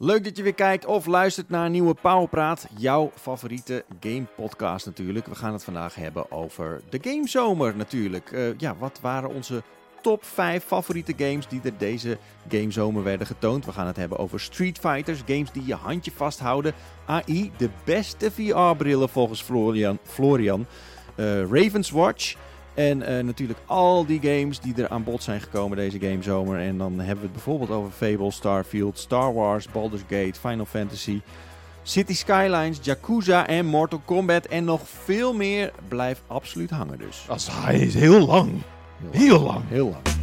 Leuk dat je weer kijkt of luistert naar een nieuwe Powerpraat. Jouw favoriete game podcast natuurlijk. We gaan het vandaag hebben over de gamezomer natuurlijk. Uh, ja, wat waren onze top 5 favoriete games die er deze gamezomer werden getoond? We gaan het hebben over Street Fighters, games die je handje vasthouden. AI, de beste VR-brillen volgens Florian. Florian. Uh, Ravens Watch. En uh, natuurlijk al die games die er aan bod zijn gekomen deze gamezomer. En dan hebben we het bijvoorbeeld over Fable, Starfield, Star Wars, Baldur's Gate, Final Fantasy, City Skylines, Yakuza en Mortal Kombat. En nog veel meer. Blijf absoluut hangen dus. Als hij is heel lang. Heel lang. Heel lang.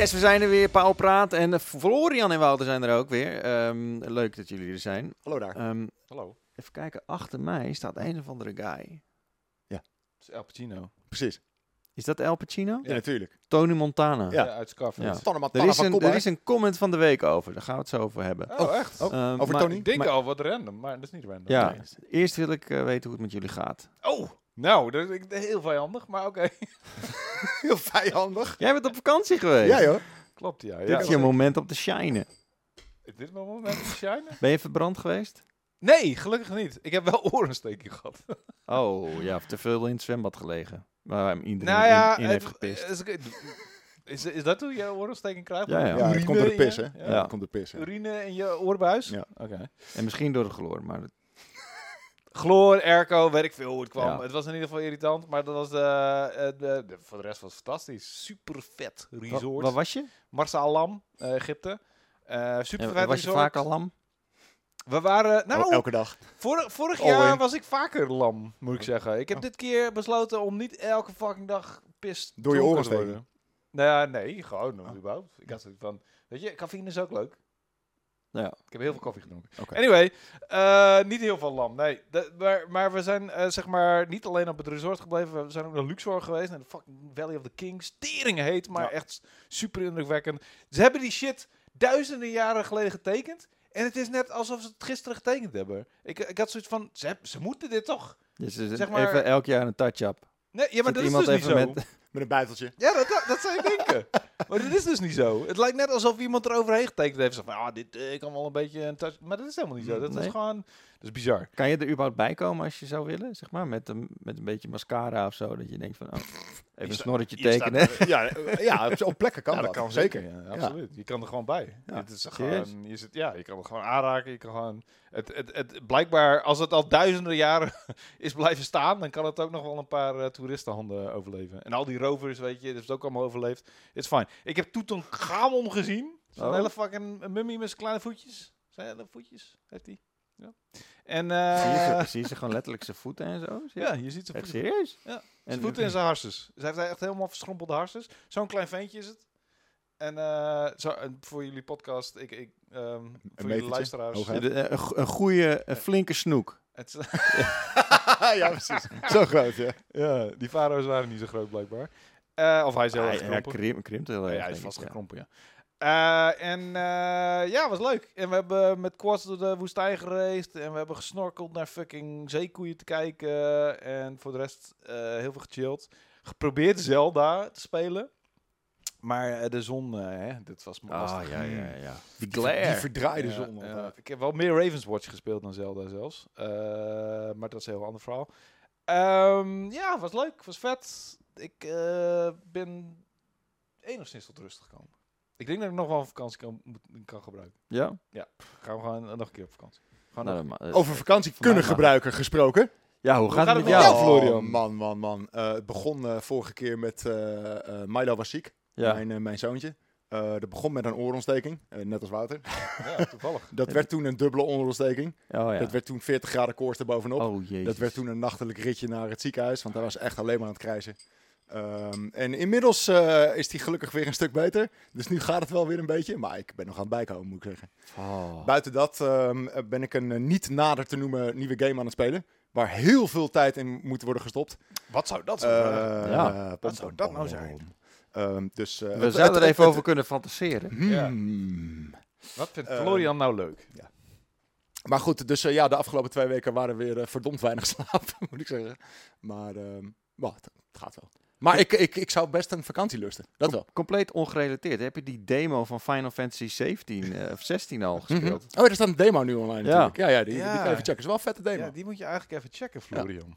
Yes, we zijn er weer, Paul Praat. En uh, Florian en Wouter zijn er ook weer. Um, leuk dat jullie er zijn. Hallo daar. Um, Hallo. Even kijken, achter mij staat een of andere guy. Ja. Dat is El Pacino. Precies. Is dat El Pacino? Ja, natuurlijk. Tony Montana. Ja. Ja, uit Scarface. Ja. Er is, een, er is een comment van de week over. Daar gaan we het zo over hebben. Oh, echt? Oh, Ehm, over maar- Tony? Ik denk maar- al wat random, maar dat is niet random. Ja, Nee. eerst wil ik eh, weten hoe het met jullie gaat. Oh, nou, dat is heel vijandig, maar oké. Heel vijandig. Jij bent op vakantie geweest. Ja joh. Klopt, ja. Dit ja is je moment om te shinen. Is dit mijn moment om te shinen? Ben je verbrand geweest? Nee, gelukkig niet. Ik heb wel orensteking gehad. Oh, ja, te veel in het zwembad gelegen. Waar iedereen nou ja, in, in heeft het- gepist. Is, is, is dat hoe je orensteking krijgt? Ja, ja. Komt door de pis hè. Ja. Komt door de pis. hè. Urine in je oorbuis? Ja. Oké. En misschien door de chloor, maar... dat- Chloor, airco, weet ik veel hoe het kwam. Ja. Het was in ieder geval irritant, maar dat was de, eh, de, de- voor de rest was het fantastisch. Super vet resort. Waar was je? Marsa Alam, eh, Egypte. Eh super En vet was je resort. vaak al lam? We waren, nou, El- Elke dag. vorig, vorig jaar was ik vaker lam, moet ik zeggen. Ik heb Oh. dit keer besloten om niet elke fucking dag pist Door je oren te worden. Nou ja, nee, gewoon Oh. überhaupt. Ik had zoiets van, weet je, cafeïne is ook leuk. Ja. Ik heb heel veel koffie gedronken. Anyway, eh, niet heel veel lam, nee. De- maar, maar we zijn eh, zeg maar niet alleen op het resort gebleven, we zijn ook naar Luxor geweest, naar de fucking Valley of the Kings. Tering heet, maar Ja. echt super indrukwekkend. Ze hebben die shit duizenden jaren geleden getekend. En het is net alsof ze het gisteren getekend hebben. Ik, ik had zoiets van, ze, ze moeten dit toch? Dus Zeg maar- even elk jaar een touch-up. Nee, ja, maar dat is dus niet zo. met... Met een buiteltje. Ja, dat, dat, zou je denken. maar dat is dus niet zo. Het lijkt net alsof iemand er overheen getekend heeft. Zo van, ah, dit eh, kan wel een beetje een touch... Maar dat is helemaal niet zo. Dat Nee. is gewoon... Dat is bizar. Kan je er überhaupt bij komen als je zou willen? Zeg maar, met een, met een beetje mascara of zo. Dat je denkt van, oh, even een snorretje staat tekenen. Ja, ja op, plekken kan ja, dat. dat kan zeker. Ja, absoluut. Je kan er gewoon bij. Is gewoon, je zit, ja, je kan er gewoon aanraken. Je kan gewoon, het, het, het, blijkbaar, als het al duizenden jaren is blijven staan, dan kan het ook nog wel een paar eh, toeristenhanden overleven. En al die rovers, weet je, dat het ook allemaal overleefd. It's fine. Ik heb Tutankhamon gezien. Zo'n Oh. hele fucking mummie met zijn kleine voetjes. Zijn hele voetjes, heeft hij. Ja. En, Zie je, eh ze, zie je ze gewoon letterlijk zijn voeten en zo? Zie je? ja, je ziet Echt voeten. serieus? Ja, En- Zijn voeten en zijn harses. Ze heeft echt helemaal verschrompelde harses. Zo'n klein ventje is het. En eh, zo, voor jullie podcast, ik, ik, ehm, voor jullie metertje, luisteraars. Een, go- een goede, een flinke snoek. Het, ja, precies. Zo groot, ja. ja, die farao's waren niet zo groot blijkbaar. Eh, of hij is heel erg Hij, krimpt, krimpt heel erg. Ja, hij is vast ja. gekrompen, ja. Eh, en eh, ja, was leuk. En we hebben met quads door de woestijn gereisd. En we hebben gesnorkeld naar fucking zeekoeien te kijken. En voor de rest eh, heel veel gechilled. Geprobeerd Zelda te spelen. Maar de zon, hè, dit was me Ah, ja, ja, ja. Die Die glare. verdraaide Ja, zon. ja. ik heb wel meer Ravenswatch gespeeld dan Zelda zelfs. Eh, maar dat is een heel ander verhaal. Ehm, ja, was leuk. Was vet. Ik eh, ben enigszins tot rust gekomen. Ik denk dat ik nog wel een vakantie kan, moet, kan gebruiken. Ja? Gaan we gewoon nog een keer op vakantie. Gewoon Nou, nog- dan ma- Over vakantie kunnen gebruiken gesproken. ja, hoe gaat, gaat het het met jou? jou, Florian? Oh, man, man, man. Eh, het begon eh, vorige keer met eh eh Milo was ziek. Ja. Mijn, eh, mijn zoontje. Eh dat begon met een oorontsteking, eh, net als Wouter. ja, toevallig. Dat werd toen een dubbele oorontsteking. Oh ja. Dat werd toen 40 graden koorts erbovenop. oh. Dat werd toen een nachtelijk ritje naar het ziekenhuis, want hij was echt alleen maar aan het krijzen. Ehm, en inmiddels eh, is hij gelukkig weer een stuk beter. Dus nu gaat het wel weer een beetje. Maar ik ben nog aan het bijkomen, moet ik zeggen. Oh. Buiten dat ehm, ben ik een eh, niet nader te noemen nieuwe game aan het spelen. Waar heel veel tijd in moet worden gestopt. Wat zou dat Eh, zijn? Ja. pom, Wat zou dat pom, nou zijn? Ehm, dus, eh, We het- zouden het- er even het- over kunnen fantaseren. Hmm. Wat vindt Florian nou leuk? Maar goed, dus ja, de afgelopen twee weken waren weer verdomd weinig slaap, moet ik zeggen. Maar, ehm, maar het, het gaat Maar ik, ik, ik zou best een vakantie lusten. Dat wel. Compleet ongerelateerd. Heb je die demo van Final Fantasy 17 eh, of 16 al Mhm. gespeeld? Oh, er staat een demo nu online Ja. natuurlijk. Ja, ja, die, die Ja. kan je even checken. is wel een vette demo. Ja, Ja, die moet je eigenlijk even checken, Florian.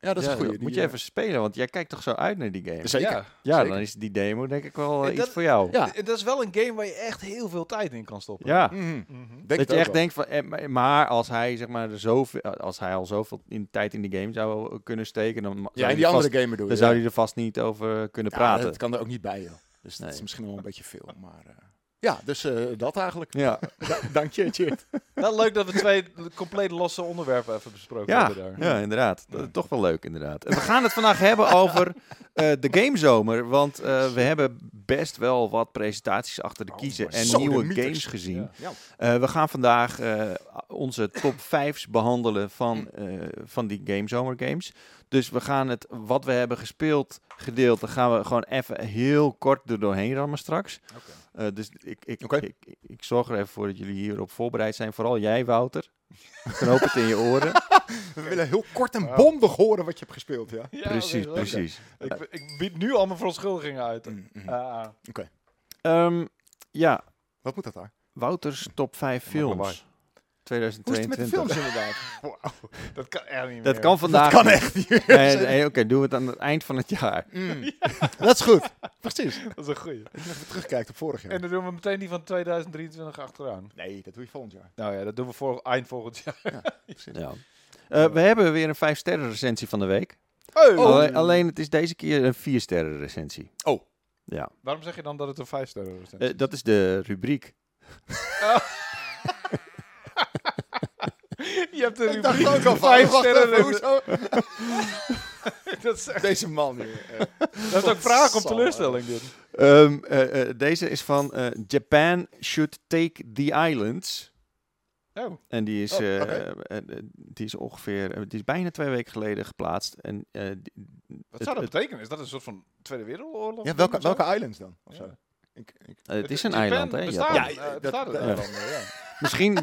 Dat is Ja, een goeie. Moet Die, je eh, even spelen, want jij kijkt toch zo uit naar die game? Zeker. Ja, ja, zeker. dan is die demo denk ik wel eh, En iets voor jou. Ja. En Dat is wel een game waar je echt heel veel tijd in kan stoppen. Ja. Mhm. Mhm. Denk Dat je echt wel. denkt van, eh, maar- als hij zeg maar er zoveel, als hij al zoveel in tijd in die game zou kunnen steken, dan, zou Ja, en hij die er andere vast, gamer doe dan zou ja. hij er vast niet over kunnen Ja, praten. dat kan er ook niet bij, joh. Dus dat is misschien wel een beetje veel. Maar eh, ja, dus eh, dat eigenlijk. Ja, Da- Dank je. Wel leuk dat we twee compleet losse onderwerpen even besproken ja, hebben daar. ja, inderdaad. Dat is toch wel leuk, inderdaad. En we gaan het vandaag hebben over eh, de gamezomer, want eh, we hebben best wel wat presentaties achter de Oh, kiezen en nieuwe mythes. games gezien. Ja. Eh, we gaan vandaag eh, onze top 5's behandelen van, eh, van die Gamezomer games. Dus we gaan het, wat we hebben gespeeld, gedeelte, gaan we gewoon even heel kort er doorheen rammen straks. Eh, dus ik, ik, Oké. ik, ik, ik zorg er even voor dat jullie hierop voorbereid zijn. Vooral jij, Wouter. Knoop het in je oren. We willen heel kort en bondig horen wat je hebt gespeeld, ja. Ja, precies, oké, precies. Ik, ik bied nu al mijn verontschuldigingen uit. Mm, mm. Ah, Ehm, ja, Wat moet dat daar? Wouters top 5 Maak lawaai. films. Hoe is het met de 2022. films inderdaad? wauw, dat kan echt niet Dat meer. kan vandaag. kan niet. echt niet. Nee, nee, Oké, doen we het aan het eind van het jaar. Mm. Dat is goed. Precies. Dat is een goeie. Dat je even terugkijkt op vorig jaar. En dan doen we meteen die van 2023 achteraan. Nee, dat doe je volgend jaar. Nou ja, dat doen we voor eind volgend jaar. Ja. Eh, we hebben weer een 5 sterren recensie van de week. Oh. Alleen, alleen het is deze keer een 4 sterren recensie. Oh. Ja, Waarom zeg je dan dat het een 5 sterren is? Eh, dat is de rubriek. Je hebt een Ik dacht ook al vijf sterren. hoezo? dat, is echt- Deze man hier. eh. dat is ook vraag om teleurstelling dit. Ehm, eh, eh, deze is van Japan Should Take the Islands. Oh. En die is, Oh, die is ongeveer, die is bijna twee weken geleden geplaatst. En, die- Wat zou dat het- betekenen? Is dat een soort van Tweede Wereldoorlog? Ja, welke, welke islands dan? Ja. Ik, ik, het is een Japan eiland, hè? Ja, dat- ja. Misschien,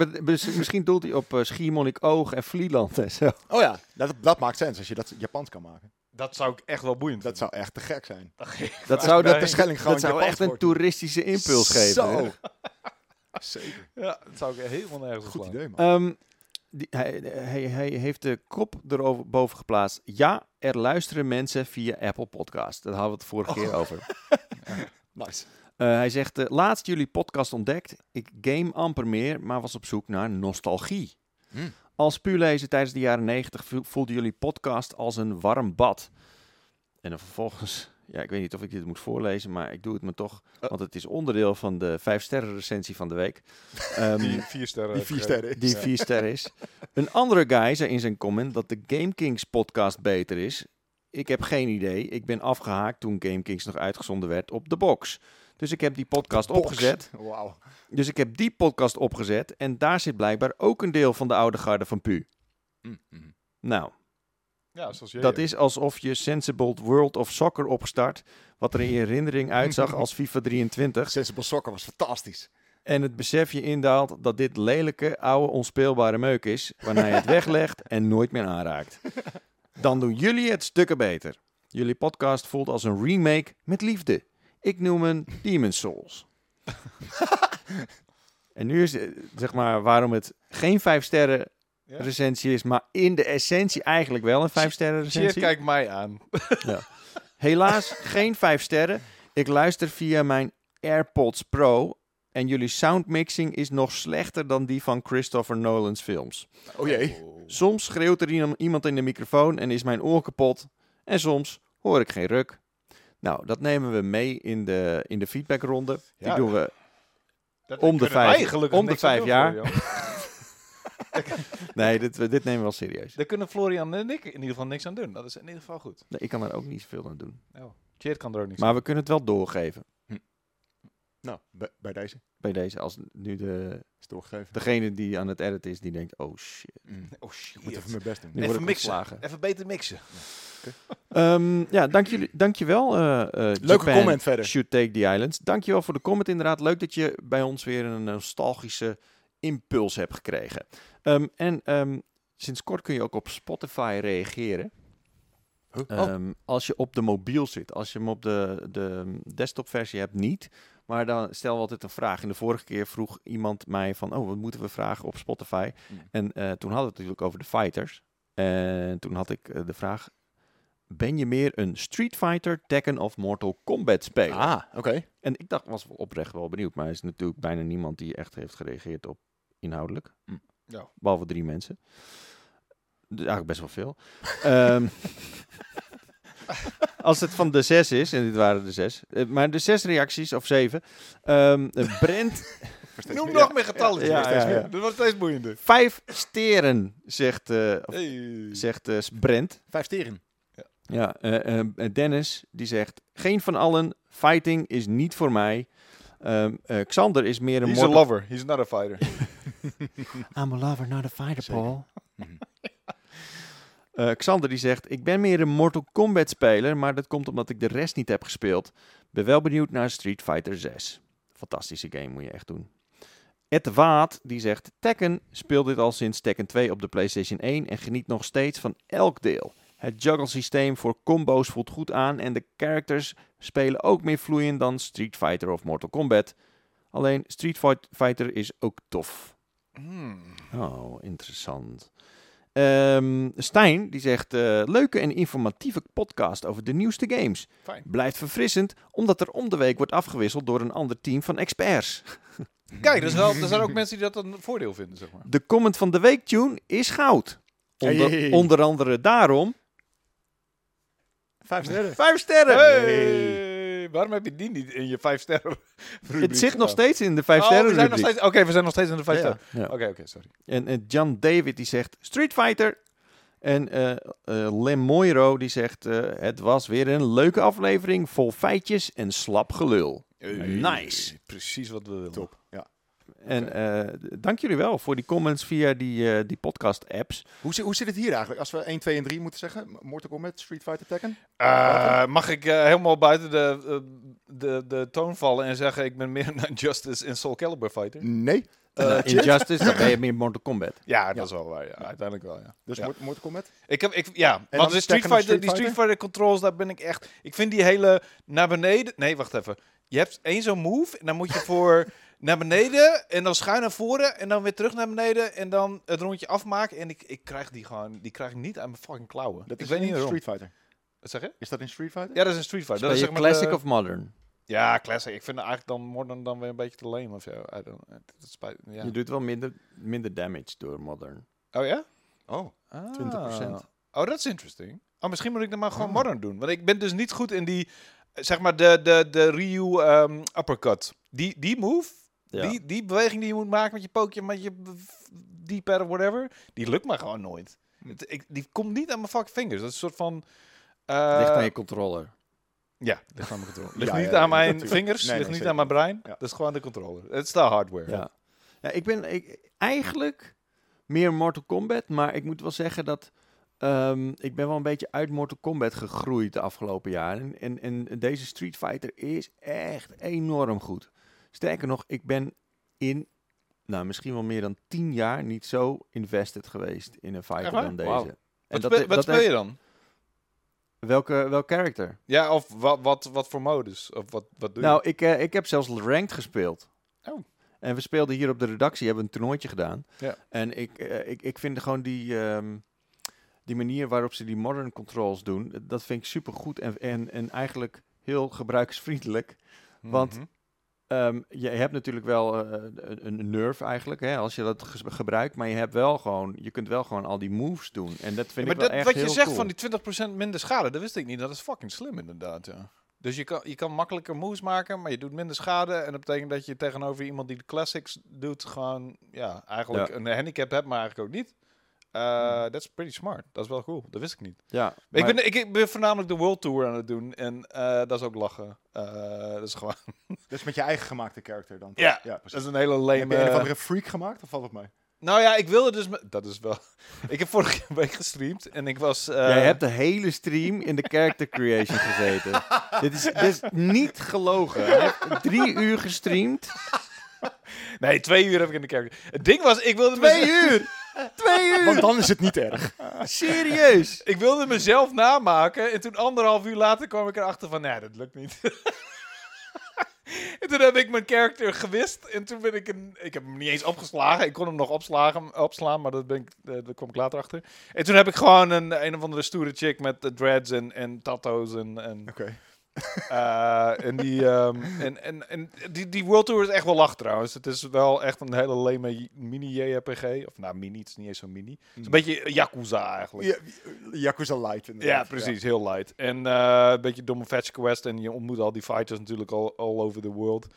misschien doelt hij op uh, Schiermonnikoog en Vlieland en zo. oh ja, dat, dat maakt sens als je dat Japans kan maken. Dat zou ik echt wel boeiend Dat zou echt te gek zijn. Dat zou, Dat dat, de Schelling gewoon dat zou echt een toeristische impuls geven. Zo. Zeker. Ja, dat zou ik helemaal nergens Goed idee, man. Ehm, die, hij, hij, hij heeft de kop erover boven geplaatst. Ja, er luisteren mensen via Apple Podcast. Daar hadden we het vorige keer over. nice. Eh, hij zegt, eh, laatst jullie podcast ontdekt. Ik game amper meer, maar was op zoek naar nostalgie. Hmm. Als puurlezer tijdens de jaren 90 vo- voelde jullie podcast als een warm bad. En dan vervolgens, ja, ik weet niet of ik dit moet voorlezen, maar ik doe het me toch, want het is onderdeel van de 5 sterren recensie van de week. Ehm, Die vier sterren. Die vier sterren. die Ja. vier sterren is. Een andere guy zei in zijn comment dat de Game Kings podcast beter is. Ik heb geen idee. Ik ben afgehaakt toen Game Kings nog uitgezonden werd op de box. Dus ik heb die podcast Box. opgezet. Wauw. Dus ik heb die podcast opgezet. En daar zit blijkbaar ook een deel van de oude garde van Pu. Mm, mm. Nou, Ja, jij. dat is alsof je Sensible World of Soccer opstart. Wat er in je herinnering uitzag als FIFA 23. Sensible Soccer was fantastisch. En het besef je indaalt dat dit lelijke, oude, onspeelbare meuk is. Waarna je het weglegt en nooit meer aanraakt. Dan doen jullie het stukken beter. Jullie podcast voelt als een remake met liefde. Ik noem hem Demon's Souls. en nu is eh, zeg maar waarom het geen 5 sterren Ja? recensie is, maar in de essentie eigenlijk wel een 5 sterren Cheer, recensie. kijk mij aan. Helaas geen 5 sterren. Ik luister via mijn AirPods Pro en jullie soundmixing is nog slechter dan die van Christopher Nolan's films. Oh jee. Soms schreeuwt er iem- iemand in de microfoon en is mijn oor kapot. En soms hoor ik geen ruk. Nou, dat nemen we mee in de, in de feedbackronde. Die Ja. doen we. Dat Om de vijf- om de aan vijf jaar. Nee, dit, dit nemen we wel serieus. Daar kunnen Florian en ik in ieder geval niks aan doen. Dat is in ieder geval goed. Nee, ik kan er ook niet zoveel aan doen. Cheer kan er ook niks Maar we kunnen het wel doorgeven. Nou, bij, bij deze Bij deze, als nu de, is het doorgegeven. degene die aan het editen is, die denkt, oh shit. Mm. Oh Ik shit. moet even mijn best doen. Nu Even ik mixen. ontslagen. Even beter mixen. Ehm, ja, dank jullie, dankjewel. eh eh Leuke Japan comment verder. Should Take the Islands. Dankjewel voor de comment inderdaad. Leuk dat je bij ons weer een nostalgische impuls hebt gekregen. Ehm, en ehm, sinds kort kun je ook op Spotify reageren. Oh. Als je op de mobiel zit, als je hem op de, de desktopversie hebt, niet. Maar dan stellen we altijd een vraag. En de vorige keer vroeg iemand mij van, oh, wat moeten we vragen op Spotify? Hmm. En eh, toen hadden we het natuurlijk over de fighters. En toen had ik eh, de vraag, ben je meer een Street Fighter, Tekken of Mortal Kombat speler? Ah, oké. En ik dacht, was oprecht wel benieuwd. Maar er is natuurlijk bijna niemand die echt heeft gereageerd op inhoudelijk. Hm. Ja. Behalve drie mensen. Dus eigenlijk best wel veel. Ehm, als het van de zes is, en dit waren de zes. eh, maar de zes reacties, of zeven. Ehm eh, Brent, Noem nog meer getallen. Ja, ja, ja. Dat wordt steeds boeiender. vijf steren, zegt, eh, of Hey. zegt eh, Brent. Vijf steren. Ja, eh, eh, Dennis, die zegt... Geen van allen, fighting is niet voor mij. Ehm, eh, Xander is meer een He's a lover. He's not a fighter. I'm a lover, not a fighter, Zeker. Paul. Eh, Xander die zegt, ik ben meer een Mortal Kombat speler, maar dat komt omdat ik de rest niet heb gespeeld. Ben wel benieuwd naar Street Fighter 6. Fantastische game, moet je echt doen. Ed Waat die zegt, Tekken speelt dit al sinds Tekken 2 op de PlayStation 1 en geniet nog steeds van elk deel. Het juggle systeem voor combo's voelt goed aan en de characters spelen ook meer vloeiend dan Street Fighter of Mortal Kombat. Alleen Street Fight- Fighter is ook tof. Hmm. Oh, interessant. Ehm, Stijn die zegt: eh, leuke en informatieve podcast over de nieuwste games. Fijn. Blijft verfrissend, omdat er om de week wordt afgewisseld door een ander team van experts. Kijk, er zijn, wel- er zijn ook mensen die dat een voordeel vinden, zeg maar. De comment van de week tune is goud. Onder, Hey. onder andere daarom. Vijf sterren. Vijf sterren! Hey, waarom heb je die niet in je vijf sterren? Het zit nog steeds in de vijf Oh, sterren. we zijn nog rubriek. steeds. Oké, we zijn nog steeds in de vijf Ja. sterren. Ja. Oké, oké, sorry. En, en John David die zegt Street Fighter. En eh eh, Lem Moiro die zegt: eh, Het was weer een leuke aflevering vol feitjes en slap gelul. Nice. Precies wat we willen. Top. Ja. En eh, dank jullie wel voor die comments via die, eh, die podcast-apps. Hoe, hoe zit het hier eigenlijk? Als we 1, 2 en 3 moeten zeggen. Mortal Kombat, Street Fighter, Tekken? Eh, mag ik eh, helemaal buiten de, de, de toon vallen en zeggen ik ben meer een Justice in Soul Calibur fighter? Nee. Eh, Nou, Injustice, dan ben je meer Mortal Kombat. Ja, dat Ja. is wel waar. Ja. Uiteindelijk wel, ja. Dus Ja. Mortal Kombat? Ik heb, ik, ja, want de Street Fighter, Street die Street Fighter? Fighter controls, daar ben ik echt... Ik vind die hele naar beneden... Nee, wacht even. Je hebt één zo'n move en dan moet je voor naar beneden en dan schuin naar voren en dan weer terug naar beneden en dan het rondje afmaken. En ik, ik krijg die gewoon, die krijg ik niet uit mijn fucking klauwen. Dat ik is weet niet. Street Fighter. Wat zeg je? Is dat in Street Fighter? Ja, dat is een Street Fighter. Dat je is zeg maar classic de- of modern? Ja, classic. Ik vind het eigenlijk dan modern dan weer een beetje te lame of zo. I don't, spijt, ja. Je doet wel minder, minder damage door modern. Oh ja? Oh. Ah. 20%. Oh, dat is interesting. Oh, misschien moet ik dan maar gewoon Ah. modern doen. Want ik ben dus niet goed in die, zeg maar, de, de, de Ryu ehm, uppercut. Die, die move, Ja. die, die beweging die je moet maken met je pookje, met je D-pad of whatever, die lukt me gewoon nooit. Het, ik, die komt niet aan mijn fucking vingers. Dat is een soort van... eh, Ligt aan je controller. Ja, ligt aan mijn controller. Ligt Ja, niet ja, aan mijn natuurlijk. vingers, Nee, ligt nee, niet aan mijn brein. Dat is gewoon de controller. Het is de hardware. Ja. ja ik ben ik, eigenlijk meer Mortal Kombat, maar ik moet wel zeggen dat ehm, ik ben wel een beetje uit Mortal Kombat gegroeid de afgelopen jaren. En, en, en deze Street Fighter is echt enorm goed. Sterker nog, ik ben in, nou misschien wel meer dan tien jaar niet zo invested geweest in een fighter dan deze. En Wat, dat, speel, wat speel je dan? Welke, welk character? Ja, of wat, wat, wat voor modus? Of wat, wat doe je? Nou, ik, eh, ik heb zelfs ranked gespeeld. Oh. En we speelden hier op de redactie, hebben een toernooitje gedaan. Ja. En ik, eh, ik, ik vind gewoon die, ehm, die manier waarop ze die modern controls doen, dat vind ik super goed en, en, en eigenlijk heel gebruiksvriendelijk. want- Mhm. Ehm, je hebt natuurlijk wel eh, een, een nerve eigenlijk, hè, als je dat gebruikt, maar je hebt wel gewoon, je kunt wel gewoon al die moves doen. En dat vind Ja, ik maar wel dat, echt wat je zegt cool. van die 20% minder schade, dat wist ik niet. Dat is fucking slim inderdaad, ja. Dus je kan, je kan makkelijker moves maken, maar je doet minder schade. En dat betekent dat je tegenover iemand die de classics doet, gewoon ja, eigenlijk Ja. een handicap hebt, maar eigenlijk ook niet. Eh That's pretty smart. Dat is wel cool. Dat wist ik niet. Ja, ik, ben, ik, ik ben voornamelijk de World Tour aan het doen. En eh, dat is ook lachen. Eh, dat is gewoon... Dus met je eigen gemaakte character dan? Ja, Ja, dat precies. is een hele Heb lame... je een of andere freak gemaakt of valt het mij? Nou ja, ik wilde dus... Dat is wel... ik heb vorige week gestreamd en ik was... eh, Jij hebt de hele stream in de character creation gezeten. dit, is, dit is niet gelogen. Hij heeft drie uur gestreamd. Nee, twee uur heb ik in de kerk. Het ding was, ik wilde... Twee uur! Twee uur? Want dan is het niet erg. Serieus? Ik wilde mezelf namaken en toen anderhalf uur later kwam ik erachter van, nee, dat lukt niet. en toen heb ik mijn character gewist en toen ben ik een, ik heb hem niet eens opgeslagen. Ik kon hem nog opslagen, opslaan, maar dat ben ik, eh, daar kom ik later achter. En toen heb ik gewoon een, een of andere stoere chick met dreads en, en tattoos en, en Oké. Eh, en die, ehm, en, en, en die, die World Tour is echt wel lach trouwens. Het is wel echt een hele leme mini-JRPG. Of nou, mini, het is niet eens zo mini. Het is een beetje Yakuza eigenlijk. Ja, Yakuza Light. Ja, inderdaad. precies. Heel light. En eh, een beetje domme fetch quest. En je ontmoet al die fighters natuurlijk all, all over the world.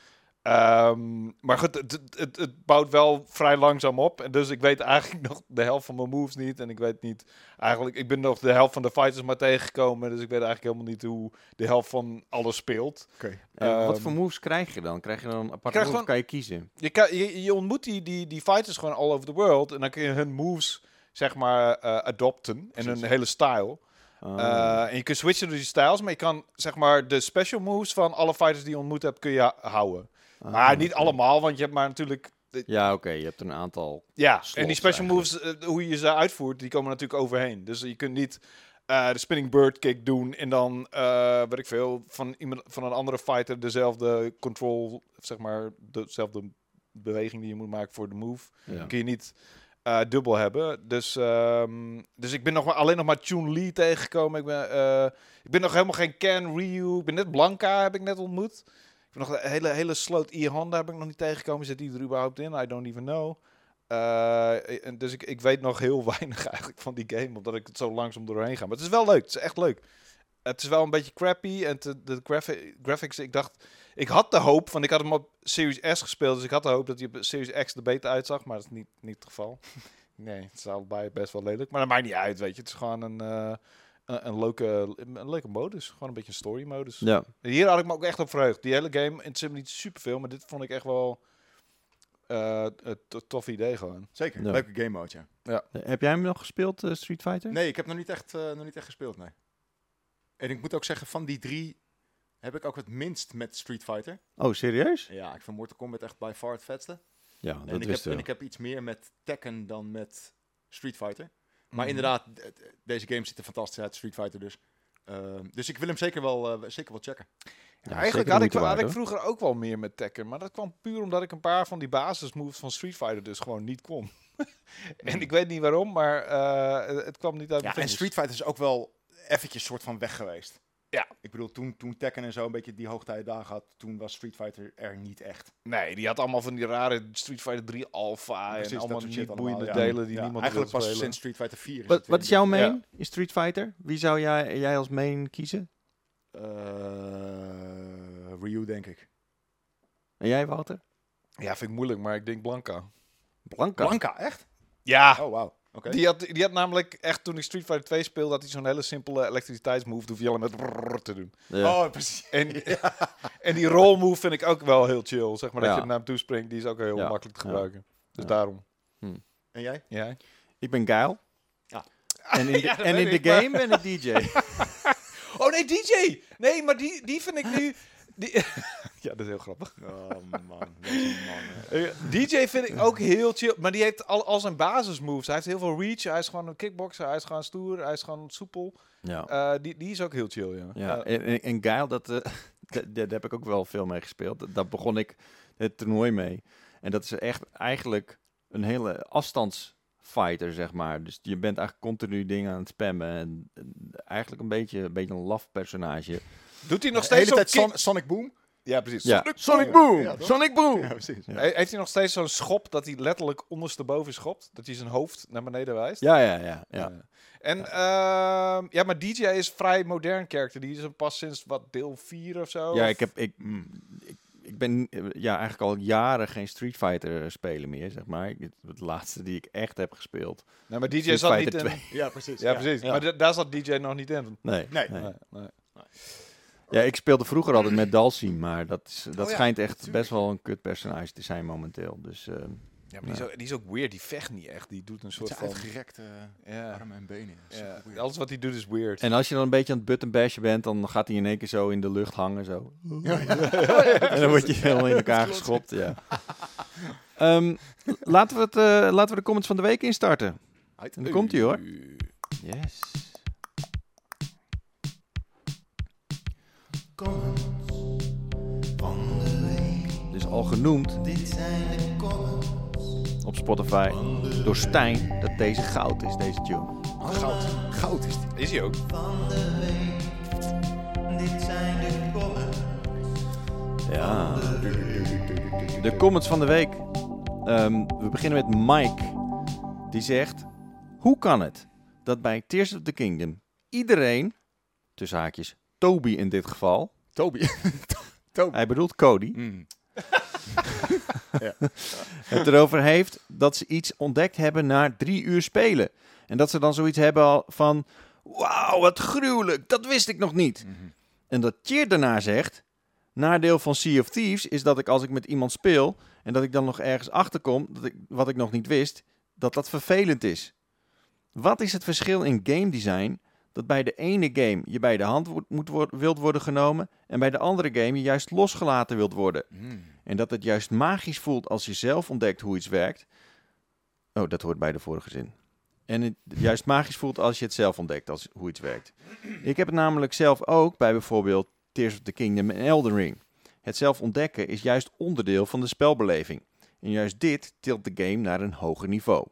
Ehm, maar goed, het, het, het, bouwt wel vrij langzaam op. En dus ik weet eigenlijk nog de helft van mijn moves niet. En ik weet niet... Eigenlijk, ik ben nog de helft van de fighters maar tegengekomen. Dus ik weet eigenlijk helemaal niet hoe de helft van alles speelt. Oké. En wat Ehm, voor moves krijg je dan? Krijg je dan een apart krijg move? gewoon- kan je kiezen? Je, kan, je, je ontmoet die, die, die fighters gewoon all over the world. En dan kun je hun moves, zeg maar, eh, adopten. En Precies. hun hele style. Oh. Eh, en je kunt switchen door die styles. Maar je kan, zeg maar, de special moves van alle fighters die je ontmoet hebt, kun je houden. Ah, maar niet allemaal, want je hebt maar natuurlijk... Ja, oké. Je hebt een aantal. Ja, en die special eigenlijk. moves, eh, hoe je ze uitvoert, die komen natuurlijk overheen. Dus je kunt niet eh, de spinning bird kick doen en dan, eh weet ik veel, van, iemand, van een andere fighter dezelfde control, zeg maar, dezelfde beweging die je moet maken voor de move. Ja. kun je niet eh, dubbel hebben. Dus, ehm, dus ik ben nog maar, alleen nog maar Chun-Li tegengekomen. Ik ben, ik ben nog helemaal geen Ken Ryu. Ik ben net Blanca, heb ik net ontmoet. Nog een hele, hele sloot E-Honda heb ik nog niet tegengekomen. Zit die er überhaupt in? I don't even know. Eh, en dus ik, ik weet nog heel weinig eigenlijk van die game, omdat ik het zo langzaam doorheen ga. Maar het is wel leuk, het is echt leuk. Het is wel een beetje crappy en de graphics, ik dacht... Ik had de hoop, van ik had hem op Series S gespeeld, dus ik had de hoop dat hij op Series X de beta uitzag, maar dat is niet, niet het geval. nee, het is allebei best wel lelijk, maar dat maakt niet uit, weet je. Het is gewoon een, eh, een, een leuke, een leuke modus, gewoon een beetje een story modus. Ja. Hier had ik me ook echt op verheugd. Die hele game interesseert me niet superveel, maar dit vond ik echt wel eh, een to- tof idee gewoon. Zeker. Ja. Leuke game mode, ja. Heb jij hem nog gespeeld, eh, Street Fighter? Nee, ik heb nog niet, echt, eh, nog niet echt gespeeld, nee. En ik moet ook zeggen, van die drie heb ik ook het minst met Street Fighter. Oh, serieus? Ja, ik vind Mortal Kombat echt by far het vetste. Ja, en, dat ik heb, en ik heb iets meer met Tekken dan met Street Fighter. Maar Mhm. inderdaad, deze game ziet er fantastisch uit, Street Fighter dus. Ehm, dus ik wil hem zeker wel, eh, zeker wel checken. Ja, Eigenlijk zeker had ik, had ik vroeger ook wel meer met Tekken, maar dat kwam puur omdat ik een paar van die basismoves van Street Fighter dus gewoon niet kon. en ik weet niet waarom, maar eh, het kwam niet uit Ja, mijn en. Street Fighter is ook wel eventjes soort van weg geweest. Ja. Ik bedoel, toen, toen Tekken en zo een beetje die hoogtijdagen had, toen was Street Fighter er niet echt. Nee, die had allemaal van die rare Street Fighter 3 Alpha Precies, en allemaal niet boeiende allemaal, ja. delen die Ja, niemand Eigenlijk pas spelen. sinds Street Fighter 4 is Wat, is jouw main in Street Fighter? Wie zou jij, jij als main kiezen? Eh, Ryu, denk ik. En jij, Wouter? Ja, vind ik moeilijk, maar ik denk Blanca. Blanca. Blanca, echt? Ja, Oh, wauw. Die, had, die had namelijk echt toen ik Street Fighter 2 speelde, had hij zo'n hele simpele elektriciteitsmove, hoef je alleen met brrrr te doen. Ja. Oh, precies. En, en die roll move vind ik ook wel heel chill. Zeg maar dat je naar hem toe springt, die is ook heel Ja. makkelijk te Ja. gebruiken. Dus Ja. daarom. En jij? Ja. Ik ben Geil. Ja. En in de, Ja, dat en in de game ben ik DJ. Oh nee, DJ! Nee, maar die, die vind ik nu... Die, ja, dat is heel grappig. Oh, man. Man. eh. DJ vind ik ook heel chill. Maar die heeft al, al zijn basismoves. Hij heeft heel veel reach. Hij is gewoon een kickboxer. Hij is gewoon stoer. Hij is gewoon soepel. ja. Eh, die, die is ook heel chill, ja. Ja, Eh, en, en, Geil, dat, eh, dat- daar heb ik ook wel veel mee gespeeld. Dat- Daar begon ik het toernooi mee. En dat is echt eigenlijk een hele afstandsfighter, zeg maar. Dus je bent eigenlijk continu dingen aan het spammen. En, en eigenlijk een beetje, een beetje een laf personage. Doet hij nog De steeds hele zo'n tijd Son- Sonic Boom? Ja, precies. Ja. Sonic Sonic Boom. Boom! Ja, toch? Sonic Boom! Ja, precies. Ja. He- Heeft hij nog steeds zo'n schop dat hij letterlijk ondersteboven schopt? Dat hij zijn hoofd naar beneden wijst? Ja, ja, ja. ja. Ja. En ehm, ja, maar DJ is vrij modern character. Die is pas sinds wat deel 4 of zo. Ja, Of- ik, heb, ik, ik, ik ben eh, ja, eigenlijk al jaren geen Street Fighter eh, spelen meer, zeg maar. Ik, het laatste die ik echt heb gespeeld. Nee, maar DJ Street zat niet Fighter in. 2. Ja, precies. Ja, precies. Ja. Maar da- daar zat DJ nog niet in. Nee. Nee. Nee, nee. Ja, ik speelde vroeger altijd met Dalsim, maar dat, is, dat Oh ja, schijnt echt tuurlijk. best wel een kut personage te zijn momenteel. Dus ehm, Ja, maar die, is ook, die is ook weird. Die vecht niet echt. Die doet een soort van... uitgerekte Ja, armen en benen. Weird. Alles wat hij doet is weird. en als je dan een beetje aan het button bashen bent, dan gaat hij in één keer zo in de lucht hangen. Zo. Ja, ja. en dan word je helemaal in elkaar geschopt. Ja. Ehm, laten, we het, eh, laten we de comments van de week instarten. En daar komt hij hoor. Uh, Yes. Dus al genoemd op Spotify door Stijn dat deze goud is, deze tune. Goud. Goud is die. Is hij ook? Ja. De comments van de week. Ehm, we beginnen met Mike. Die zegt: Hoe kan het dat bij Tears of the Kingdom iedereen, tussen haakjes Toby in dit geval, Toby. Toby. hij bedoelt Cody, Mm. het erover heeft dat ze iets ontdekt hebben na drie uur spelen. En dat ze dan zoiets hebben van: Wauw, wat gruwelijk, dat wist ik nog niet. Mhm. En dat Tjeerd daarna zegt: Nadeel van Sea of Thieves is dat ik als ik met iemand speel en dat ik dan nog ergens achterkom dat ik, wat ik nog niet wist, dat dat vervelend is. Wat is het verschil in game design dat bij de ene game je bij de hand moet wilt worden genomen en bij de andere game je juist losgelaten wilt worden? Mm. En dat het juist magisch voelt als je zelf ontdekt hoe iets werkt. Oh, dat hoort bij de vorige zin. En het juist magisch voelt als je het zelf ontdekt als hoe iets werkt. Ik heb het namelijk zelf ook bij bijvoorbeeld Tears of the Kingdom en Elden Ring. Het zelf ontdekken is juist onderdeel van de spelbeleving. En juist dit tilt de game naar een hoger niveau.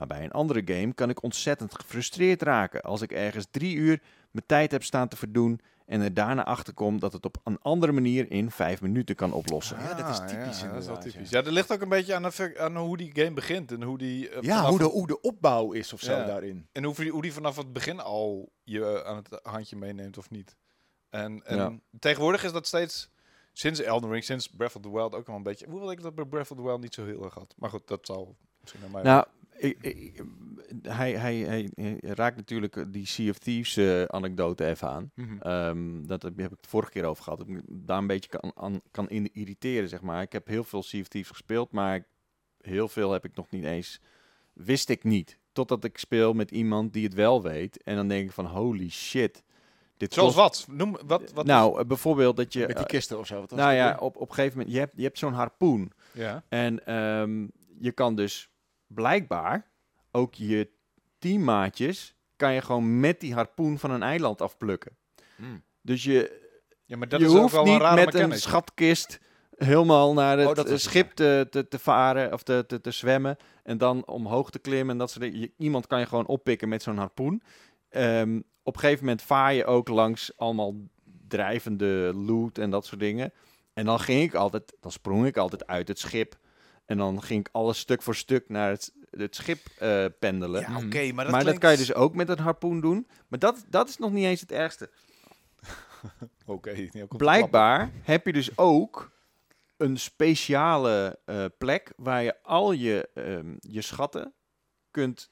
Maar bij een andere game kan ik ontzettend gefrustreerd raken als ik ergens drie uur mijn tijd heb staan te verdoen en er daarna achter kom dat het op een andere manier in vijf minuten kan oplossen. Ja, dat is typisch Ja, dat is wel inderdaad, typisch. ja. Ja, dat ligt ook een beetje aan, de, aan hoe die game begint. En hoe die, eh, Ja, hoe de, hoe de opbouw is of zo Ja. daarin. En hoe, die- hoe die vanaf het begin al je eh, aan het handje meeneemt of niet. En, en Ja. tegenwoordig is dat steeds, sinds Elden Ring, sinds Breath of the Wild ook al een beetje... Hoewel ik dat bij Breath of the Wild niet zo heel erg had. Maar goed, dat zal misschien aan mij... Nou, ik, ik- hij, hij, hij, hij raakt natuurlijk die Sea of Thieves eh, anekdote even aan. Mhm. Ehm, dat heb, heb ik het vorige keer over gehad. Dat ik daar een beetje kan, aan, kan in irriteren, zeg maar. Ik heb heel veel Sea of Thieves gespeeld, maar heel veel heb ik nog niet eens... Wist ik niet. Totdat ik speel met iemand die het wel weet. En dan denk ik van, holy shit. Dit Zoals kost- wat? Noem, wat, wat nou, eh, bijvoorbeeld dat je... Met die eh, kisten of zo. wat nou ja, op, op een gegeven moment, je hebt, je hebt zo'n harpoen. ja. En ehm, je kan dus blijkbaar ook je teammaatjes kan je gewoon met die harpoen van een eiland afplukken. weer? Mm. Dus je, ja, maar dat je is ook hoeft wel niet een met mechanic. een schatkist helemaal naar het Oh, het, schip te, te, te varen of te, te, te zwemmen en dan omhoog te klimmen en dat soort dingen. Iemand kan je gewoon oppikken met zo'n harpoen. Ehm, op een gegeven moment vaar je ook langs allemaal drijvende loot en dat soort dingen. En dan ging ik altijd, dan sprong ik altijd uit het schip en dan ging ik alles stuk voor stuk naar het, het schip eh, pendelen. Ja, oké, maar dat maar dat klinkt- kan je dus ook met een harpoen doen. Maar dat, dat is nog niet eens het ergste. Oké. Blijkbaar heb je dus ook een speciale eh, plek waar je al je, ehm, je schatten kunt,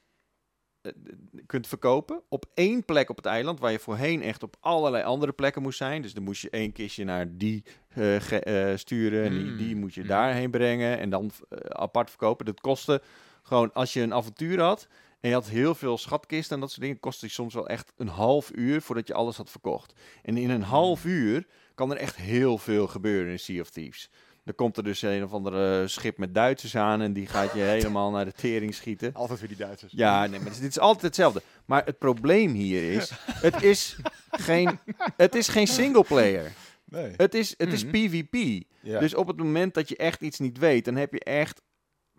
kunt verkopen. Op één plek op het eiland, waar je voorheen echt op allerlei andere plekken moest zijn. Dus dan moest je één kistje naar die eh, eh, sturen en die, Mm. die moet je Mm. daarheen brengen en dan eh, apart verkopen. Dat kostte gewoon, als je een avontuur had en je had heel veel schatkisten en dat soort dingen, kostte die soms wel echt een half uur voordat je alles had verkocht. En in een half uur kan er echt heel veel gebeuren in Sea of Thieves. Dan komt er dus een of andere schip met Duitsers aan en die gaat je helemaal naar de tering schieten. Altijd weer die Duitsers. Ja, nee, maar dit is altijd hetzelfde. Maar het probleem hier is, het is geen, het is geen singleplayer. Nee. Het is, het is Mhm. PvP. Ja. Dus op het moment dat je echt iets niet weet, dan heb je echt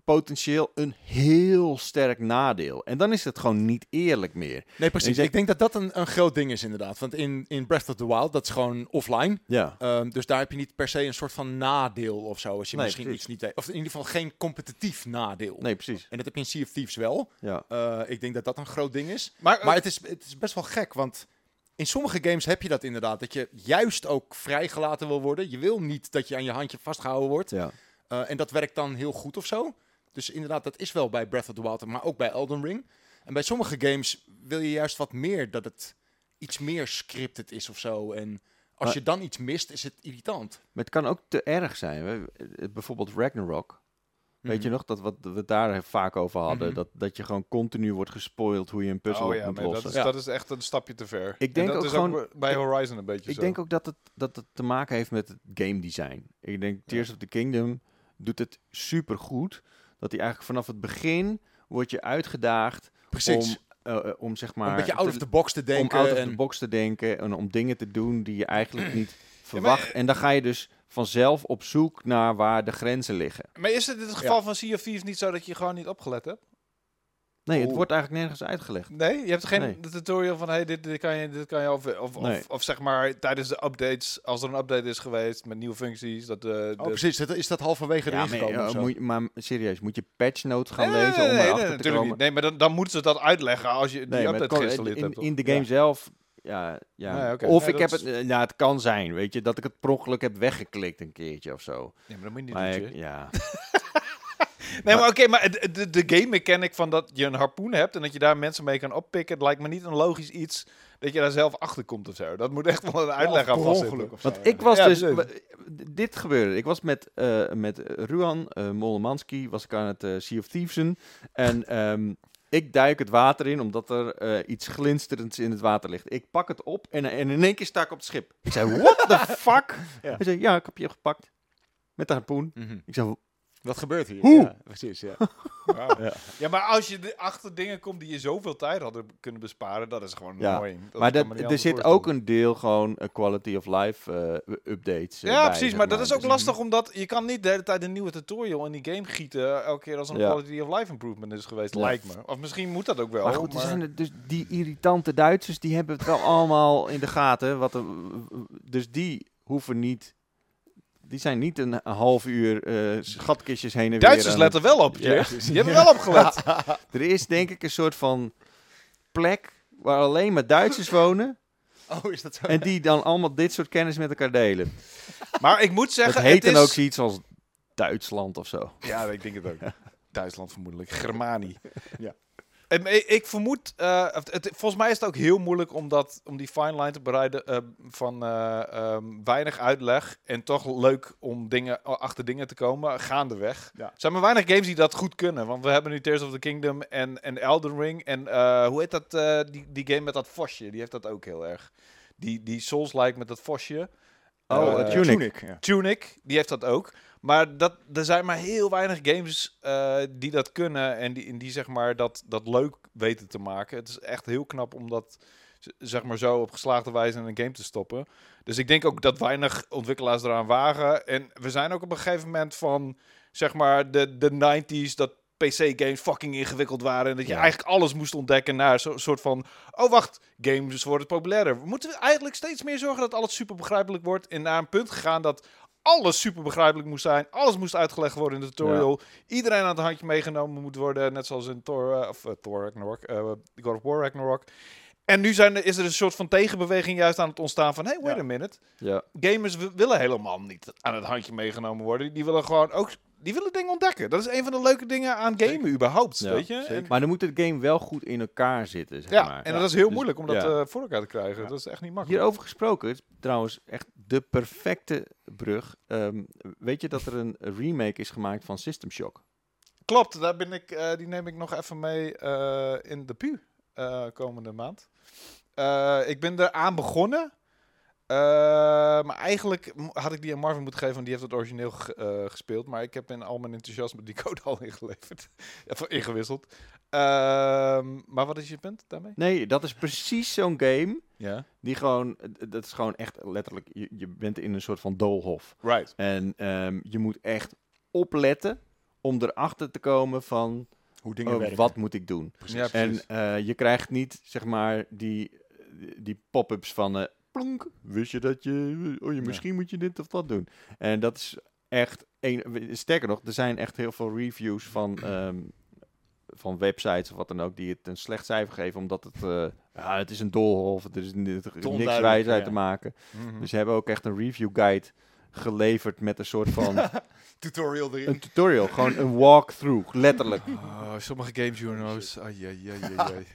potentieel een heel sterk nadeel. En dan is het gewoon niet eerlijk meer. Nee, precies. Ik denk dat dat een, een groot ding is inderdaad. Want in, in Breath of the Wild, dat is gewoon offline. Ja. Ehm, dus daar heb je niet per se een soort van nadeel of zo. Als je Nee, misschien precies. iets niet. Of in ieder geval geen competitief nadeel. Nee, precies. En dat heb je in Sea of Thieves wel. Ja. Eh, ik denk dat dat een groot ding is. Maar, Maar het is, het is best wel gek, want in sommige games heb je dat inderdaad. Dat je juist ook vrijgelaten wil worden. Je wil niet dat je aan je handje vastgehouden wordt. Ja. Eh, en dat werkt dan heel goed of zo. Dus inderdaad, dat is wel bij Breath of the Wild, maar ook bij Elden Ring. En bij sommige games wil je juist wat meer dat het iets meer scripted is of zo. En als Maar- je dan iets mist, is het irritant. Maar het kan ook te erg zijn. We- eh, bijvoorbeeld Ragnarok. Weet je nog dat wat we het daar vaak over hadden? Mhm. dat, dat je gewoon continu wordt gespoild hoe je een puzzel oh ja, moet nee, dat, lossen. is, Ja. dat is echt een stapje te ver. Ik denk en dat ook is gewoon- bij Horizon een beetje Ik zo. denk ook dat het, dat het te maken heeft met het game design. Ik denk Tears of the Kingdom doet het super goed. Dat hij eigenlijk vanaf het begin wordt je uitgedaagd Precies. Om, eh, eh, om zeg maar... Om een beetje out te- of the box te denken. om out of en, the box te denken en om dingen te doen die je eigenlijk niet maar- verwacht. en dan ga je dus vanzelf op zoek naar waar de grenzen liggen. Maar is het in het geval van Sea of Thieves niet zo dat je gewoon niet opgelet hebt? Nee, het wordt eigenlijk nergens uitgelegd. Nee, je hebt geen Nee. tutorial van hey, dit, dit kan je, dit kan je of, of, Nee. of, of zeg maar tijdens de updates, als er een update is geweest met nieuwe functies, dat de, oh, precies. Dat, is dat halverwege Ja, erin gekomen? of zo? moet je, maar serieus, moet je patch notes gaan Nee, lezen nee, om erachter te natuurlijk komen? niet. Nee, maar dan, dan moeten ze dat uitleggen als je die update geïnstalleerd in, hebt. toch? in de game Ja. zelf, ja, ja. Nee, oké. Of Nee, ik heb het, nou, het kan zijn, weet je, dat ik het per ongeluk heb weggeklikt een keertje of zo. Nee, maar dat moet je niet Maar doen. ik- ja, Nee, maar oké, maar de, de, de game mechanic van dat je een harpoen hebt en dat je daar mensen mee kan oppikken, het lijkt me niet een logisch iets dat je daar zelf achter komt of zo. Dat moet echt wel een uitleg Ja, aan vastzitten. ongeluk of zo, Want ja. ik was Ja, dus... Dit gebeurde. Ik was met, eh met Ruan uh, Mollemanski, was ik aan het eh, Sea of Thievesen. En ehm, ik duik het water in, omdat er eh, iets glinsterends in het water ligt. Ik pak het op en, en in één keer sta ik op het schip. Ik zei, what the fuck? Ja. Hij zei, ja, ik heb je gepakt. Met de harpoen. Mhm. Ik zei, Wat gebeurt hier? Hoe? Ja, precies, ja. Ja. Ja, maar als je de- achter dingen komt die je zoveel tijd hadden kunnen besparen, dat is gewoon Ja. Dat maar dat, er zit voorstellen. ook een deel gewoon eh, quality of life eh, updates eh, Ja, bij, precies, maar dat is ook Dus- lastig omdat je kan niet de hele tijd een nieuwe tutorial in die game gieten elke keer als een Ja. quality of life improvement is geweest, Ja. lijkt me. Of misschien moet dat ook wel. Maar goed, er zijn er dus die irritante Duitsers, die hebben het wel allemaal in de gaten. Wat er, dus die hoeven niet... Die zijn niet een, half uur eh, schatkistjes heen en weer. Duitsers aan letten wel op, Ja. Jeff. Die hebben wel opgelet. Er is denk ik een soort van plek waar alleen maar Duitsers wonen. Oh, is dat zo? En die dan allemaal dit soort kennis met elkaar delen. Maar ik moet zeggen, Het heet het dan is... ook zoiets als Duitsland of zo. Ja, ik denk het ook. Duitsland vermoedelijk. Germanie. Ja. En ik, vermoed, eh, het, volgens mij is het ook heel moeilijk om, dat, om die fine line te bereiden eh, van eh, ehm, weinig uitleg en toch leuk om dingen, achter dingen te komen gaandeweg. Ja. Er zijn maar weinig games die dat goed kunnen, want we hebben nu Tears of the Kingdom en, en Elden Ring en eh, hoe heet dat, eh, die, die game met dat vosje, die heeft dat ook heel erg. Die, die Souls-like met dat vosje. Oh, Tunic. ja. Tunic, die heeft dat ook. Maar dat, er zijn maar heel weinig games eh, die dat kunnen en die, en die zeg maar dat, dat leuk weten te maken. Het is echt heel knap om dat zeg maar zo op geslaagde wijze in een game te stoppen. Dus ik denk ook dat weinig ontwikkelaars eraan wagen. En we zijn ook op een gegeven moment van zeg maar de, de 90s dat PC-games fucking ingewikkeld waren. En dat je Ja. eigenlijk alles moest ontdekken naar zo'n soort van... Oh, wacht, games worden populairder. We moeten eigenlijk steeds meer zorgen dat alles super begrijpelijk wordt. En naar een punt gegaan dat alles super begrijpelijk moest zijn. Alles moest uitgelegd worden in de tutorial. Iedereen aan het handje meegenomen moet worden. Net zoals in Thor, eh, of, eh, Thor Ragnarok, eh, God of War Ragnarok. En nu zijn is er een soort van tegenbeweging juist aan het ontstaan van... Hey, wait Ja. a minute. Ja. Gamers wi- willen helemaal niet aan het handje meegenomen worden. Die willen gewoon ook... Die willen dingen ontdekken. Dat is een van de leuke dingen aan gamen überhaupt, Ja, weet je? En, Maar dan moet het game wel goed in elkaar zitten, zeg ja, maar. en dat is heel Dus- moeilijk om dat ja. eh, voor elkaar te krijgen. Ja. Dat is echt niet makkelijk. Hierover gesproken, het is trouwens echt de perfecte brug. Ehm, weet je dat er een remake is gemaakt van System Shock? Klopt, daar ben ik, eh, die neem ik nog even mee eh, in de pu eh, komende maand. Eh, ik ben eraan begonnen. Eh, maar eigenlijk had ik die aan Marvin moeten geven, want die heeft het origineel eh, gespeeld. Maar ik heb in al mijn enthousiasme die code al ingeleverd. Even ingewisseld. Ehm, maar wat is je punt daarmee? Nee, dat is precies zo'n game Ja. die gewoon, dat is gewoon echt letterlijk, je, je bent in een soort van doolhof. Right. En ehm, je moet echt opletten om erachter te komen van, Hoe dingen oh, werken. wat moet ik doen? Precies. Ja, precies. En eh, je krijgt niet, zeg maar, die, die pop-ups van, eh plonk, wist je dat je, oh, je, misschien moet je dit of dat doen. En dat is echt, een, sterker nog, er zijn echt heel veel reviews van, ehm, van websites of wat dan ook, die het een slecht cijfer geven, omdat het, eh, ja, het is een doolhof, er is, ni- is niks wijs uit ja. te maken. Mhm. Dus ze hebben ook echt een review guide geleverd met een soort van, Tutorial erin. een tutorial, gewoon een walkthrough, letterlijk. Oh, sommige. Ai, ai, ai, ai, ai.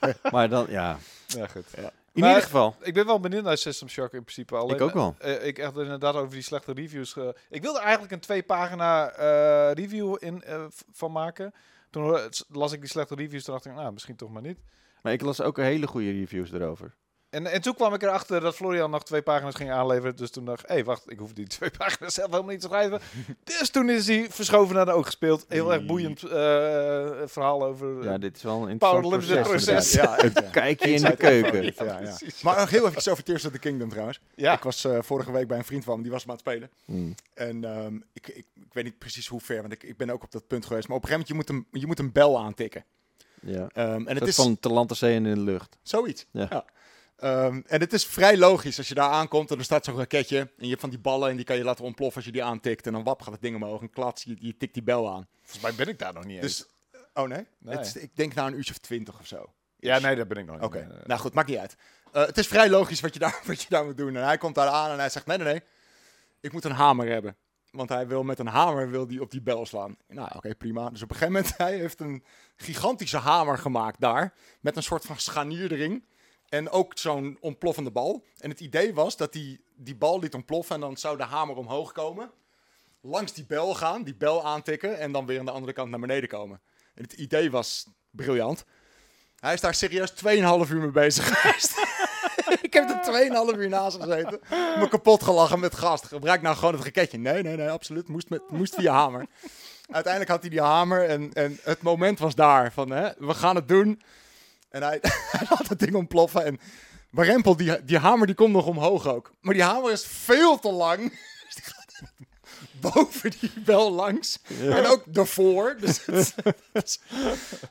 Maar dan, ja, ja, goed. In Maar- ieder geval, Ik ben wel benieuwd naar System Shock in principe. Alleen, ik ook wel. Eh, ik echt inderdaad over die slechte reviews. ge- ik wilde eigenlijk een twee pagina eh, review in, eh, van maken. Toen las ik die slechte reviews. Toen dacht ik, nou, misschien toch maar niet. Maar ik las ook hele goede reviews erover. En, en toen kwam ik erachter dat Florian nog twee pagina's ging aanleveren. Dus toen dacht ik, hé, wacht, ik hoef die twee pagina's zelf helemaal niet te schrijven. dus toen is hij verschoven naar de oog gespeeld. Heel erg boeiend eh, verhaal over Ja, eh, dit is wel een Power interessant proces. Ja. Kijk je in de keuken. ja, ja. Maar nog heel even over Tears of the Kingdom trouwens. Ja, Ik was eh, vorige week bij een vriend van me, die was hem aan het spelen. Hmm. En ehm, ik, ik, ik weet niet precies hoe ver, want ik, ik ben ook op dat punt geweest. Maar op een gegeven moment, je moet een, je moet een bel aantikken. Ja. Ehm, en het Het is van Talante Zee en in de lucht. zoiets. Ja. Ja. Ehm, en het is vrij logisch als je daar aankomt en er staat zo'n raketje. En je hebt van die ballen en die kan je laten ontploffen als je die aantikt. En dan wap gaat het ding omhoog en klats, je, je tikt die bel aan. volgens mij ben ik daar nog niet eens. Dus, oh nee? Nee. Het is, ik denk na een uurtje of twintig of zo. ja, nee, daar ben ik nog niet. Oké, nou goed, maakt niet uit. Eh, het is vrij logisch wat je, daar, wat je daar moet doen. En hij komt daar aan en hij zegt, nee, nee, nee, ik moet een hamer hebben. Want hij wil met een hamer wil die op die bel slaan. Nou, oké, prima. Dus op een gegeven moment, hij heeft een gigantische hamer gemaakt daar. Met een soort van scharnier En ook zo'n ontploffende bal. En het idee was dat hij die bal liet ontploffen en dan zou de hamer omhoog komen. Langs die bel gaan, die bel aantikken en dan weer aan de andere kant naar beneden komen. En het idee was briljant. Hij is daar serieus 2,5 uur mee bezig geweest. ik heb er 2,5 uur naast gezeten. Me kapot gelachen met gast. Gebruik nou gewoon het raketje. Nee, nee, nee, absoluut. Moest, met, moest via hamer. Uiteindelijk had hij die hamer en, en het moment was daar. Van, hè, we gaan het doen. En hij, hij laat het ding ontploffen. En Warempel, die, die hamer die komt nog omhoog ook. Maar die hamer is veel te lang. Dus die gaat boven die bel langs. En ook daarvoor. Dus is-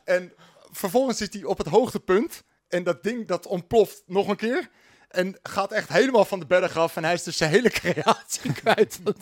en vervolgens is hij op het hoogtepunt. En dat ding dat ontploft nog een keer. En gaat echt helemaal van de berg af. En hij is dus zijn hele creatie kwijt van.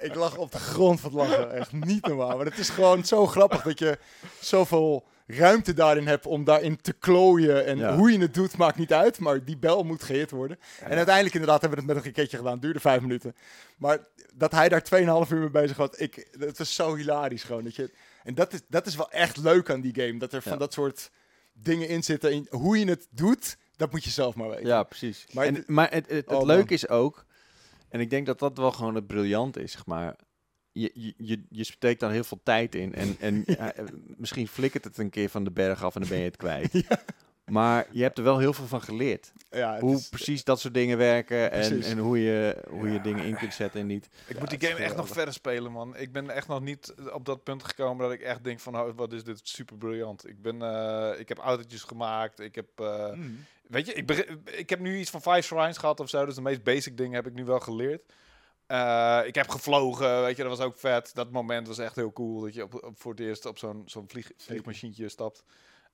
Ik lag op de grond van het lachen. Echt niet normaal. Maar het is gewoon zo grappig dat je zoveel ruimte daarin hebt om daarin te klooien. En Ja. hoe je het doet maakt niet uit. Maar die bel moet gehit worden. En uiteindelijk inderdaad hebben we het met een raketje gedaan. Duurde vijf minuten. Maar dat hij daar 2,5 uur mee bezig was. Ik, het was zo hilarisch gewoon. Dat je, en dat is, dat is wel echt leuk aan die game. Dat er van Ja. dat soort dingen in zitten. En hoe je het doet, dat moet je zelf maar weten. Ja, precies. Maar Maar, het- en, maar het, het, het Oh, leuke is ook, en ik denk dat dat wel gewoon het briljant is, zeg maar. Je, je, je, steekt daar heel veel tijd in. En, en ja, eh, misschien flikkert het een keer van de berg af en dan ben je het kwijt. Maar je hebt er wel heel veel van geleerd. Ja, hoe is- precies dat soort dingen werken en, en hoe je, hoe je dingen in kunt zetten en niet. Ik moet die game echt nog verder spelen, man. Ik ben echt nog niet op dat punt gekomen dat ik echt denk van, oh, wat is dit super briljant. Ik ben, eh, ik heb autootjes gemaakt. Ik heb, eh, Mm. weet je, ik, ik heb nu iets van vijf shrines gehad of zo. Dus de meest basic dingen heb ik nu wel geleerd. Eh, ik heb gevlogen, weet je, dat was ook vet. Dat moment was echt heel cool, dat je op, op voor het eerst op zo'n zo'n vlieg, vliegmachientje stapt.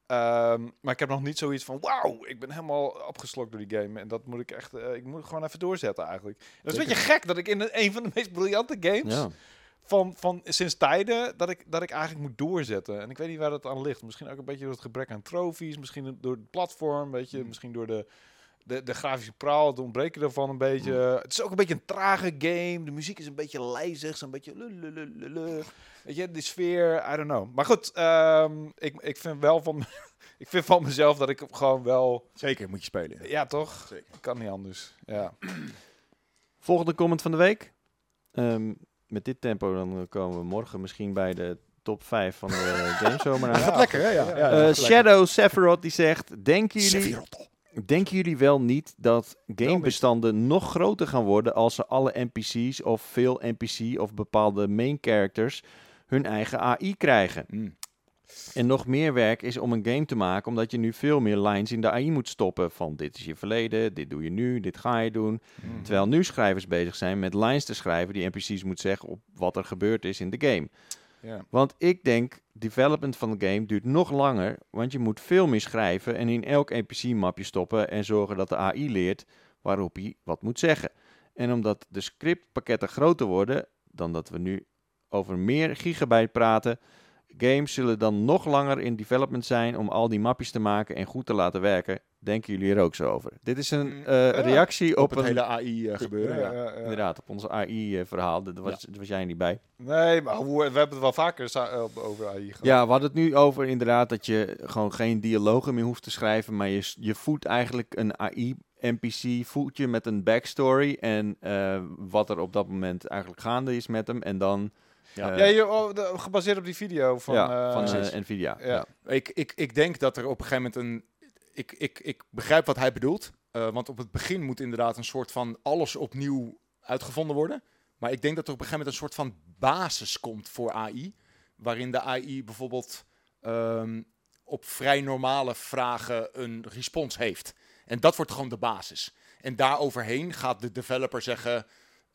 Ehm, maar ik heb nog niet zoiets van, wauw, ik ben helemaal opgeslokt door die game. En dat moet ik echt, eh, ik moet gewoon even doorzetten eigenlijk. En dat is een beetje gek dat ik in een van de meest briljante games Ja. van, van sinds tijden dat ik, dat ik eigenlijk moet doorzetten. En ik weet niet waar dat aan ligt. Misschien ook een beetje door het gebrek aan trofies. Misschien door het platform, weet je. Misschien door de, de, de grafische praal, het ontbreken daarvan een beetje. Het is ook een beetje een trage game. De muziek is een beetje lijzig, zo'n beetje... Weet je, de sfeer, I don't know. Maar goed, ehm, ik, ik vind wel van... ik vind van mezelf dat ik gewoon wel... Zeker moet je spelen. Ja, toch? Zeker. Kan niet anders. Ja. Volgende comment van de week. Ehm, met dit tempo dan komen we morgen misschien bij de top 5 van de Gamezomer aan. Gaat lekker, hè? Ja. ja, Eh. Shadow Sephiroth die zegt: Denken jullie, Sephiroth. Denken jullie wel niet dat gamebestanden nog groter gaan worden als ze alle NPC's of veel NPC of bepaalde main characters hun eigen AI krijgen? Mm. En nog meer werk is om een game te maken, omdat je nu veel meer lines in de AI moet stoppen. Van dit is je verleden, dit doe je nu, dit ga je doen. Mhm. Terwijl nu schrijvers bezig zijn met lines te schrijven die NPC's moet zeggen op wat er gebeurd is in de game. Want ik denk, development van de game duurt nog langer, want je moet veel meer schrijven en in elk NPC-mapje stoppen en zorgen dat de AI leert waarop hij wat moet zeggen. En omdat de scriptpakketten groter worden dan dat we nu over meer gigabyte praten, games zullen dan nog langer in development zijn om al die mapjes te maken en goed te laten werken. Denken jullie er ook zo over? Dit is een Mm, eh, ja. reactie Op op, het een, hele AI eh, gebeuren, ja. Ja, ja, ja. inderdaad, op onze AI-verhaal. Daar was, daar was jij niet bij. Nee, maar hoe- we hebben het wel vaker eh, over AI gehad. Ja, we hadden het nu over inderdaad dat je gewoon geen dialogen meer hoeft te schrijven, maar je, je voedt eigenlijk een AI-NPC, voed je met een backstory en eh, wat er op dat moment eigenlijk gaande is met hem. En dan... Ja. eh, Ja, je, oh, de- gebaseerd op die video van, ja, eh, van eh, Nvidia. ja. Ik, ik, ik denk dat er op een gegeven moment een... ik, ik, ik begrijp wat hij bedoelt. eh, want op het begin moet inderdaad een soort van alles opnieuw uitgevonden worden. Maar ik denk dat er op een gegeven moment een soort van basis komt voor AI. Waarin de AI bijvoorbeeld ehm, op vrij normale vragen een respons heeft. En dat wordt gewoon de basis. En daaroverheen gaat de developer zeggen...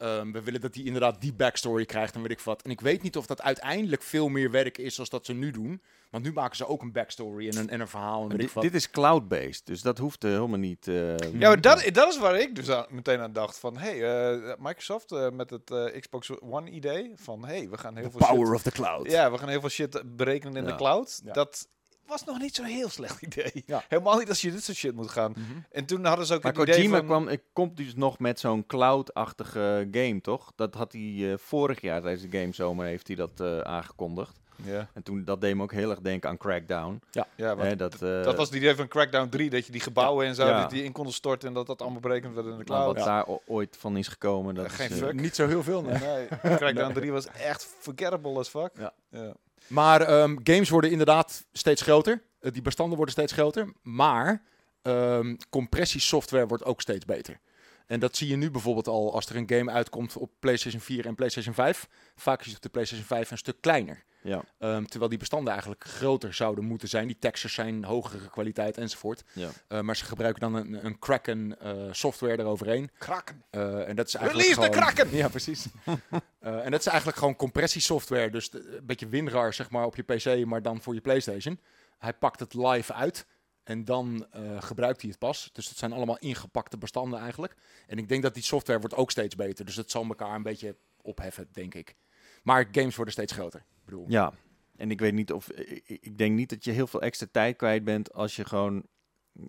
ehm, we willen dat hij inderdaad die backstory krijgt en weet ik wat. En ik weet niet of dat uiteindelijk veel meer werk is als dat ze nu doen. Want nu maken ze ook een backstory en een, en een verhaal en weet ik Dit, wat. dit is cloud-based, dus dat hoeft eh, helemaal niet... eh, Ja, maar dat, dat is waar ik dus aan- meteen aan dacht. Van, hey, eh, Microsoft eh, met het eh, Xbox One idee. Van, hey, we gaan heel veel shit... of the cloud. Ja, we gaan heel veel shit berekenen in Ja. de cloud. Ja. Dat was nog niet zo'n heel slecht idee. Ja. Helemaal niet als je dit soort shit moet gaan. Mhm. En toen hadden ze ook Maar het idee Kojima van... kwam, ik komt dus nog met zo'n cloud-achtige game, toch? Dat had hij eh, vorig jaar tijdens de gamezomer heeft hij dat eh, aangekondigd. Ja, En toen dat deed me ook heel erg denken aan Crackdown. ja want Hè, dat, eh, dat was het idee van Crackdown 3. Dat je die gebouwen en zo, Ja. die in konden storten. En dat dat allemaal berekend werd in de maar cloud. wat daar ooit van is gekomen. Dat Ja, geen is, fuck. Niet zo heel veel, nee. Nee, Crackdown 3 was echt forgettable as fuck. Ja. Maar ehm, games worden inderdaad steeds groter. Eh, die bestanden worden steeds groter. Maar ehm, compressiesoftware wordt ook steeds beter. En dat zie je nu bijvoorbeeld al als er een game uitkomt op PlayStation 4 en PlayStation 5. Vaak is het op de PlayStation 5 een stuk kleiner. Ja, Ehm, terwijl die bestanden eigenlijk groter zouden moeten zijn. Die textures zijn hogere kwaliteit enzovoort. ja. Eh, maar ze gebruiken dan een, een Kraken eh, software eroverheen. Kraken. Eh, en dat is eigenlijk Release the gewoon... Kraken! Ja, precies. Eh, en dat is eigenlijk gewoon compressiesoftware. Dus de- een beetje WinRAR, zeg maar, op je PC, maar dan voor je PlayStation. Hij pakt het live uit en dan eh, gebruikt hij het pas. Dus het zijn allemaal ingepakte bestanden eigenlijk. En ik denk dat die software wordt ook steeds beter. Dus het zal elkaar een beetje opheffen, denk ik. Maar games worden steeds groter. Ik bedoel, Ja, en ik weet niet of. Ik, ik denk niet dat je heel veel extra tijd kwijt bent als je gewoon.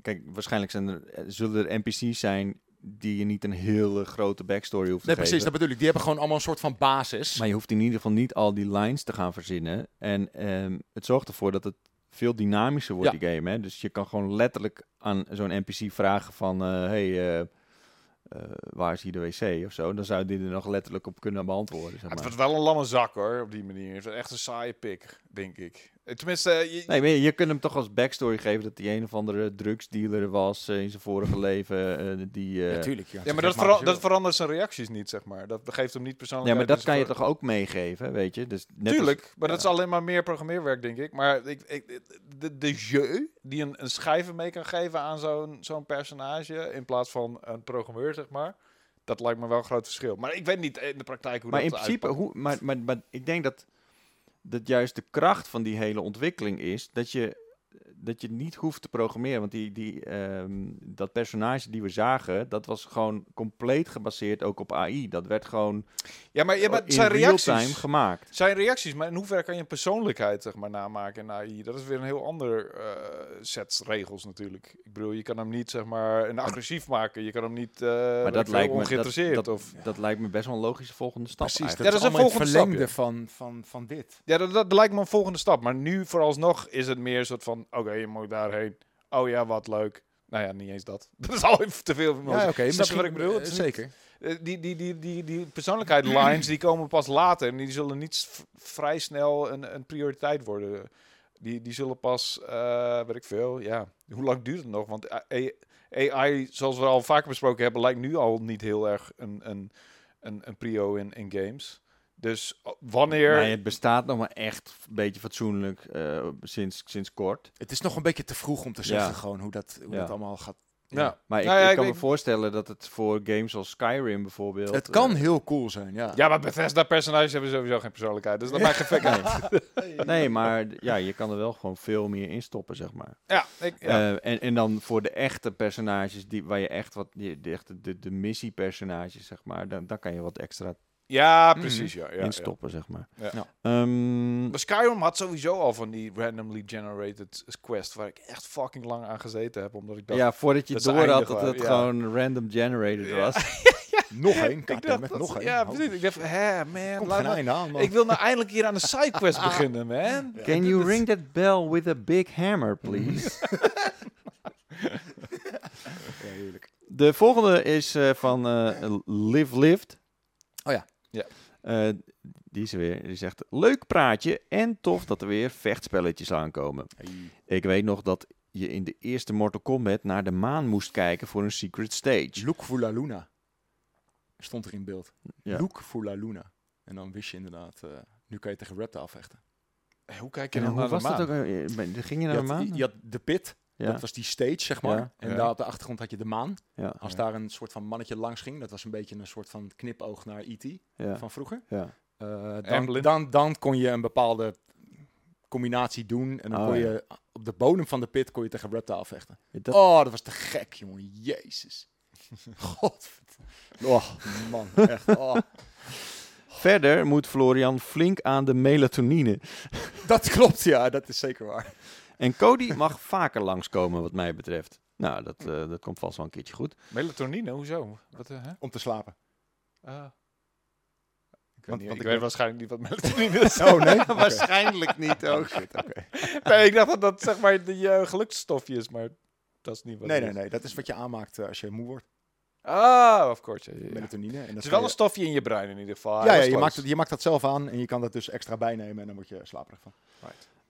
Kijk, waarschijnlijk zijn er, eh, zullen er NPC's zijn die je niet een hele grote backstory hoeft te nee, precies, geven. dat bedoel ik. Die hebben gewoon allemaal een soort van basis. Maar je hoeft in ieder geval niet al die lines te gaan verzinnen. En ehm, het zorgt ervoor dat het veel dynamischer wordt, Ja. die game. Hè? Dus je kan gewoon letterlijk aan zo'n NPC vragen van... eh, hey, eh, eh, waar is hier de wc of zo? Dan zou die er nog letterlijk op kunnen beantwoorden. Zeg Ja, het maar. wordt wel een lamme zak hoor, op die manier. Het is echt een saaie pik, denk ik. Eh, Tenminste, eh, je, Nee, maar je, je kunt hem toch als backstory geven dat hij een of andere drugsdealer was eh, in zijn vorige leven. eh, die, eh, Natuurlijk, ja. ja, maar dat, vera- dat verandert zijn reacties niet, zeg maar. Dat geeft hem niet persoonlijk. ja, maar dat kan je toch ook meegeven, weet je? Dus net als- Tuurlijk, maar dat is alleen maar meer programmeerwerk, denk ik. Maar ik, ik, de, de jeu die een, een schrijver mee kan geven aan zo'n zo'n personage, in plaats van een programmeur, zeg maar, dat lijkt me wel een groot verschil. Maar ik weet niet in de praktijk hoe maar in dat principe, uitpakt. hoe, maar, maar, maar ik denk dat, dat juist de kracht van die hele ontwikkeling is dat je, dat je niet hoeft te programmeren. Want die, die, ehm, dat personage die we zagen, dat was gewoon compleet gebaseerd ook op AI. Dat werd gewoon Ja, maar, ja, maar in zijn real time reacties... gemaakt. Zijn reacties, maar in hoeverre kan je een persoonlijkheid zeg maar, namaken in AI? Dat is weer een heel ander eh, set regels natuurlijk. Ik bedoel, je kan hem niet zeg maar een agressief maken. Je kan hem niet eh Maar dat lijkt me dat, ongeïnteresseerd. dat, of... dat lijkt me best wel een logische volgende stap. Precies, dat, eigenlijk. Ja, dat is een volgende stap, verlengde van, van, van dit. Ja, dat, dat lijkt me een volgende stap. Maar nu vooralsnog is het meer een soort van... Oké, je moet daarheen. Oh ja, wat leuk. Nou ja, niet eens dat. Dat is al even te veel. voor me. Ja, oké. Snap je wat ik bedoel? Niet- zeker. Eh, die, die, die, die, die persoonlijkheid lines die komen pas later. En die zullen niet vrij snel een, een prioriteit worden. Die, die zullen pas, eh weet ik veel, ja. Hoe lang duurt het nog? Want AI, zoals we al vaker besproken hebben, lijkt nu al niet heel erg een, een, een, een prio in, in games. Dus oh, wanneer... Nee, het bestaat nog maar echt een beetje fatsoenlijk eh, sinds, sinds kort. Het is nog een beetje te vroeg om te zeggen Ja. gewoon hoe dat, hoe Ja. dat allemaal gaat. ja. Maar ik, Nou ja, ik ik- kan me ik- voorstellen dat het voor games als Skyrim bijvoorbeeld... Het kan eh, heel cool zijn, ja. Ja, maar Bethesda-personages hebben sowieso geen persoonlijkheid. Dus dat maakt geen fik uit. Nee, maar ja, je kan er wel gewoon veel meer in stoppen, zeg maar. Ja, ik, ja. Eh, en, en dan voor de echte personages, die, waar je echt wat, die, de, echte, de, de missiepersonages, zeg maar, dan, dan kan je wat extra ja precies. Ja, ja, in ja. stoppen, zeg maar. Ja. Ja. Ehm, Maar Skyrim had sowieso al van die randomly generated quest waar ik echt fucking lang aan gezeten heb, omdat ik dacht... ja, voordat je door had dat het ja. gewoon random generated Ja. was. Nog één, ik dacht met dat- nog één. Ja, precies. Ik dacht, hè, man, Komt laat geen me- einde aan, man. ik wil nou eindelijk hier aan de sidequest beginnen, man. Can you ring that bell with a big hammer, please? Ja, heerlijk. De volgende is eh, van eh Live Lived. Oh ja. Ja. Eh, die is er weer. Die zegt, leuk praatje en tof dat er weer vechtspelletjes aankomen. Ik weet nog dat je in de eerste Mortal Kombat naar de maan moest kijken voor een secret stage. Look voor la Luna. Stond er in beeld. Ja. Look voor la Luna. En dan wist je inderdaad, eh, nu kan je tegen Reptile vechten. Eh, Hoe kijk je En dan hoe naar de was dat maan? ook? eh, Ging je naar Je de maan? je had de pit, ja. dat was die stage, zeg maar. Ja. En Ja. daar op de achtergrond had je de maan. ja, Als Ja. daar een soort van mannetje langs ging, dat was een beetje een soort van knipoog naar E.T. ja, van vroeger. ja. Eh, dan, dan, dan kon je een bepaalde combinatie doen. En dan Oh, kon ja. je op de bodem van de pit kon je tegen Reptile vechten. Dat, Oh, dat was te gek, jongen. Jezus. God. Oh, man. Echt. Oh. Verder moet Florian flink aan de melatonine. Dat klopt, ja. Dat is zeker waar. En Cody mag vaker langskomen wat mij betreft. Nou, dat, eh, dat komt vast wel een keertje goed. Melatonine, hoezo? Wat, eh, hè? Om te slapen. Ah. Ik, weet, Want- niet, want ik ik weet ben- waarschijnlijk niet wat melatonine is. Oh, nee? Waarschijnlijk niet Oh, shit, oké. nee, ik dacht dat dat zeg maar die eh, geluksstofje is, maar dat is niet wat Nee, nee, is. nee. Dat is wat je aanmaakt als je moe wordt. Ah, of course. Ja, ja, ja. Melatonine. En dat Het is wel je- een stofje in je brein in ieder geval. Ja, je, maakt het, je maakt dat zelf aan en je kan dat dus extra bijnemen en dan word je slaperig van.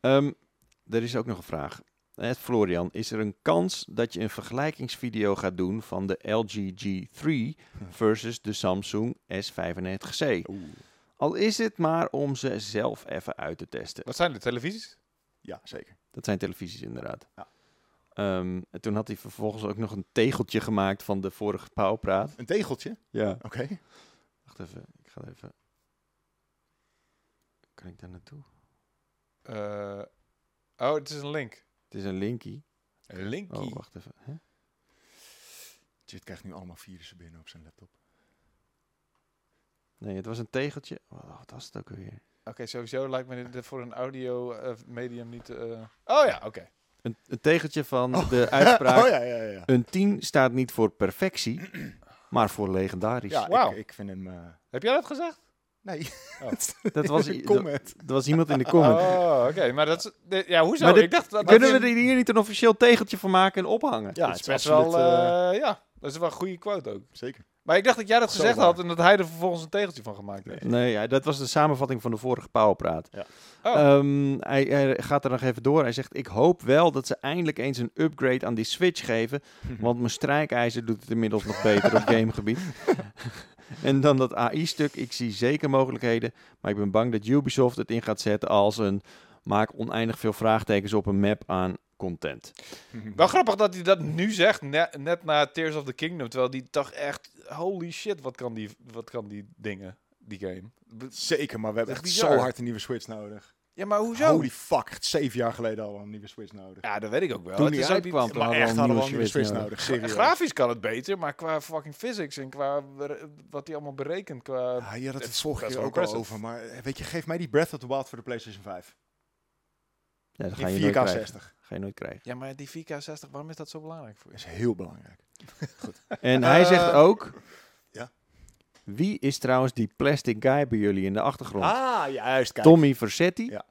Ehm, er is ook nog een vraag. Eh, Florian, is er een kans dat je een vergelijkingsvideo gaat doen van de LG G3 versus de Samsung S95C? Oeh. Al is het maar om ze zelf even uit te testen. Wat zijn de televisies? Ja, zeker. Dat zijn televisies inderdaad. Ja. Ehm, en toen had hij vervolgens ook nog een tegeltje gemaakt van de vorige pauwpraat. Een tegeltje? Ja. Oké. Wacht even, ik ga even... Kan ik daar naartoe? Eh, oh, het is een link. Het is een linkie. Een linkie. Oh, wacht even. Hè? Jit krijgt nu allemaal virussen binnen op zijn laptop. Nee, het was een tegeltje. Oh, wat was het ook weer? Oké, sowieso lijkt me dit voor een audio eh, medium niet... eh, Oh ja, oké. Een, een tegeltje van de uitspraak. oh ja, ja, ja. Een 10 staat niet voor perfectie, maar voor legendarisch. Ja, Wauw. ik, ik vind hem... eh, Heb jij dat gezegd? Nee, Dat was, i- dat, dat was iemand in de comment. Oh, oké. Maar dat is... ja, hoezo? Maar dit- ik dacht dat... Kunnen dat we er hier niet een officieel tegeltje van maken en ophangen? Ja, het is best absoluut... wel... eh, eh, ja, dat is wel een goede quote ook. zeker. Maar ik dacht dat jij dat gezegd had en dat hij er vervolgens een tegeltje van gemaakt heeft. Nee, ja, dat was de samenvatting van de vorige Powerpraat. Ja. Oh. Ehm, hij, hij gaat er nog even door. Hij zegt, ik hoop wel dat ze eindelijk eens een upgrade aan die Switch geven. Want mijn strijkijzer doet het inmiddels nog beter op gamegebied. En dan dat AI-stuk, ik zie zeker mogelijkheden. Maar ik ben bang dat Ubisoft het in gaat zetten als een... Maak oneindig veel vraagtekens op een map aan content. Wel grappig dat hij dat nu zegt, net, net na Tears of the Kingdom. Terwijl die dacht echt, holy shit, wat kan die, wat kan die dingen, die game. Zeker, maar we hebben echt zo hard een nieuwe Switch nodig. Ja, maar hoezo? Holy fuck, echt zeven jaar geleden al een nieuwe Switch nodig. Ja, dat weet ik ook wel. Toen Het die is ook uitkwam, toen maar hadden we echt al een hadden we een nieuwe Switch Switch nodig. Grafisch kan het beter, maar qua fucking physics en qua wat hij allemaal berekent. Qua... Ja, je had het keer wel ook al over. Maar eh, weet je, geef mij die Breath of the Wild voor de PlayStation 5. Ja, dat ga je nooit 4K krijgen. 60. Ga je nooit krijgen. Ja, maar die 4K60, waarom is dat zo belangrijk voor je? Dat is heel belangrijk. En hij zegt ook... Wie is trouwens die plastic guy bij jullie in de achtergrond? Ah, juist. Kijk. Tommy Versetti? Ja.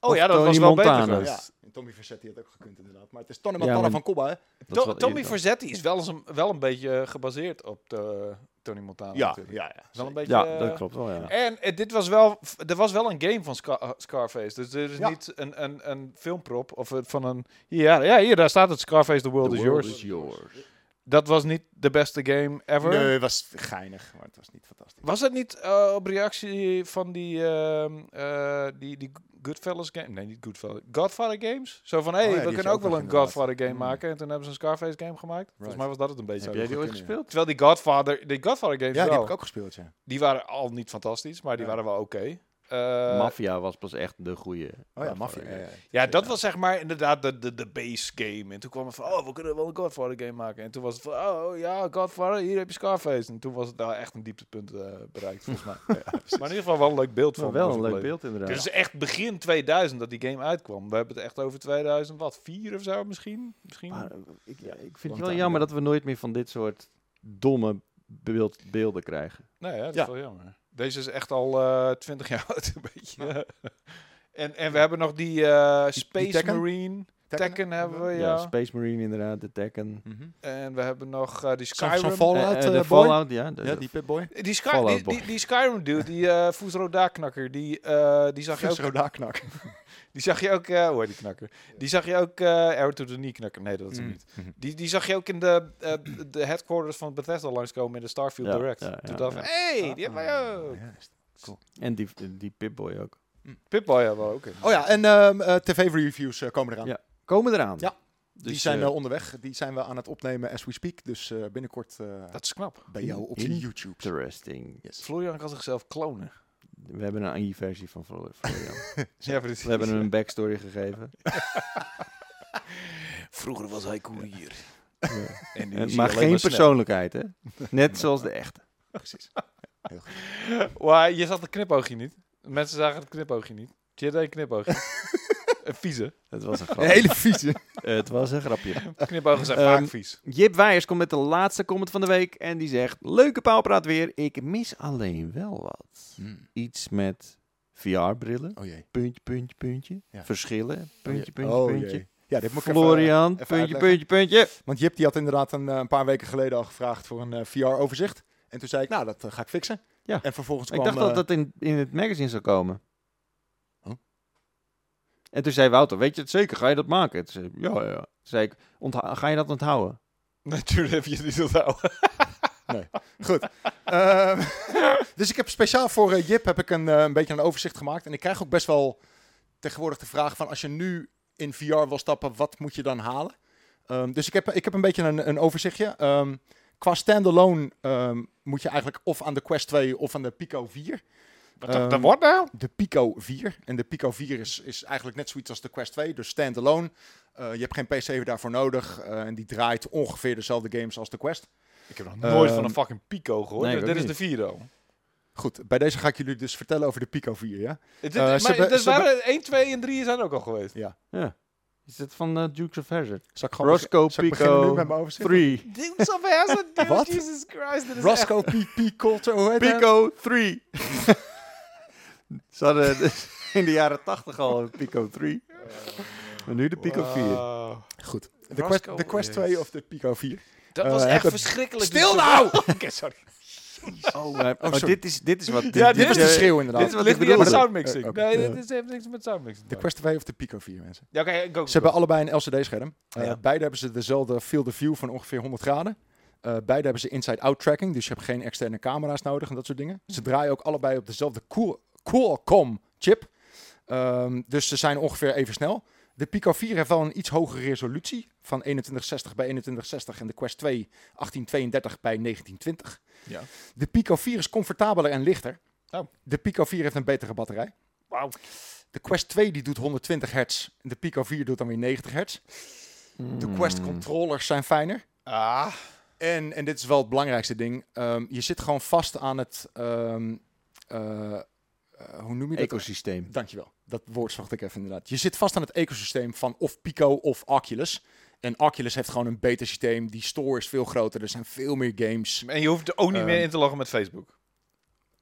Oh ja, dat Tony was wel Montana. beter Ja, geweest. en Tommy Versetti had ook gekund inderdaad. Maar het is Tony Ja, Montana maar- van Cobba, hè? To- Tommy eerder. Verzetti is wel, eens een, wel een beetje gebaseerd op de, Tony Montana. Ja, natuurlijk. ja, ja. Wel een beetje, Ja, eh, dat klopt wel, ja. En eh, dit was wel, er was wel een game van Scar- eh, Scarface. Dus er is Ja. niet een, een, een filmprop of eh, van een. Ja, ja, hier daar staat het Scarface The World, The is, world yours. is yours. Dat was niet de beste game ever. Nee, het was geinig, maar het was niet fantastisch. Was het niet eh, op reactie van die, ehm, eh, die, die Goodfellas game? Nee, niet Goodfellas. Godfather games? Zo van, hé, Oh ja, hey, die we kunnen ook wel een. Godfather game Mm. maken. En toen hebben ze een Scarface game gemaakt. Volgens mij was dat het een beetje. Heb jij die ooit ja. gespeeld? Terwijl die Godfather, die Godfather games Ja, die wel, heb ik ook gespeeld, ja. die waren al niet fantastisch, maar die Ja. waren wel oké. Eh, Mafia was pas echt de goede. Oh ja, Mafia. Ja, ja. Ja, dat was zeg maar inderdaad de, de, de base game. En toen kwam het van, oh, we kunnen wel een Godfather game maken. En toen was het van, oh ja, Godfather, hier heb je Scarface. En toen was het nou echt een dieptepunt eh, bereikt, volgens mij. maar in ieder geval wel een leuk beeld van. wel een leuk beeld inderdaad. Het is echt begin 2000 dat die game uitkwam. We hebben het echt over 2000, wat, 4 of zo misschien? misschien? Maar, eh, ik, ja, ik vind het wel jammer dat we nooit meer van dit soort domme beeld, beelden krijgen. Nee, ja, dat Ja. is wel jammer. Deze is echt al eh 20 jaar oud, een beetje. en, en we hebben nog die eh, Space? Marine. Tekken hebben we, Ja, ja. Space Marine inderdaad, de Tekken. Mhm. En we hebben nog eh, die Skyrim. zo'n Fallout eh, de? Fallout, ja. de- Ja, die Pip-boy. Die, Sky, Fallout die, Boy. die, die Skyrim dude, die uh, Roda-knakker, die, eh, die zag je ook... Rodaknak. Die zag je ook... eh hoe heet die knakker? Die zag je ook... eh Arrow to the Knee knakker. Nee, dat is hem Mm. niet. Mhm. Die, die zag je ook in de, eh, de headquarters van Bethesda langskomen in de Starfield Ja, Direct. ja, ja, Toen dacht ik, ja. hey, die hebben wij ook. Ja, is- En die, die Pip-Boy ook. Pip-Boy hebben we ook. in. Oh ja, en ehm, eh, tv-reviews komen eraan. Ja. Komen eraan. Ja. Dus, die zijn eh, eh, onderweg. Die zijn we aan het opnemen as we speak. Dus eh, binnenkort eh, Dat is knap. bij jou op YouTube. Interesting. Yes. Florian kan zichzelf klonen. We hebben een AI-versie van Flo- Florian. Ja, precies. We hebben hem een backstory gegeven. Vroeger was hij koerier. Ja. En En- maar geen persoonlijkheid, hè? Net zoals de echte. Precies. Maar je zat het knipoogje niet. Mensen zagen het knipoogje niet. Je had een knipoogje. Een vieze. Het was een Een grapje. hele vieze. Het was een grapje. Knipogen zijn Ehm, vaak vies. Jip Wijers komt met de laatste comment van de week. En die zegt, leuke paalpraat weer. Ik mis alleen wel wat. Iets met VR-brillen. Oh jee. Puntje, puntje, puntje. Ja. Verschillen. Puntje, puntje, Oh puntje. jee. Ja, dit moet ik even, Florian, even puntje, puntje, puntje. Want Jip die had inderdaad een, eh, een paar weken geleden al gevraagd voor een VR-overzicht. En toen zei ik, nou, dat eh, ga ik fixen. Ja. En vervolgens Ik kwam... dacht dat eh, dat in, in het magazine zou komen. En toen zei Wouter, weet je het zeker? Ga je dat maken? Toen zei ja, ja. Toen zei ik, ga je dat onthouden? Natuurlijk heb je het niet onthouden. Goed. Ehm, dus ik heb speciaal voor eh, Jip heb ik een, eh, een beetje een overzicht gemaakt. En ik krijg ook best wel tegenwoordig de vraag van als je nu in VR wil stappen, wat moet je dan halen? Ehm, dus ik heb, ik heb een beetje een, een overzichtje. Ehm, qua standalone moet je eigenlijk of aan de Quest 2 of aan de Pico 4. Wat Ehm, dat wordt nou? De Pico 4. En de Pico 4 is, is eigenlijk net zoiets als de Quest 2, dus standalone. Eh je hebt geen PC daarvoor nodig. eh, en die draait ongeveer dezelfde games als de Quest. Ik heb nog nooit Ehm, van een fucking Pico gehoord. nee, Dus dit is de vierde al. Goed, bij deze ga ik jullie dus vertellen over de Pico 4, ja? Het, Eh, maar er waren 1, 2 en 3 zijn ook al geweest. Ja. Ja. Is het van eh, Dukes of Hazzard? Zal ik gewoon Roscoe beg- zal ik beginnen Pico nu met mijn overzicht? 3. Dukes of Hazzard, Wat? Jesus Christ. Dit is Roscoe P. P. Coulter, hoe heet hij? Pico 3. Ze hadden in de jaren 80 al een Pico 3. Maar nu de Pico 4. Wow. Goed. De Quest, de Quest yes. 2 of de Pico 4? Dat Eh, was echt hebben- verschrikkelijk. Stil nou! Oké, sorry. Oh, oh, dit, is, dit is wat... Ja, Dit dit was is- de schreeuw inderdaad. dit is wat ligt niet aan soundmixing. Eh. Nee, Ja. dit is- heeft niks met soundmixing De. Quest 2 of de Pico 4, mensen. Ja, oké, go. Ze hebben allebei een LCD-scherm. Uh, Ja. Beide hebben ze dezelfde field of view van ongeveer 100 graden. Uh, beide hebben ze inside-out tracking, dus je hebt geen externe camera's nodig en dat soort dingen. Ze draaien ook allebei op dezelfde Cool- Qualcomm chip. Um, dus ze zijn ongeveer even snel. De Pico 4 heeft wel een iets hogere resolutie van 2160 bij 2160 en de Quest 2 1832 bij 1920. Ja. De Pico 4 is comfortabeler en lichter. Oh. De Pico 4 heeft een betere batterij. Wauw. De Quest 2 die doet 120 hertz. De Pico 4 doet dan weer 90 hertz. De Hmm. Quest controllers zijn fijner. Ah. En, en dit is wel het belangrijkste ding. ehm, je zit gewoon vast aan het... eh, eh, hoe noem je dat? Ecosysteem. Dankjewel. Dat woord zocht ik even inderdaad. Je zit vast aan het ecosysteem van of Pico of Oculus. En Oculus heeft gewoon een beter systeem. Die store is veel groter. Er zijn veel meer games. En je hoeft er ook niet meer Ehm, in te loggen met Facebook.